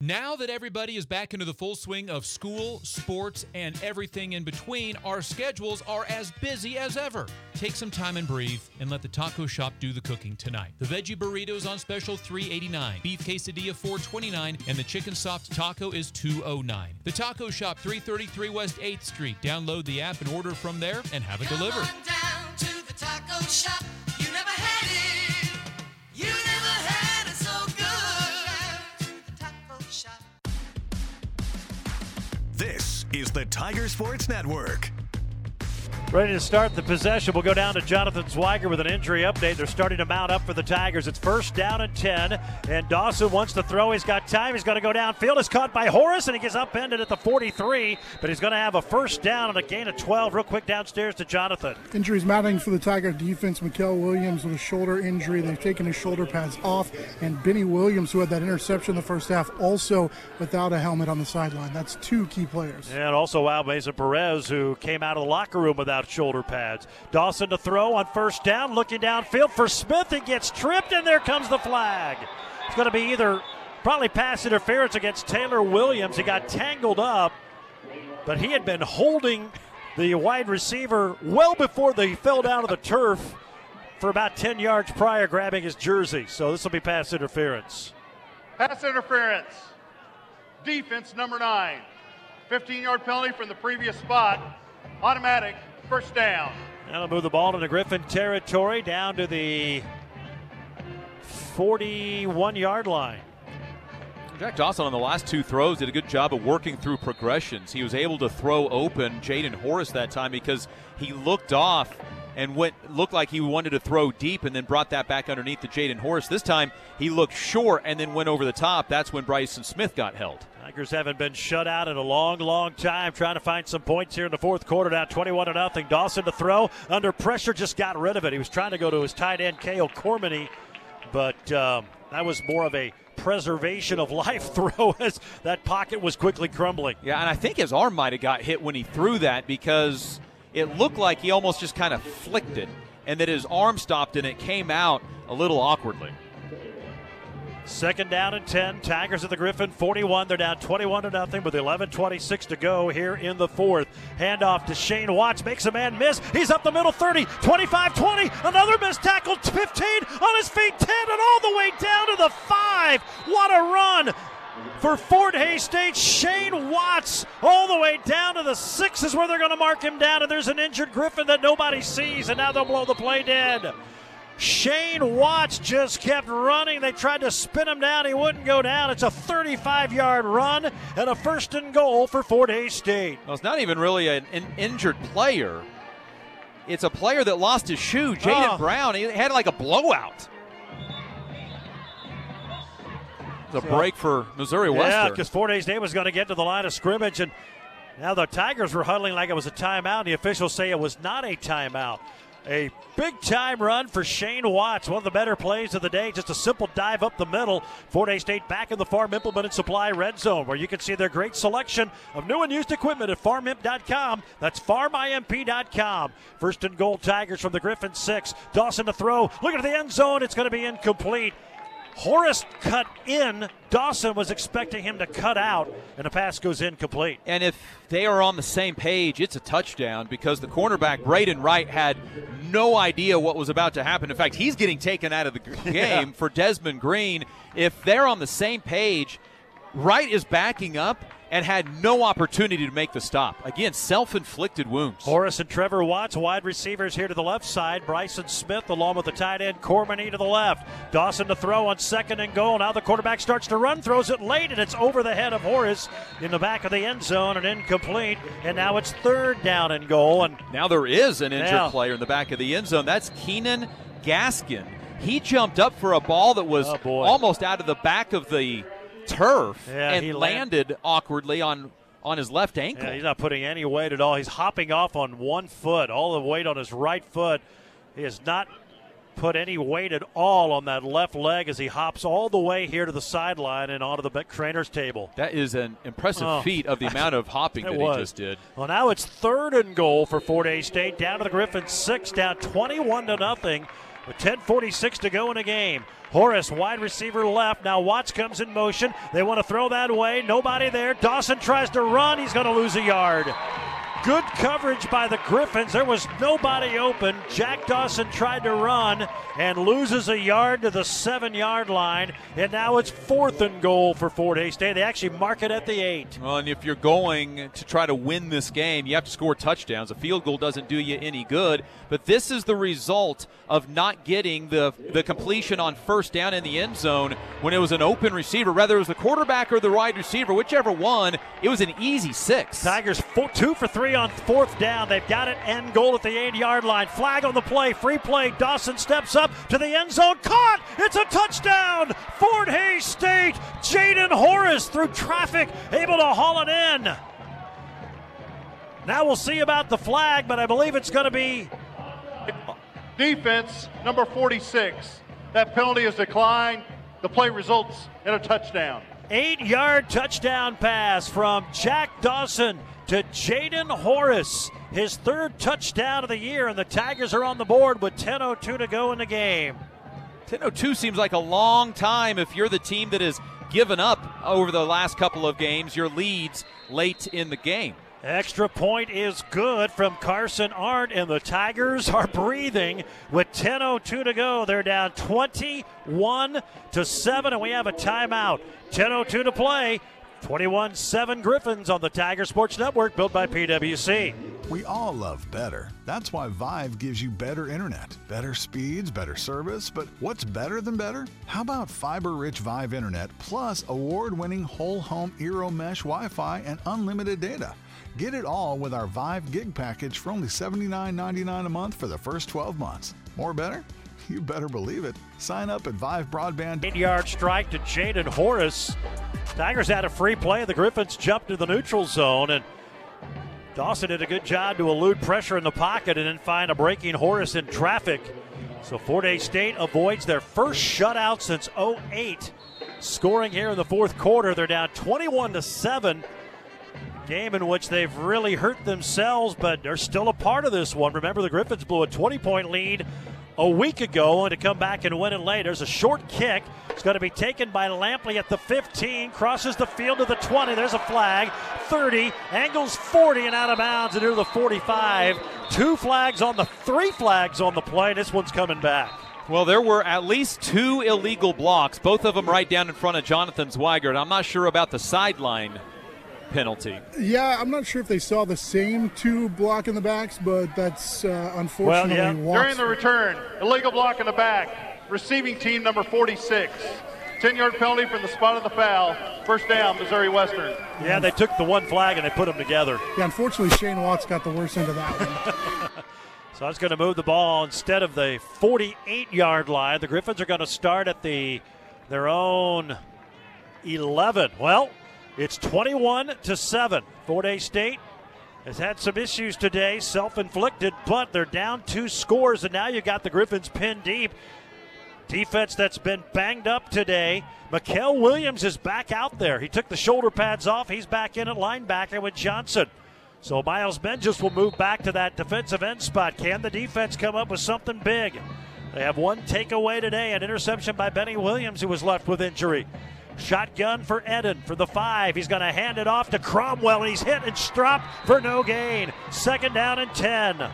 Now that everybody is back into the full swing of school, sports, and everything in between, our schedules are as busy as ever. Take some time and breathe and let the taco shop do the cooking tonight. The veggie burritos on special 389, beef quesadilla 429, and the chicken soft taco is 209. The taco shop 333 West 8th Street. Download the app and order from there and have it delivered. Is the Tiger Sports Network. Ready to start the possession. We'll go down to Jonathan Zweiger with an injury update. They're starting to mount up for the Tigers. It's first down and 10, and Dawson wants to throw. He's got time. He's going to go downfield. Is caught by Horace, and he gets upended at the 43, but he's going to have a first down and a gain of 12. Real quick downstairs to Jonathan. Injuries mounting for the Tiger defense. Mikael Williams with a shoulder injury. They've taken his shoulder pads off. And Benny Williams, who had that interception in the first half, also without a helmet on the sideline. That's two key players. And also Al Mason Perez, who came out of the locker room without shoulder pads. Dawson to throw on first down, looking downfield for Smith. He gets tripped, and there comes the flag. It's going to be either probably pass interference against Taylor Williams. He got tangled up, but he had been holding the wide receiver well before they fell down to the turf for about 10 yards prior, grabbing his jersey. So this will be pass interference. Pass interference. Defense number nine. 15 yard penalty from the previous spot. Automatic first down. That'll move the ball into Griffin territory down to the 41 yard line. Jack Dawson on the last two throws did a good job of working through progressions. He was able to throw open Jaden Horace that time because he looked off and went looked like he wanted to throw deep and then brought that back underneath to Jaden Horace. This time he looked short and then went over the top. That's when Bryson Smith got held. Tigers haven't been shut out in a long, long time. Trying to find some points here in the fourth quarter. Now 21 to nothing. Dawson to throw under pressure, just got rid of it. He was trying to go to his tight end Kale Cormany, but um, that was more of a preservation of life throw as that pocket was quickly crumbling. Yeah, and I think his arm might have got hit when he threw that because it looked like he almost just kind of flicked it and that his arm stopped and it came out a little awkwardly. Second down and 10. Tigers at the Griffin 41. They're down 21 to nothing with 11:26 to go here in the fourth. Handoff to Shane Watts makes a man miss. He's up the middle 30, 25 20. Another missed tackle 15 on his feet 10 and all the way down to the 5. What a run! For Fort Hays State, Shane Watts all the way down to the six is where they're going to mark him down. And there's an injured Griffin that nobody sees, and now they'll blow the play dead. Shane Watts just kept running. They tried to spin him down. He wouldn't go down. It's a 35 yard run and a first and goal for Fort Hays State. Well, it's not even really an, an injured player. It's a player that lost his shoe, Jaden Oh. Brown. He had like a blowout. It's a break for Missouri Western. Yeah, because Fort Hays State was going to get to the line of scrimmage, and now the Tigers were huddling like it was a timeout. and The officials say it was not a timeout. A big time run for Shane Watts, one of the better plays of the day. Just a simple dive up the middle. Fort Hays State back in the Farm Implement and Supply Red Zone, where you can see their great selection of new and used equipment at farmimp.com. That's farmimp.com. First and goal, Tigers from the Griffin six. Dawson to throw. Look at the end zone. It's going to be incomplete. Horace cut in. Dawson was expecting him to cut out, and the pass goes incomplete. And if they are on the same page, it's a touchdown because the cornerback, Braden Wright, had no idea what was about to happen. In fact, he's getting taken out of the g- Yeah. game for Desmond Green. If they're on the same page, Wright is backing up and had no opportunity to make the stop. Again, self inflicted wounds. Horace and Trevor Watts, wide receivers here to the left side. Bryson Smith along with the tight end Cormany to the left. Dawson to throw on second and goal. Now the quarterback starts to run, throws it late, and it's over the head of Horace in the back of the end zone and incomplete. And now it's third down and goal. And Now there is an injured Yeah. player in the back of the end zone. That's Keenan Gaskin. He jumped up for a ball that was Oh, almost out of the back of the turf Yeah, and he land- landed awkwardly on on his left ankle. Yeah, he's not putting any weight at all. He's hopping off on one foot, all the weight on his right foot. He has not put any weight at all on that left leg as he hops all the way here to the sideline and onto the trainer's table. That is an impressive Oh. feat of the amount of hopping that was. he just did. Well, now it's third and goal for Fort Hays State. Down to the Griffins, six, down 21 to nothing, with 10:46 to go in the game. Horace, wide receiver left. Now Watts comes in motion. They want to throw that away. Nobody there. Dawson tries to run. He's going to lose a yard. Good coverage by the Griffins. There was nobody open. Jack Dawson tried to run and loses a yard to the seven yard line. And now it's fourth and goal for Fort Hays State. They actually mark it at the eight. Well, and if you're going to try to win this game, you have to score touchdowns. A field goal doesn't do you any good. But this is the result of not getting the, the completion on first down in the end zone when it was an open receiver. Whether it was the quarterback or the wide receiver, whichever one, it was an easy six. Tigers four, two for three on fourth down. They've got it end goal at the eight yard line. Flag on the play. Free play. Dawson steps up to the end zone. Caught. It's a touchdown. Fort Hays State. Jaden Horace through traffic, able to haul it in. Now we'll see about the flag, but I believe it's going to be Defense number 46. That penalty is declined. The play results in a touchdown. Eight yard touchdown pass from Jack Dawson to Jaden Horace. His third touchdown of the year, and the Tigers are on the board with 10.02 to go in the game. 10:02 seems like a long time if you're the team that has given up over the last couple of games your leads late in the game. Extra point is good from Carson Arndt, and the Tigers are breathing with 10:02 to go. They're down 21 to seven, and we have a timeout. 10:02 to play. 21-7 Griffins on the Tiger Sports Network, built by PwC. We all love better. That's why Vyve gives you better internet, better speeds, better service. But what's better than better? How about fiber rich Vyve internet plus award winning whole home Eero Mesh Wi Fi and unlimited data? Get it all with our Vyve gig package for only $79.99 a month for the first 12 months. More better? You better believe it. Sign up at Vyve Broadband. Eight yard strike to Jaden Horace. Tigers had a free play. The Griffins jumped to the neutral zone, and Dawson did a good job to elude pressure in the pocket and then find a breaking Horace in traffic. So Fort Hays State avoids their first shutout since 08. Scoring here in the fourth quarter, they're down 21 to 7. Game in which they've really hurt themselves, but they're still a part of this one. Remember, the Griffins blew a 20 point lead a week ago and to come back and win it late. There's a short kick. It's going to be taken by Lampley at the 15, crosses the field to the 20. There's a flag. 30, angles 40 and out of bounds and near the 45. Two flags on the three flags on the play. This one's coming back. Well, there were at least two illegal blocks, both of them right down in front of Jonathan Zweigert. I'm not sure about the sideline penalty. Yeah, I'm not sure if they saw the same two block in the backs, but that's uh, unfortunately walks- During the return, illegal block in the back. Receiving team number 46. 10 yard penalty from the spot of the foul. First down, Missouri Western. Yeah, they took the one flag and they put them together. Yeah, unfortunately, Shane Watts got the worst end of that one. So it's going to move the ball instead of the 48 yard line. The Griffins are going to start at the their own 11. Well, it's 21 to 7. Fort Hays State has had some issues today, self inflicted, but they're down two scores, and now you got the Griffins pinned deep. Defense that's been banged up today. Mikael Williams is back out there. He took the shoulder pads off. He's back in at linebacker with Johnson. So Miles Menges will move back to that defensive end spot. Can the defense come up with something big? They have one takeaway today, an interception by Benny Williams, who was left with injury. Shotgun for Eden for the five. He's going to hand it off to Cromwell, and he's hit and stopped for no gain. Second down and 10.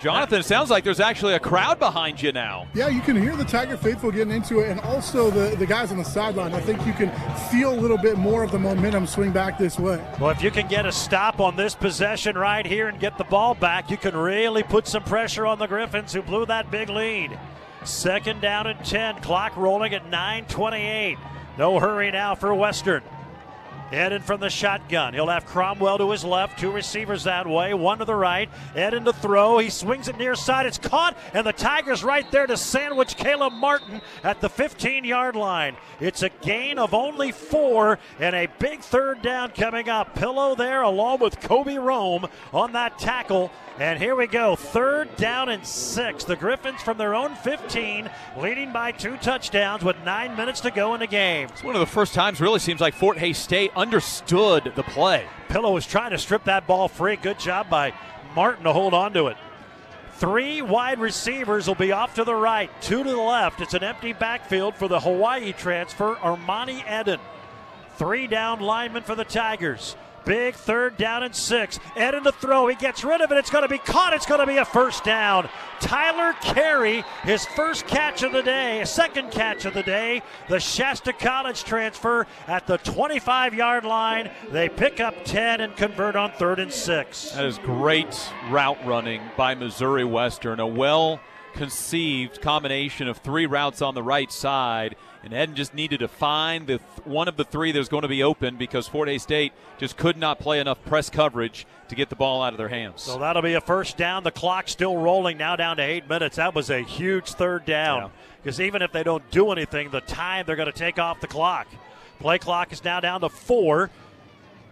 Jonathan, it sounds like there's actually a crowd behind you now. yeah, you can hear the Tiger faithful getting into it, and also the, the guys on the sideline. I think you can feel a little bit more of the momentum swing back this way. Well, if you can get a stop on this possession right here and get the ball back, you can really put some pressure on the Griffins, who blew that big lead. Second down and 10. Clock rolling at 9:28. No hurry now for Western. Eden from the shotgun. He'll have Cromwell to his left, two receivers that way, one to the right. Eden to throw. He swings it near side. It's caught, and the Tigers right there to sandwich Caleb Martin at the 15 yard line. It's a gain of only four, and a big third down coming up. Pillow there, along with Kobe Rome on that tackle. And here we go. Third down and six. The Griffins from their own 15, leading by two touchdowns with nine minutes to go in the game. It's one of the first times, really seems like Fort Hays State understood the play. Pillow was trying to strip that ball free. Good job by Martin to hold on to it. Three wide receivers will be off to the right, two to the left. It's an empty backfield for the Hawaii transfer, Armani Eden. Three down linemen for the Tigers. Big third down and six. Eden the throw. He gets rid of it. It's going to be caught. It's going to be a first down. Tyler Carey, his first catch of the day, second catch of the day. The Shasta College transfer at the 25 yard line. They pick up 10 and convert on third and six. That is great route running by Missouri Western. A well conceived combination of three routes on the right side. And Eden just needed to find the th- one of the three that was going to be open because Fort Hays State just could not play enough press coverage to get the ball out of their hands. So that'll be a first down. The clock's still rolling now down to eight minutes. That was a huge third down because even if they don't do anything, the time they're going to take off the clock. Play clock is now down to four.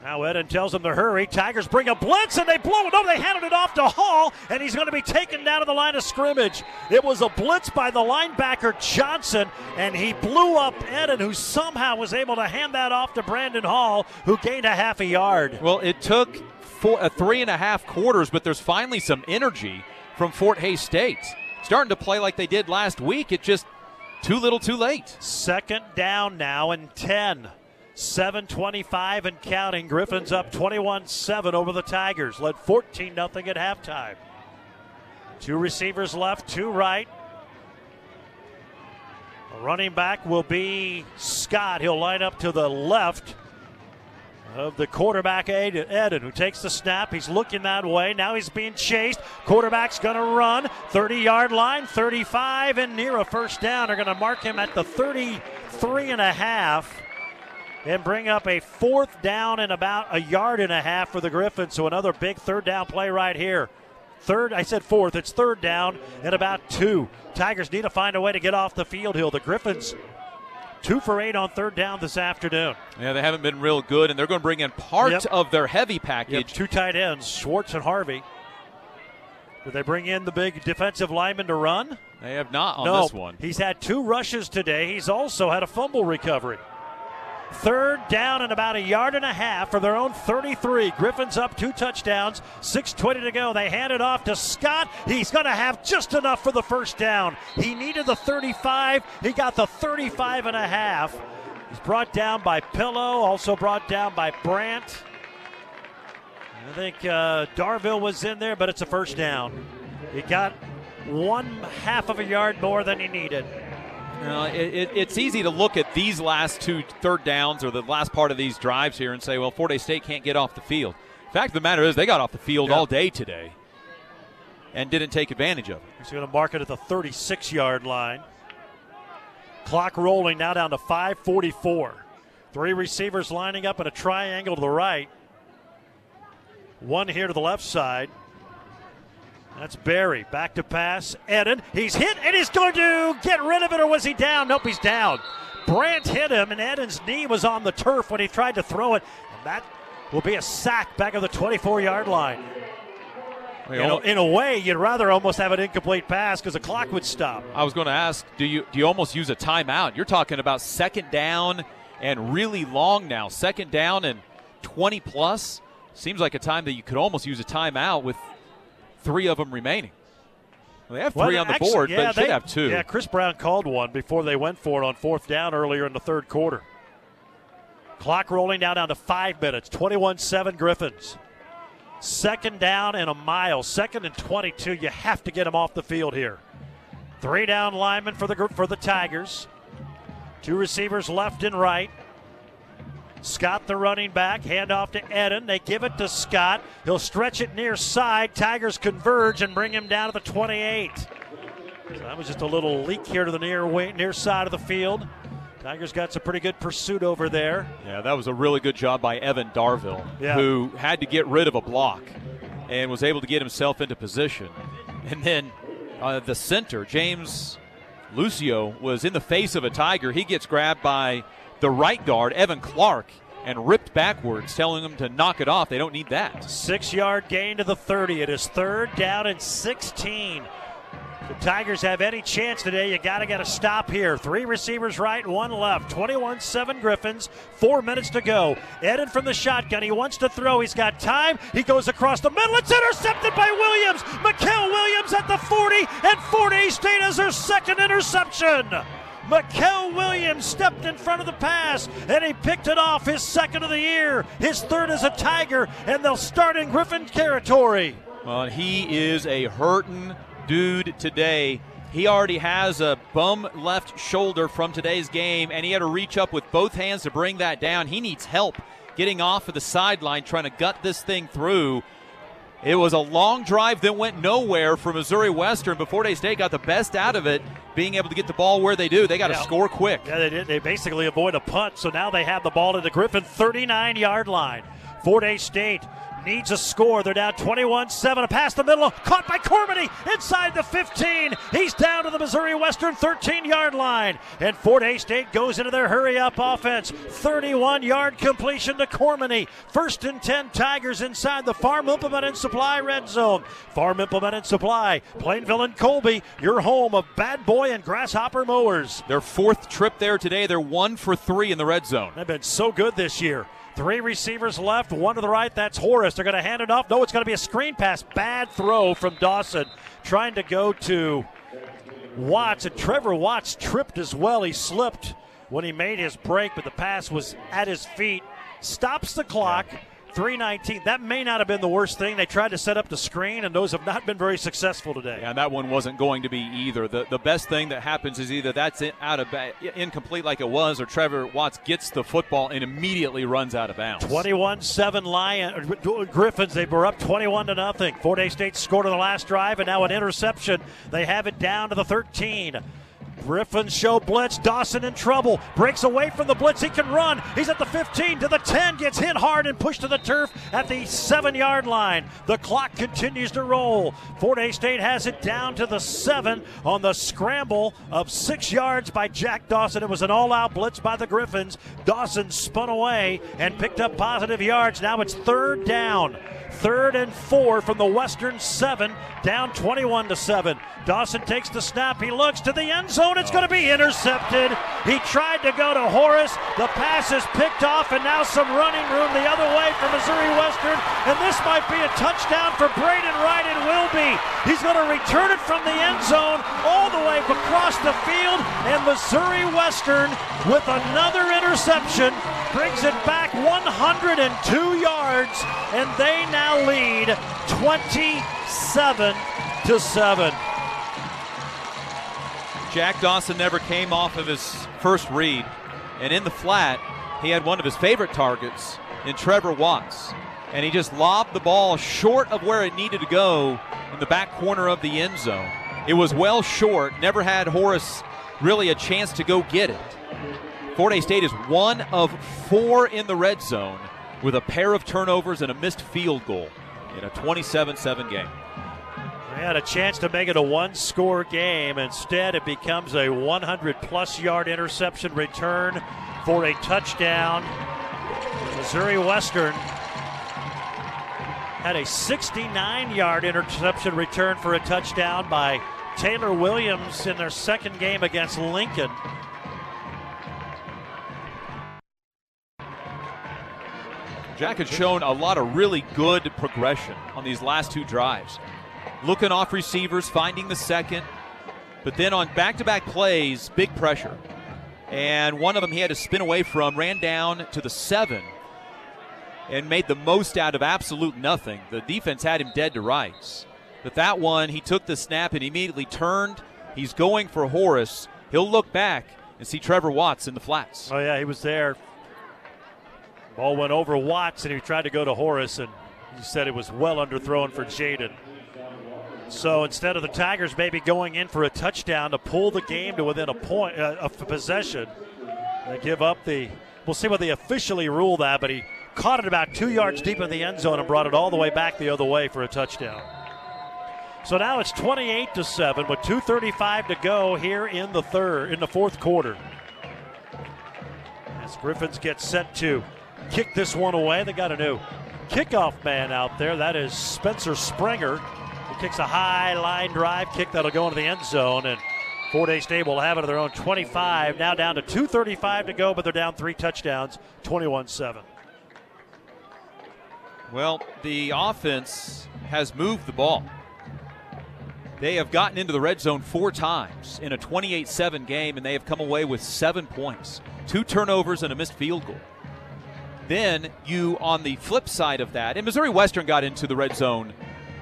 Now Eden tells them to hurry. Tigers bring a blitz and they blow it. No, they handed it off to Hall, and he's going to be taken down to the line of scrimmage. It was a blitz by the linebacker Johnson, and he blew up Eden, who somehow was able to hand that off to Brandon Hall, who gained a half a yard. Well, it took four, uh, three and a half quarters, but there's finally some energy from Fort Hays State. Starting to play like they did last week. It just too little too late. Second down now and 10. 725 and counting. Griffins up 21 7 over the Tigers. Led 14 0 at halftime. Two receivers left, two right. Running back will be Scott. He'll line up to the left of the quarterback, Eden, who takes the snap. He's looking that way. Now he's being chased. Quarterback's going to run. 30 yard line, 35, and near a first down. They're going to mark him at the 33 and a half and bring up a fourth down and about a yard and a half for the Griffins. So another big third down play right here. Third, I said fourth. It's third down and about two. Tigers need to find a way to get off the field hill. The Griffins two for eight on third down this afternoon. Yeah, they haven't been real good, and they're going to bring in part Yep. of their heavy package. Yep, two tight ends, Schwartz and Harvey. Did they bring in the big defensive lineman to run? They have not on no, this one. He's had two rushes today. He's also had a fumble recovery. Third down and about a yard and a half for their own 33. Griffins up two touchdowns, 6.20 to go. They hand it off to Scott. He's going to have just enough for the first down. He needed the 35. He got the 35 and a half. He's brought down by Pillow, also brought down by Brandt. I think uh, Darville was in there, but it's a first down. He got one half of a yard more than he needed. You know, it, it, it's easy to look at these last two third downs or the last part of these drives here and say, well, Fort Hays State can't get off the field. Fact of the matter is, they got off the field Yeah. all day today and didn't take advantage of it. He's going to mark it at the 36 yard line. Clock rolling now down to 544. Three receivers lining up in a triangle to the right. One here to the left side. That's Barry. Back to pass. Eden. He's hit and he's going to get rid of it, or was he down? Nope, he's down. Brandt hit him, and Eden's knee was on the turf when he tried to throw it. And that will be a sack back of the 24 yard line. We In a, oh. in a way, you'd rather almost have an incomplete pass because the clock would stop. I was going to ask, do you do you almost use a timeout? You're talking about second down and really long now. Second down and 20 plus seems like a time that you could almost use a timeout with three of them remaining. Well, they have three Well, on the actually, board, yeah, but should they- have two. Yeah, Chris Brown called one before they went for it on fourth down earlier in the third quarter. Clock rolling down down to five minutes. 21-7 Griffins. Second down and a mile. Second and 22. You have to get them off the field here. Three down linemen for the group for the Tigers. Two receivers left and right. Scott, the running back, hand off to Eden. They give it to Scott. He'll stretch it near side. Tigers converge and bring him down to the 28. So that was just a little leak here to the near wing, near side of the field. Tigers got some pretty good pursuit over there. Yeah, that was a really good job by Evan Darville, Yeah. who had to get rid of a block and was able to get himself into position. And then uh, the center, James Lucio, was in the face of a Tiger. He gets grabbed by the right guard, Evan Clark, and ripped backwards, telling him to knock it off. They don't need that. Six yard gain to the 30. It is third down and 16. The Tigers have any chance today, you got to get a stop here. Three receivers right, one left. 21 7 Griffins, four minutes to go. Eden from the shotgun. He wants to throw. He's got time. He goes across the middle. It's intercepted by Williams. Mikael Williams at the 40, and 40 State has their second interception. Mikel Williams stepped in front of the pass and he picked it off his second of the year, his third as a Tiger, and they'll start in Griffin territory. Well, he is a hurting dude today. He already has a bum left shoulder from today's game, and he had to reach up with both hands to bring that down. He needs help getting off of the sideline, trying to gut this thing through. It was a long drive that went nowhere for Missouri Western, but Fort State got the best out of it, being able to get the ball where they do. They got to Yeah. score quick. Yeah, they did. They basically avoid a punt, so now they have the ball to the Griffin 39 yard line. Fort Hays State needs a score. They're down 21 7. A pass the middle, caught by Cormany inside the 15. He's down to the Missouri Western 13 yard line. And Fort Hays State goes into their hurry up offense. 31 yard completion to Cormany. First and 10 Tigers inside the Farm Implement and Supply red zone. Farm Implement and Supply, Plainville and Colby, your home of Bad Boy and Grasshopper mowers. Their fourth trip there today. They're one for three in the red zone. They've been so good this year. Three receivers left, one to the right. That's Horace. They're going to hand it off. No, it's going to be a screen pass. Bad throw from Dawson, trying to go to Watts, and Trevor Watts tripped as well. He slipped when he made his break, but the pass was at his feet. Stops the clock. 319. That may not have been the worst thing. They tried to set up the screen, and those have not been very successful today. Yeah, that one wasn't going to be either. The the best thing that happens is either that's out of ba- incomplete like it was, or Trevor Watts gets the football and immediately runs out of bounds. 21-7 Lion uh, Griffins. They were up 21 to nothing. Fort Hays State scored on the last drive, and now an interception. They have it down to the 13. Griffins show blitz. Dawson in trouble. Breaks away from the blitz. He can run. He's at the 15 to the 10. Gets hit hard and pushed to the turf at the seven yard line. The clock continues to roll. Fort Hays State has it down to the seven on the scramble of six yards by Jack Dawson. It was an all out blitz by the Griffins. Dawson spun away and picked up positive yards. Now it's third down. Third and four from the Western seven, down 21 to seven. Dawson takes the snap. He looks to the end zone. It's going to be intercepted. He tried to go to Horace. The pass is picked off, and now some running room the other way for Missouri Western. And this might be a touchdown for Braden Wright. It will be. He's going to return it from the end zone all the way across the field, and Missouri Western with another interception brings it back 102 yards, and they now lead 27 to 7. Jack Dawson never came off of his first read, and in the flat, he had one of his favorite targets in Trevor Watts, and he just lobbed the ball short of where it needed to go in the back corner of the end zone. It was well short, never had Horace really a chance to go get it. Fort Hays State is one of four in the red zone with a pair of turnovers and a missed field goal in a 27 7 game. Had a chance to make it a one score game. Instead, it becomes a 100 plus yard interception return for a touchdown. Missouri Western had a 69 yard interception return for a touchdown by Taylor Williams in their second game against Lincoln. Jack had shown a lot of really good progression on these last two drives. Looking off receivers, finding the second, but then on back to back plays, big pressure. And one of them he had to spin away from, ran down to the seven, and made the most out of absolute nothing. The defense had him dead to rights. But that one, he took the snap and immediately turned. He's going for Horace. He'll look back and see Trevor Watts in the flats. Oh, yeah, he was there. Ball went over Watts, and he tried to go to Horace, and he said it was well underthrown for Jaden. So instead of the Tigers maybe going in for a touchdown to pull the game to within a point uh, of possession, they give up the. We'll see what they officially rule that, but he caught it about two yards deep in the end zone and brought it all the way back the other way for a touchdown. So now it's 28 to seven with 2:35 to go here in the third, in the fourth quarter. As Griffins get set to kick this one away, they got a new kickoff man out there. That is Spencer Springer. Kicks a high line drive kick that'll go into the end zone, and Fort Hays State will have it at their own 25. Now down to 2:35 to go, but they're down three touchdowns, 21-7. Well, the offense has moved the ball. They have gotten into the red zone four times in a 28 7 game, and they have come away with seven points, two turnovers, and a missed field goal. Then you, on the flip side of that, and Missouri Western got into the red zone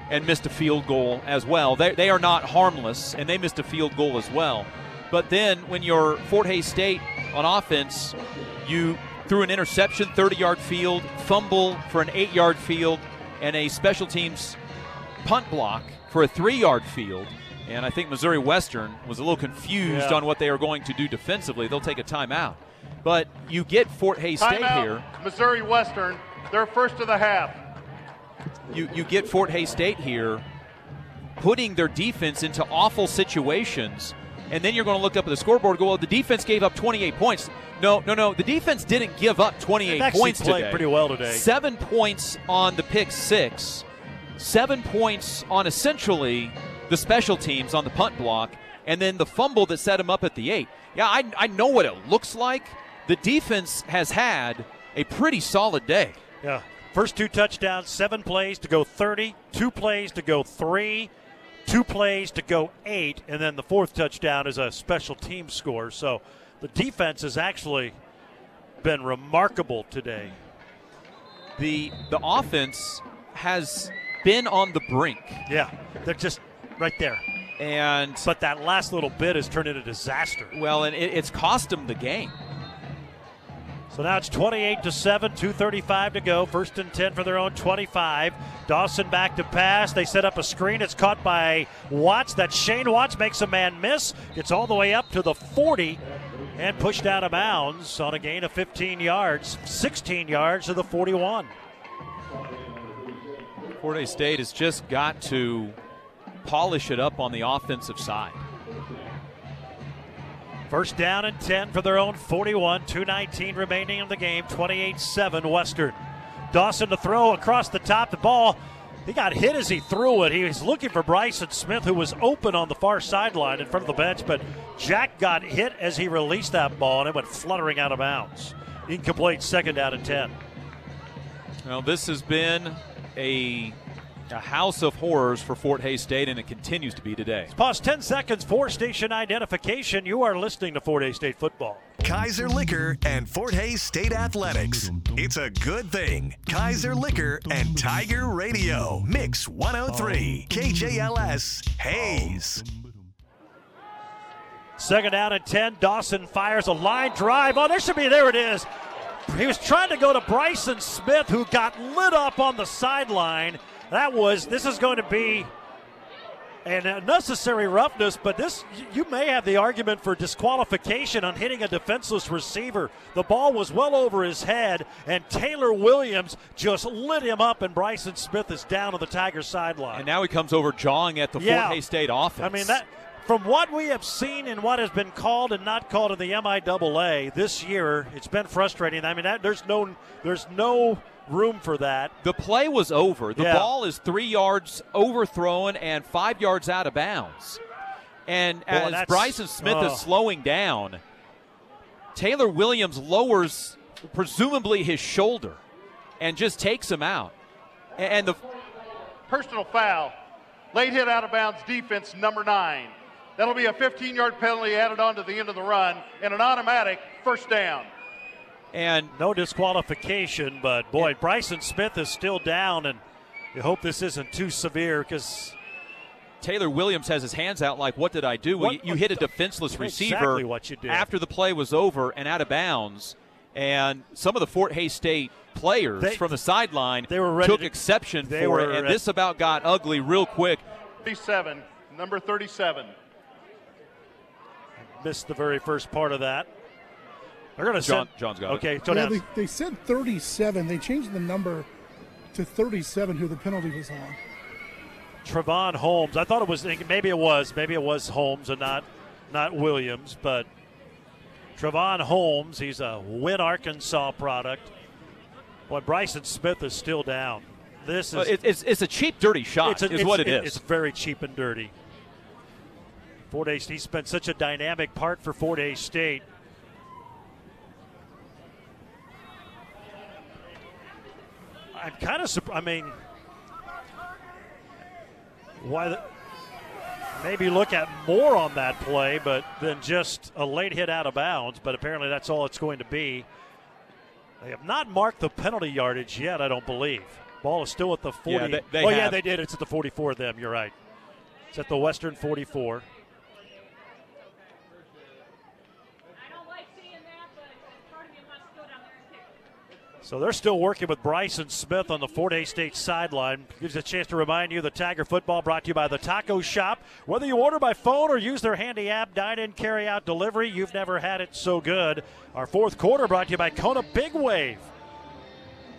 and missed a field goal as well. They, they are not harmless, and they missed a field goal as well. But then when you're Fort Hays State on offense, you threw an interception, 30 yard field, fumble for an eight yard field, and a special teams punt block for a three yard field. And I think Missouri Western was a little confused Yeah. on what they are going to do defensively. They'll take a timeout. But you get Fort Hays State Timeout, here. Missouri Western. They're first of the half. You, you get Fort Hays State here putting their defense into awful situations, and then you're going to look up at the scoreboard and go, well, the defense gave up 28 points. No, no, no. The defense didn't give up 28 They've actually points played today. pretty well today. Seven points on the pick six, seven points on essentially the special teams on the punt block, and then the fumble that set him up at the eight. Yeah, I, I know what it looks like. The defense has had a pretty solid day. Yeah. First two touchdowns, seven plays to go 30, two plays to go three, two plays to go eight, and then the fourth touchdown is a special team score. So the defense has actually been remarkable today. The the offense has been on the brink. Yeah, they're just right there. And but that last little bit has turned into disaster. Well, and it, it's cost them the game. So now it's 28 to 7, 235 to go. First and 10 for their own 25. Dawson back to pass. They set up a screen. It's caught by Watts. That Shane Watts makes a man miss. Gets all the way up to the 40 and pushed out of bounds on a gain of 15 yards, 16 yards to the 41. Fort State has just got to polish it up on the offensive side. First down and 10 for their own 41. 219 remaining in the game. 28 7 Western. Dawson to throw across the top. The ball, he got hit as he threw it. He was looking for Bryson Smith, who was open on the far sideline in front of the bench, but Jack got hit as he released that ball and it went fluttering out of bounds. Incomplete second down and 10. Well, this has been a, a house of horrors for Fort Hays State, and it continues to be today. Pause 10 seconds for station identification. You are listening to Fort Hays State football. Kaiser Liquor and Fort Hays State Athletics. It's a good thing. Kaiser Liquor and Tiger Radio. Mix 103. KJLS. Hays. Second down and 10. Dawson fires a line drive. Oh, there should be, there it is. He was trying to go to Bryson Smith, who got lit up on the sideline. That was, this is going to be an unnecessary roughness, but this, you may have the argument for disqualification on hitting a defenseless receiver. The ball was well over his head, and Taylor Williams just lit him up, and Bryson Smith is down on the Tiger sideline. And now he comes over jawing at the Yeah. Fort Hays State offense. I mean that from what we have seen and what has been called and not called in the MIAA this year, it's been frustrating. I mean that there's no there's no room for that. The play was over. The Yeah. ball is three yards overthrown and five yards out of bounds. And Boy, as Bryson Smith oh. is slowing down, Taylor Williams lowers presumably his shoulder and just takes him out. And the Personal foul. Late hit out of bounds defense number nine. That'll be a 15 yard penalty added on to the end of the run and an automatic first down. And No disqualification, but boy, Bryson Smith is still down, and you hope this isn't too severe because Taylor Williams has his hands out like, "What did I do?" Well, you, you hit a defenseless Exactly receiver what you did. after the play was over and out of bounds, and some of the Fort Hays State players They- from the sideline they were ready took to- exception they for were it, and this about got ugly real quick. 37, number 37. missed the very first part of that. They're going to John- send. John's got it. okay. So Yeah, they, they said 37. They changed the number to 37, who the penalty was on. Travon Holmes. I thought it was maybe it was maybe it was Holmes and not not Williams, but Travon Holmes. He's a Win Arkansas product. But Bryson Smith is still down. This is Well, it- it's, it's a cheap, dirty shot, it's a- is it's- what it it- is. It's very cheap and dirty. Fort Hays, he spent such a dynamic part for Fort Hays State. I'm kind of surprised. I mean, why? The, maybe look at more on that play, but than just a late hit out of bounds. But apparently, that's all it's going to be. They have not marked the penalty yardage yet, I don't believe. Ball is still at the 40. Yeah, they- they oh, yeah, they did. It's at the 44 of them. You're right. It's at the Western 44. So they're still working with Bryson Smith on the Fort Hays State sideline. Gives a chance to remind you the Tiger football brought to you by the Taco Shop. Whether you order by phone or use their handy app, dine in, carry out, delivery, you've never had it so good. Our fourth quarter brought to you by Kona Big Wave.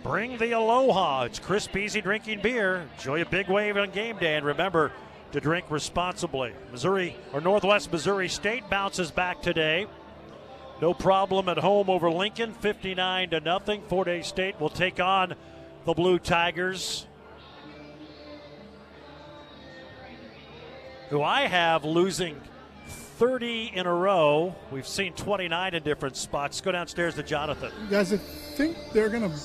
Bring the aloha. It's crisp, easy drinking beer. Enjoy a big wave on game day, and remember to drink responsibly. Missouri or Northwest Missouri State bounces back today. No problem at home over Lincoln, 59 to nothing. Fort Hays State will take on the Blue Tigers, who I have losing 30 in a row. We've seen 29 in different spots. Go downstairs to Jonathan. You Guys, I think they're going to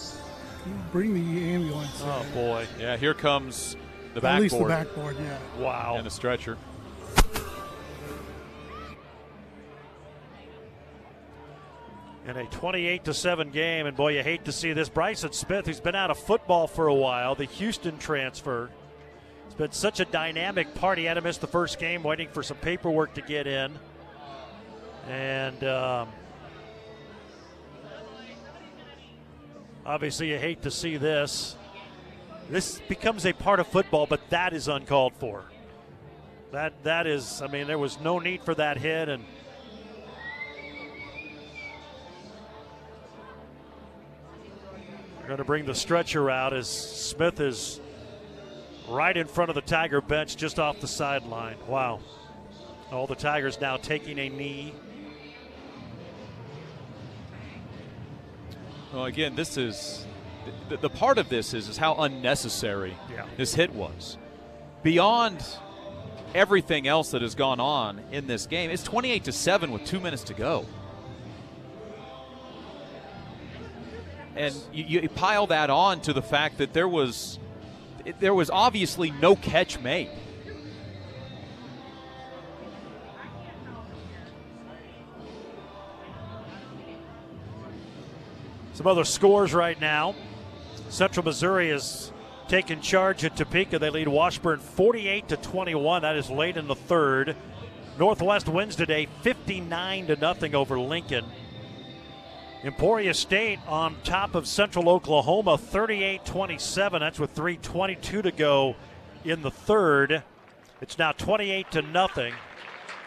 bring the ambulance. Oh boy! Yeah, here comes the backboard. At backboard. least the backboard, yeah. Wow. And the stretcher. In a 28 to 7 game. And boy you hate to see this. Bryson smith who's been out of football for a while the houston transfer it's been such a dynamic part he had to miss the first game waiting for some paperwork to get in. And um, obviously you hate to see this. This becomes a part of football but that is uncalled for. That that is i mean there was no need for that hit and going to bring the stretcher out as Smith is right in front of the Tiger bench, just off the sideline. Wow. All the Tigers now taking a knee. Well, again, this is the, the part of this is, is how unnecessary Yeah. this hit was. Beyond everything else that has gone on in this game, it's 28 to 7 with two minutes to go. And you, you pile that on to the fact that there was there was obviously no catch made. Some other scores right now. Central Missouri is taking charge at Topeka. They lead Washburn 48 to 21. That is late in the third. Northwest wins today 59 to nothing over Lincoln. Emporia State on top of Central Oklahoma 38 27. That's with 3.22 to go in the third. It's now 28 to nothing.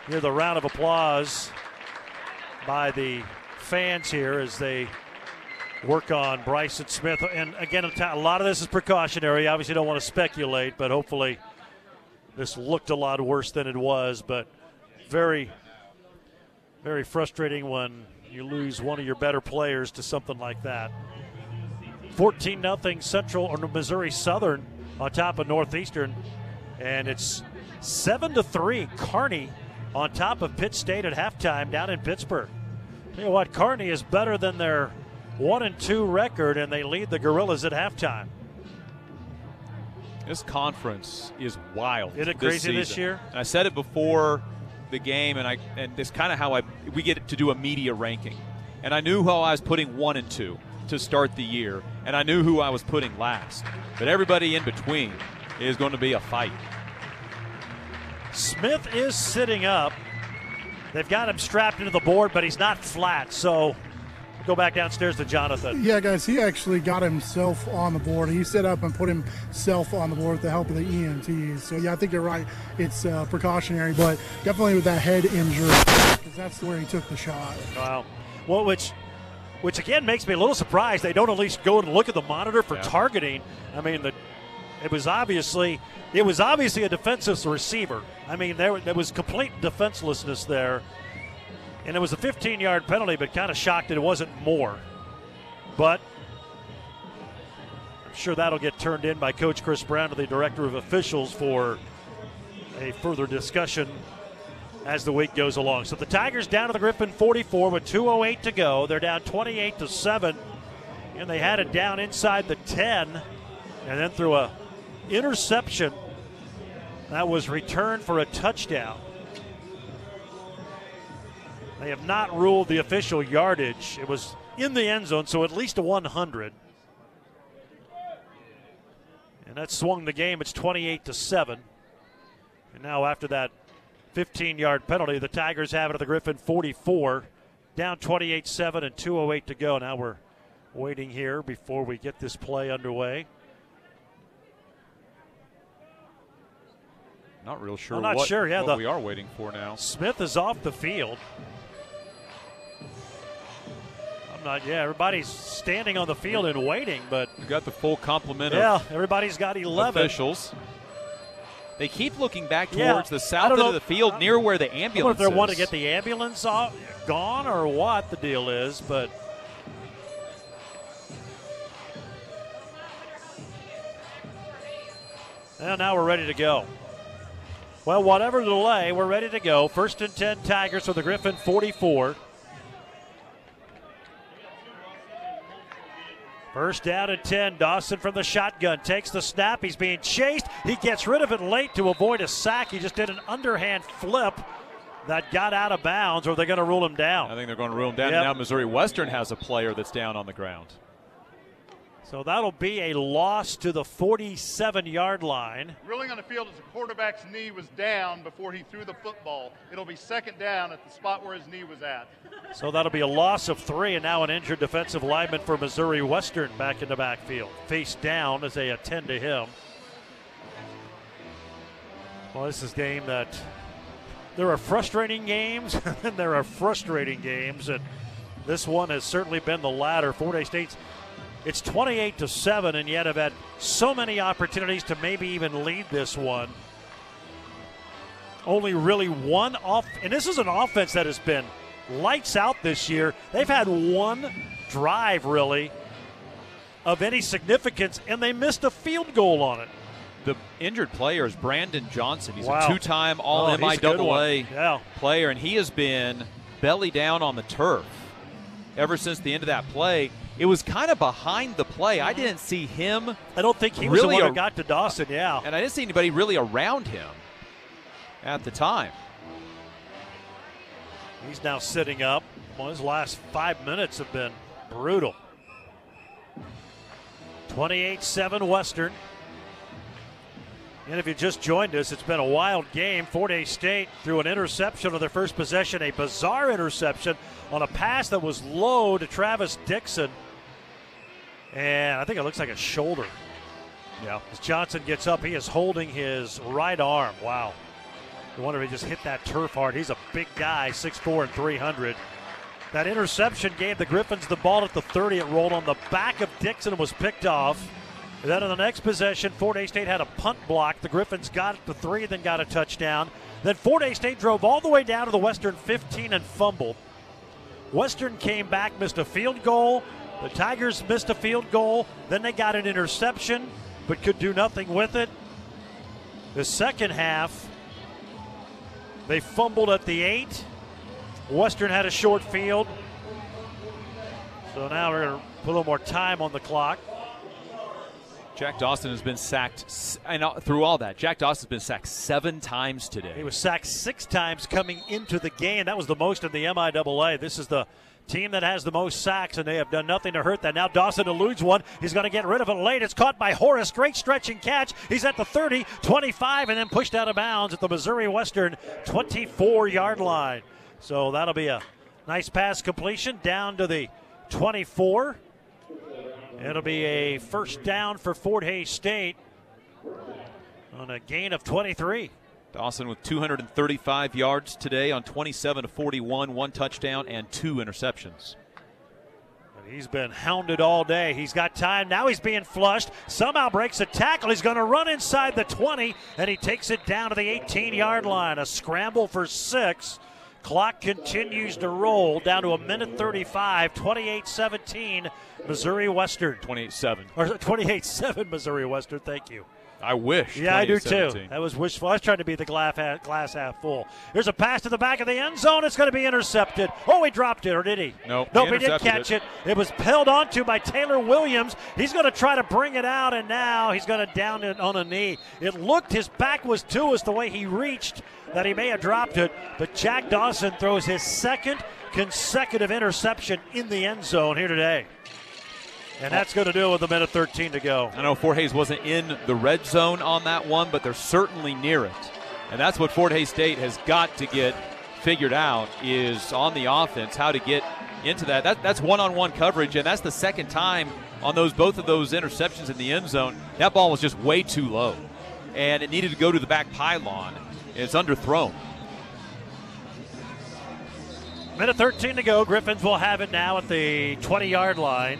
Hear the round of applause by the fans here as they work on Bryson Smith. And again, a lot of this is precautionary. Obviously, don't want to speculate, but hopefully, this looked a lot worse than it was. But very, very frustrating when you lose one of your better players to something like that. 14 nothing Central or Missouri Southern on top of Northeastern, and it's seven to three. Kearney on top of Pitt State at halftime down in Pittsburgh. Tell you what, Kearney is better than their one and two record, and they lead the Gorillas at halftime. This conference is wild. Isn't it crazy this year? I said it before the game, and I and this kind of how I we get to do a media ranking, and I knew how I was putting one and two to start the year, and I knew who I was putting last, but everybody in between is going to be a fight. Smith is sitting up. They've got him strapped into the board, but he's not flat. So go back downstairs to Jonathan. Yeah, guys, he actually got himself on the board. He set up and put himself on the board with the help of the EMTs. So, yeah, I think you're right. It's uh, precautionary, but definitely with that head injury, because that's where he took the shot. Wow. Well, which, which again makes me a little surprised they don't at least go and look at the monitor for Yeah. targeting. I mean, the, it was obviously it was obviously a defensive receiver. I mean, there there was complete defenselessness there, and it was a 15-yard penalty, but kind of shocked that it wasn't more. But I'm sure that'll get turned in by Coach Chris Brown to the director of officials for a further discussion as the week goes along. So the Tigers down to the Griffin 44 with 2:08 to go. They're down 28 to seven, and they had it down inside the 10, and then through a interception That was returned for a touchdown. They have not ruled the official yardage. It was in the end zone, so at least a 100. And that swung the game. It's 28 to 7. And now after that 15-yard penalty, the Tigers have it at the Griffin 44, down 28-7 and 208 to go. Now we're waiting here before we get this play underway. Not real sure. I'm not what, sure, yeah, what the- we are waiting for now. Smith is off the field. Yeah, everybody's standing on the field and waiting, but you got the full complement yeah, of everybody's got 11 officials. They keep looking back Yeah, towards the south end know- of the field near where the I don't know if ambulance they is. want to get the ambulance off, gone or what the deal is, but and now we're ready to go. Well, whatever the delay, we're ready to go. First and 10 Tigers for the Griffin 44. First down at 10. Dawson from the shotgun takes the snap. He's being chased. He gets rid of it late to avoid a sack. He just did an underhand flip that got out of bounds, or they're going to rule him down. I think they're going to rule him down. Yep. Now Missouri Western has a player that's down on the ground. So that'll be a loss to the 47 yard line. Ruling on the field is the quarterback's knee was down before he threw the football. It'll be second down at the spot where his knee was at. So that'll be a loss of three, and now an injured defensive lineman for Missouri Western back in the backfield. Face down as they attend to him. Well, this is a game that there are frustrating games, and there are frustrating games, and this one has certainly been the latter. Fort Hays State's it's 28 to 7, and yet have had so many opportunities to maybe even lead this one. Only really one off, and this is an offense that has been lights out this year. They've had one drive really of any significance, and they missed a field goal on it. The injured player is Brandon Johnson. He's Wow. a two-time oh, All Oh, he's a good one. MIAA Yeah. player, and he has been belly down on the turf ever since the end of that play. It was kind of behind the play. I didn't see him. I don't think he was really the one a- who got to Dawson. Yeah, and I didn't see anybody really around him at the time. he's now sitting up. Well, his last five minutes have been brutal. 28-7 Western. And if you just joined us, it's been a wild game. Fort Hays State threw an interception on their first possession, a bizarre interception on a pass that was low to Travis Dixon. And I think it looks like a shoulder. Yeah. As Johnson gets up, he is holding his right arm. Wow. I wonder if he just hit that turf hard. He's a big guy, 6'4 and 300. That interception gave the Griffins the ball at the 30. It rolled on the back of Dixon and was picked off. And then in the next possession, Fort Hays State had a punt block. The Griffins got it to three, then got a touchdown. Then Fort Hays State drove all the way down to the Western 15 and fumbled. Western came back, missed a field goal. The Tigers missed a field goal. Then they got an interception, but could do nothing with it. The second half, they fumbled at the eight. Western had a short field. So now we're going to put a little more time on the clock. Jack Dawson has been sacked, and uh, through all that, Jack Dawson has been sacked seven times today. He was sacked six times coming into the game. That was the most in the MIAA. This is the team that has the most sacks, and they have done nothing to hurt that. Now Dawson eludes one. He's going to get rid of it late. It's caught by Horace. Great stretching catch. He's at the 30, 25, and then pushed out of bounds at the Missouri Western 24 yard line. So that'll be a nice pass completion down to the 24. It'll be a first down for Fort Hays State on a gain of 23. Dawson with 235 yards today on 27 to 41, one touchdown and two interceptions. He's been hounded all day. He's got time. Now he's being flushed. Somehow breaks a tackle. He's going to run inside the 20, and he takes it down to the 18 yard line. A scramble for six. Clock continues to roll down to a minute 35, 28 17, Missouri Western. 28 7. Or 28 7, Missouri Western. Thank you. I wish. Yeah, I do too. That was wishful. I was trying to be the glass half, glass half full. Here's a pass to the back of the end zone. It's going to be intercepted. Oh, he dropped it, or did he? Nope, Nope, he he did intercepted catch it. it. It was held onto by Taylor Williams. He's going to try to bring it out, and now he's going to down it on a knee. It looked his back was to us the way he reached that he may have dropped it, but Jack Dawson throws his second consecutive interception in the end zone here today. And that's going to do it with a minute 13 to go. I know Fort Hays wasn't in the red zone on that one, but they're certainly near it. And that's what Fort Hays State has got to get figured out is on the offense how to get into that. that that's one-on-one coverage, and that's the second time on those both of those interceptions in the end zone. That ball was just way too low, and it needed to go to the back pylon. It's underthrown. Minute 13 to go. Griffins will have it now at the 20 yard line.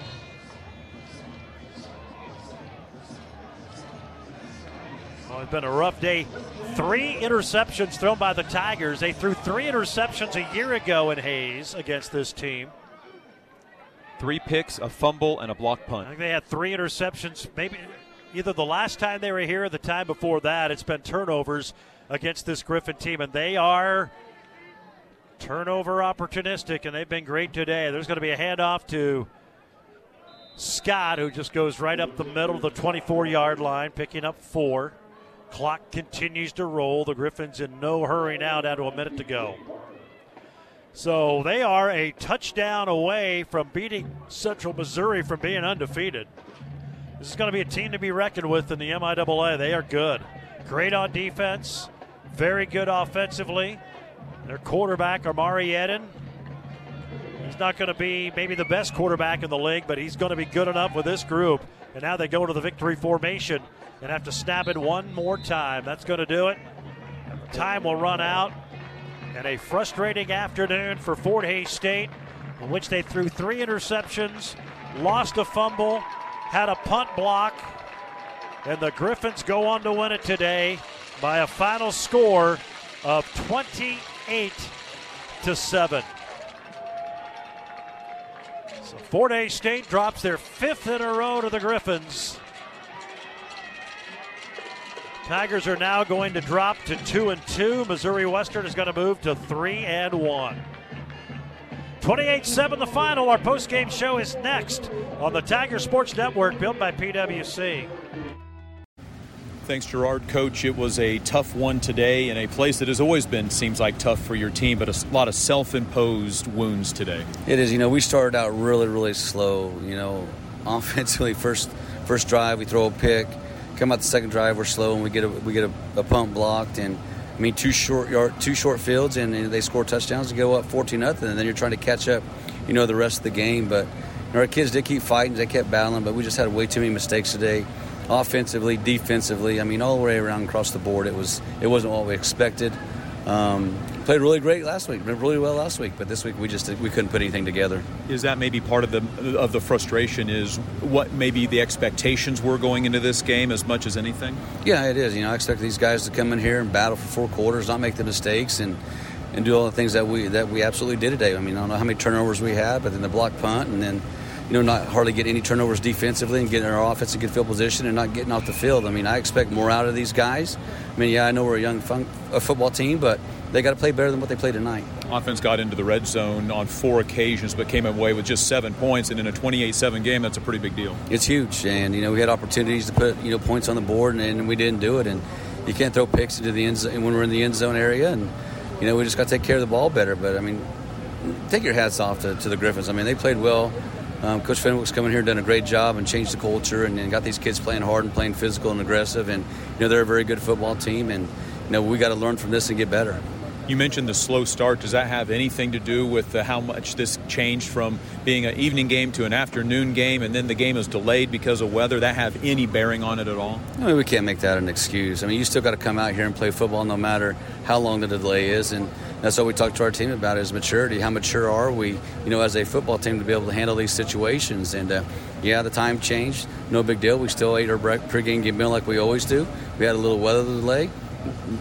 Well, it's been a rough day. Three interceptions thrown by the Tigers. They threw three interceptions a year ago in Hays against this team. Three picks, a fumble, and a block I punt. think they had three interceptions, maybe either the last time they were here or the time before that. It's been turnovers against this Griffin team, and they are turnover opportunistic, and they've been great today. There's going to be a handoff to Scott, who just goes right up the middle of the 24 yard line, picking up four. Clock continues to roll. The Griffins in no hurry now, down to a minute to go. So they are a touchdown away from beating Central Missouri from being undefeated. This is going to be a team to be reckoned with in the MIAA. They are good. Great on defense, very good offensively. Their quarterback, Amari Eden, he's not going to be maybe the best quarterback in the league, but he's going to be good enough with this group. And now they go to the victory formation and have to snap it one more time. That's going to do it. Time will run out. And a frustrating afternoon for Fort Hays State, in which they threw three interceptions, lost a fumble, had a punt block, and the Griffins go on to win it today by a final score of 28 to 7. So Fort Hays State drops their fifth in a row to the Griffins. Tigers are now going to drop to two and two. Missouri Western is going to move to three and one. 28-7 the final. Our post-game show is next on the Tiger Sports Network, built by PwC. Thanks, Gerard. Coach, it was a tough one today in a place that has always been, seems like, tough for your team, but a lot of self imposed wounds today. It is. You know, we started out really, really slow. You know, offensively, first first drive we throw a pick. Come out the second drive, we're slow, and we get a we get a, a pump blocked, and I mean two short yard, two short fields, and, they score touchdowns to go up fourteen nothing, and then you're trying to catch up. You know, the rest of the game, but you know, our kids did keep fighting, they kept battling, but we just had way too many mistakes today. Offensively, defensively, I mean, all the way around across the board, it was it wasn't what we expected. Um, played really great last week, played really well last week, but this week we just we couldn't put anything together. Is that maybe part of the of the frustration? Is what maybe the expectations were going into this game as much as anything? Yeah, it is. You know, I expect these guys to come in here and battle for four quarters, not make the mistakes, and and do all the things that we that we absolutely did today. I mean, I don't know how many turnovers we had, but then the block punt, and then you know not hardly get any turnovers defensively, and getting our offense in good field position, and not getting off the field. I mean, I expect more out of these guys. I mean, yeah, I know we're a young fun, a football team, but they got to play better than what they played tonight. Offense got into the red zone on four occasions, but came away with just seven points. And in a 28-7 game, that's a pretty big deal. It's huge, and you know we had opportunities to put you know points on the board, and, and we didn't do it. And you can't throw picks into the end zone when we're in the end zone area, and you know we just got to take care of the ball better. But I mean, take your hats off to, to the Griffins. I mean, they played well. Um, Coach Fenwick's coming here and done a great job and changed the culture and, and got these kids playing hard and playing physical and aggressive. And you know they're a very good football team, and you know we got to learn from this and get better. You mentioned the slow start. Does that have anything to do with uh, how much this changed from being an evening game to an afternoon game, and then the game is delayed because of weather? That have any bearing on it at all? I mean, we can't make that an excuse. I mean, you still got to come out here and play football no matter how long the delay is. And that's what we talk to our team about is maturity. How mature are we, you know, as a football team to be able to handle these situations? And uh, yeah, the time changed. No big deal. We still ate our pregame game meal like we always do. We had a little weather delay.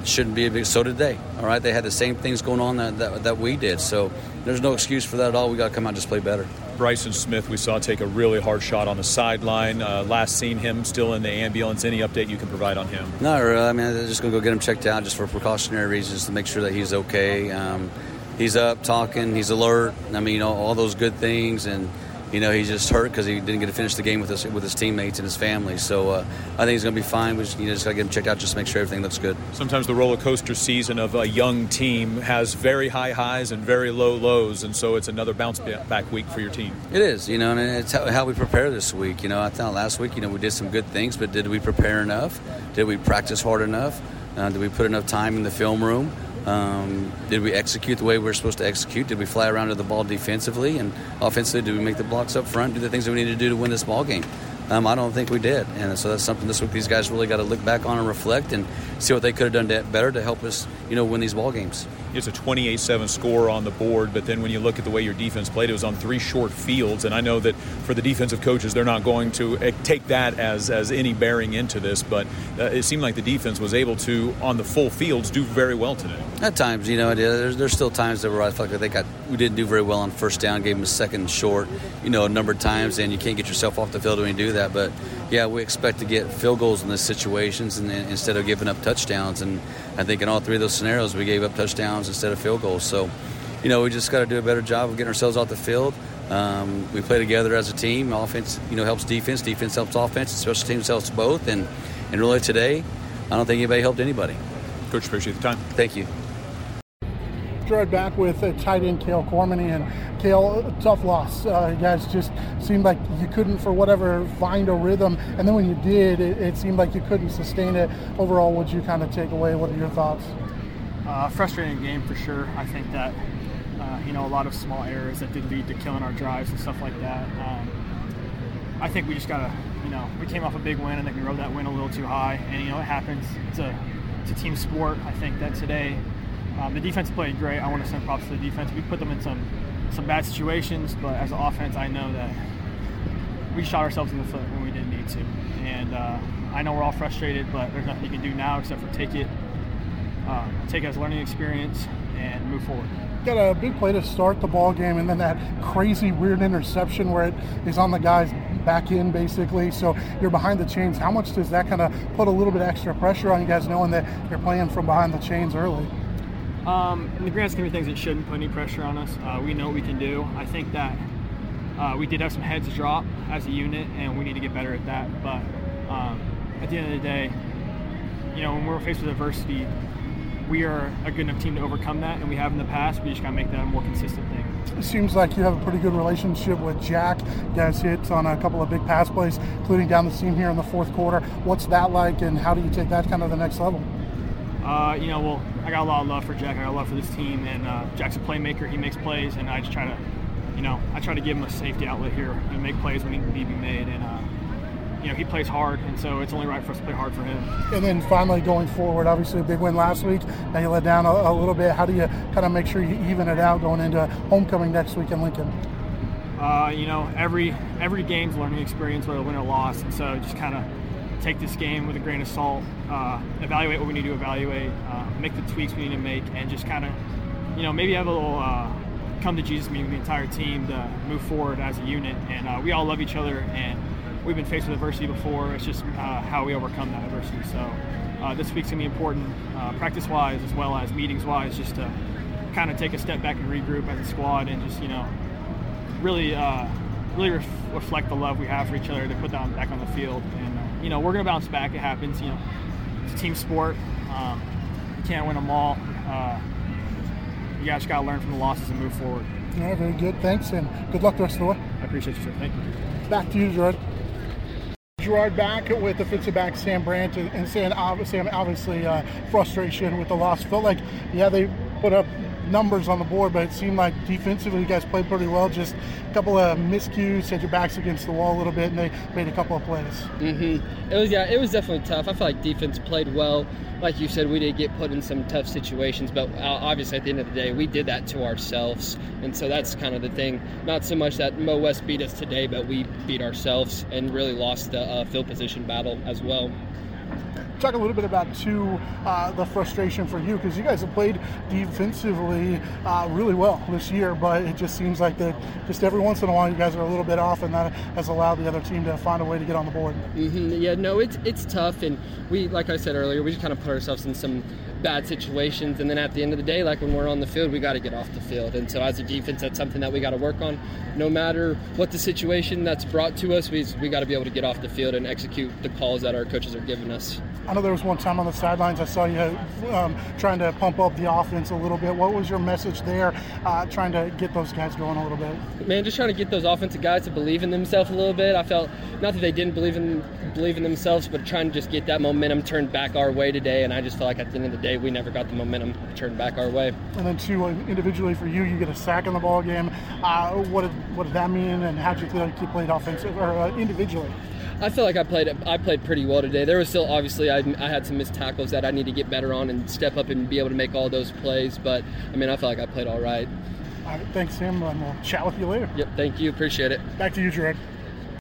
Shouldn't be a big. So did they. All right, they had the same things going on that, that, that we did. So there's no excuse for that at all. We got to come out and just play better. Bryson Smith, we saw take a really hard shot on the sideline. Uh, last seen him still in the ambulance. Any update you can provide on him? Not really. I mean, I'm just going to go get him checked out just for precautionary reasons to make sure that he's okay. Um, he's up, talking, he's alert. I mean, you know, all those good things. And, you know, he's just hurt because he didn't get to finish the game with his, with his teammates and his family. So uh, I think he's going to be fine. We just, you know, just got to get him checked out just to make sure everything looks good. Sometimes the roller coaster season of a young team has very high highs and very low lows, and so it's another bounce back week for your team. It is, you know, and it's how, we prepare this week. You know, I thought last week, you know, we did some good things, but did we prepare enough? Did we practice hard enough? Uh, did we put enough time in the film room? Um, did we execute the way we were supposed to execute? Did we fly around to the ball defensively and offensively? Did we make the blocks up front? Do the things that we need to do to win this ball game? Um, I don't think we did, and so that's something this week these guys really got to look back on and reflect and see what they could have done better to help us, you know, win these ball games. It's a 28-7 score on the board, but then when you look at the way your defense played, it was on three short fields, and I know that for the defensive coaches, they're not going to eh, take that as as any bearing into this, but uh, it seemed like the defense was able to, on the full fields, do very well today. At times, you know, there's, there's still times that where I feel like they got we didn't do very well on first down, gave them a second short, you know, a number of times, and you can't get yourself off the field when you do that. But yeah, we expect to get field goals in these situations, and instead of giving up touchdowns, and I think in all three of those scenarios, we gave up touchdowns instead of field goals. So, you know, we just got to do a better job of getting ourselves off the field. Um, we play together as a team. Offense, you know, helps defense. Defense helps offense. Special teams helps both. And and really today, I don't think anybody helped anybody. Coach, appreciate the time. Thank you. Right back with uh, tight end Kale Cormany and Kale, tough loss. Uh, you guys just seemed like you couldn't, for whatever, find a rhythm, and then when you did, it, it seemed like you couldn't sustain it. Overall, what you kind of take away? What are your thoughts? Uh, frustrating game for sure. I think that uh, you know a lot of small errors that did lead to killing our drives and stuff like that. Um, I think we just gotta, you know, we came off a big win. I think we rode that win a little too high, and you know it happens. It's a it's a team sport. I think that today um, the defense played great. I want to send props to the defense. We put them in some some bad situations, but as an offense, I know that we shot ourselves in the foot when we didn't need to. And uh, I know we're all frustrated, but there's nothing you can do now except for take it, uh, take it as a learning experience, and move forward. Got a big play to start the ball game, and then that crazy weird interception where it is on the guy's back end basically. So you're behind the chains. How much does that kind of put a little bit extra pressure on you guys, knowing that you're playing from behind the chains early? Um, in the grand scheme of things, it shouldn't put any pressure on us. Uh, we know what we can do. I think that uh, we did have some heads drop as a unit, and we need to get better at that. But um, at the end of the day, you know, when we're faced with adversity, we are a good enough team to overcome that, and we have in the past. We just got to make that a more consistent thing. It seems like you have a pretty good relationship with Jack. You guys hit on a couple of big pass plays, including down the seam here in the fourth quarter. What's that like, and how do you take that kind of the next level? Uh, you know, well, I got a lot of love for Jack. I got a love for this team, and uh, Jack's a playmaker. He makes plays, and I just try to, you know, I try to give him a safety outlet here and make plays when he need to be made. And uh, you know, he plays hard, and so it's only right for us to play hard for him. And then finally going forward, obviously a big win last week. Now you let down a, a little bit. How do you kind of make sure you even it out going into homecoming next week in Lincoln? Uh, you know, every every game's a learning experience, whether a win or loss, and so just kind of take this game with a grain of salt, uh, evaluate what we need to evaluate, uh, make the tweaks we need to make, and just kind of, you know, maybe have a little uh, come to Jesus meeting with the entire team to move forward as a unit. And uh, we all love each other, and we've been faced with adversity before. It's just uh, how we overcome that adversity. So uh, this week's gonna be important, practice-wise as well as meetings-wise, just to kind of take a step back and regroup as a squad, and just you know, really, really ref- reflect the love we have for each other to put that back on the field. And you know, we're going to bounce back. It happens. You know, it's a team sport. Um, you can't win them all. Uh, you guys got to learn from the losses and move forward. Yeah, very good. Thanks, and good luck the rest of the way. I appreciate you, sir. Thank you. Back to you, Gerard. Gerard back with the defensive back Sam Brandt and, Sam, ob- Sam obviously uh, frustration with the loss. Felt like, yeah, they put up numbers on the board, but it seemed like defensively you guys played pretty well. Just a couple of miscues, had your backs against the wall a little bit, and they made a couple of plays. Mm-hmm. It was yeah, it was definitely tough. I feel like defense played well. Like you said, we did get put in some tough situations, but uh, obviously at the end of the day, we did that to ourselves, and so that's kind of the thing. Not so much that Mo West beat us today, but we beat ourselves and really lost the uh, field position battle as well. Talk a little bit about too uh, the frustration for you because you guys have played defensively uh, really well this year, but it just seems like that just every once in a while you guys are a little bit off, and that has allowed the other team to find a way to get on the board. hmm Yeah, no, it's it's tough, and we, like I said earlier, we just kind of put ourselves in some bad situations, and then at the end of the day, like when we're on the field, we got to get off the field, and so as a defense, that's something that we got to work on. No matter what the situation that's brought to us, we we got to be able to get off the field and execute the calls that our coaches are giving us. I know there was one time on the sidelines I saw you um, trying to pump up the offense a little bit. What was your message there, uh, trying to get those guys going a little bit? Man, just trying to get those offensive guys to believe in themselves a little bit. I felt not that they didn't believe in believe in themselves, but trying to just get that momentum turned back our way today. And I just felt like at the end of the day, we never got the momentum turned back our way. And then two, uh, individually for you, you get a sack in the ball game. Uh, what did what did that mean, and how did you feel like you played offensive or uh, individually? I feel like I played I played pretty well today. There was still obviously I, I had some missed tackles that I need to get better on and step up and be able to make all those plays. But I mean, I feel like I played all right. All right, thanks, Sam, and we'll chat with you later. Yep, thank you. Appreciate it. Back to you, Gerard.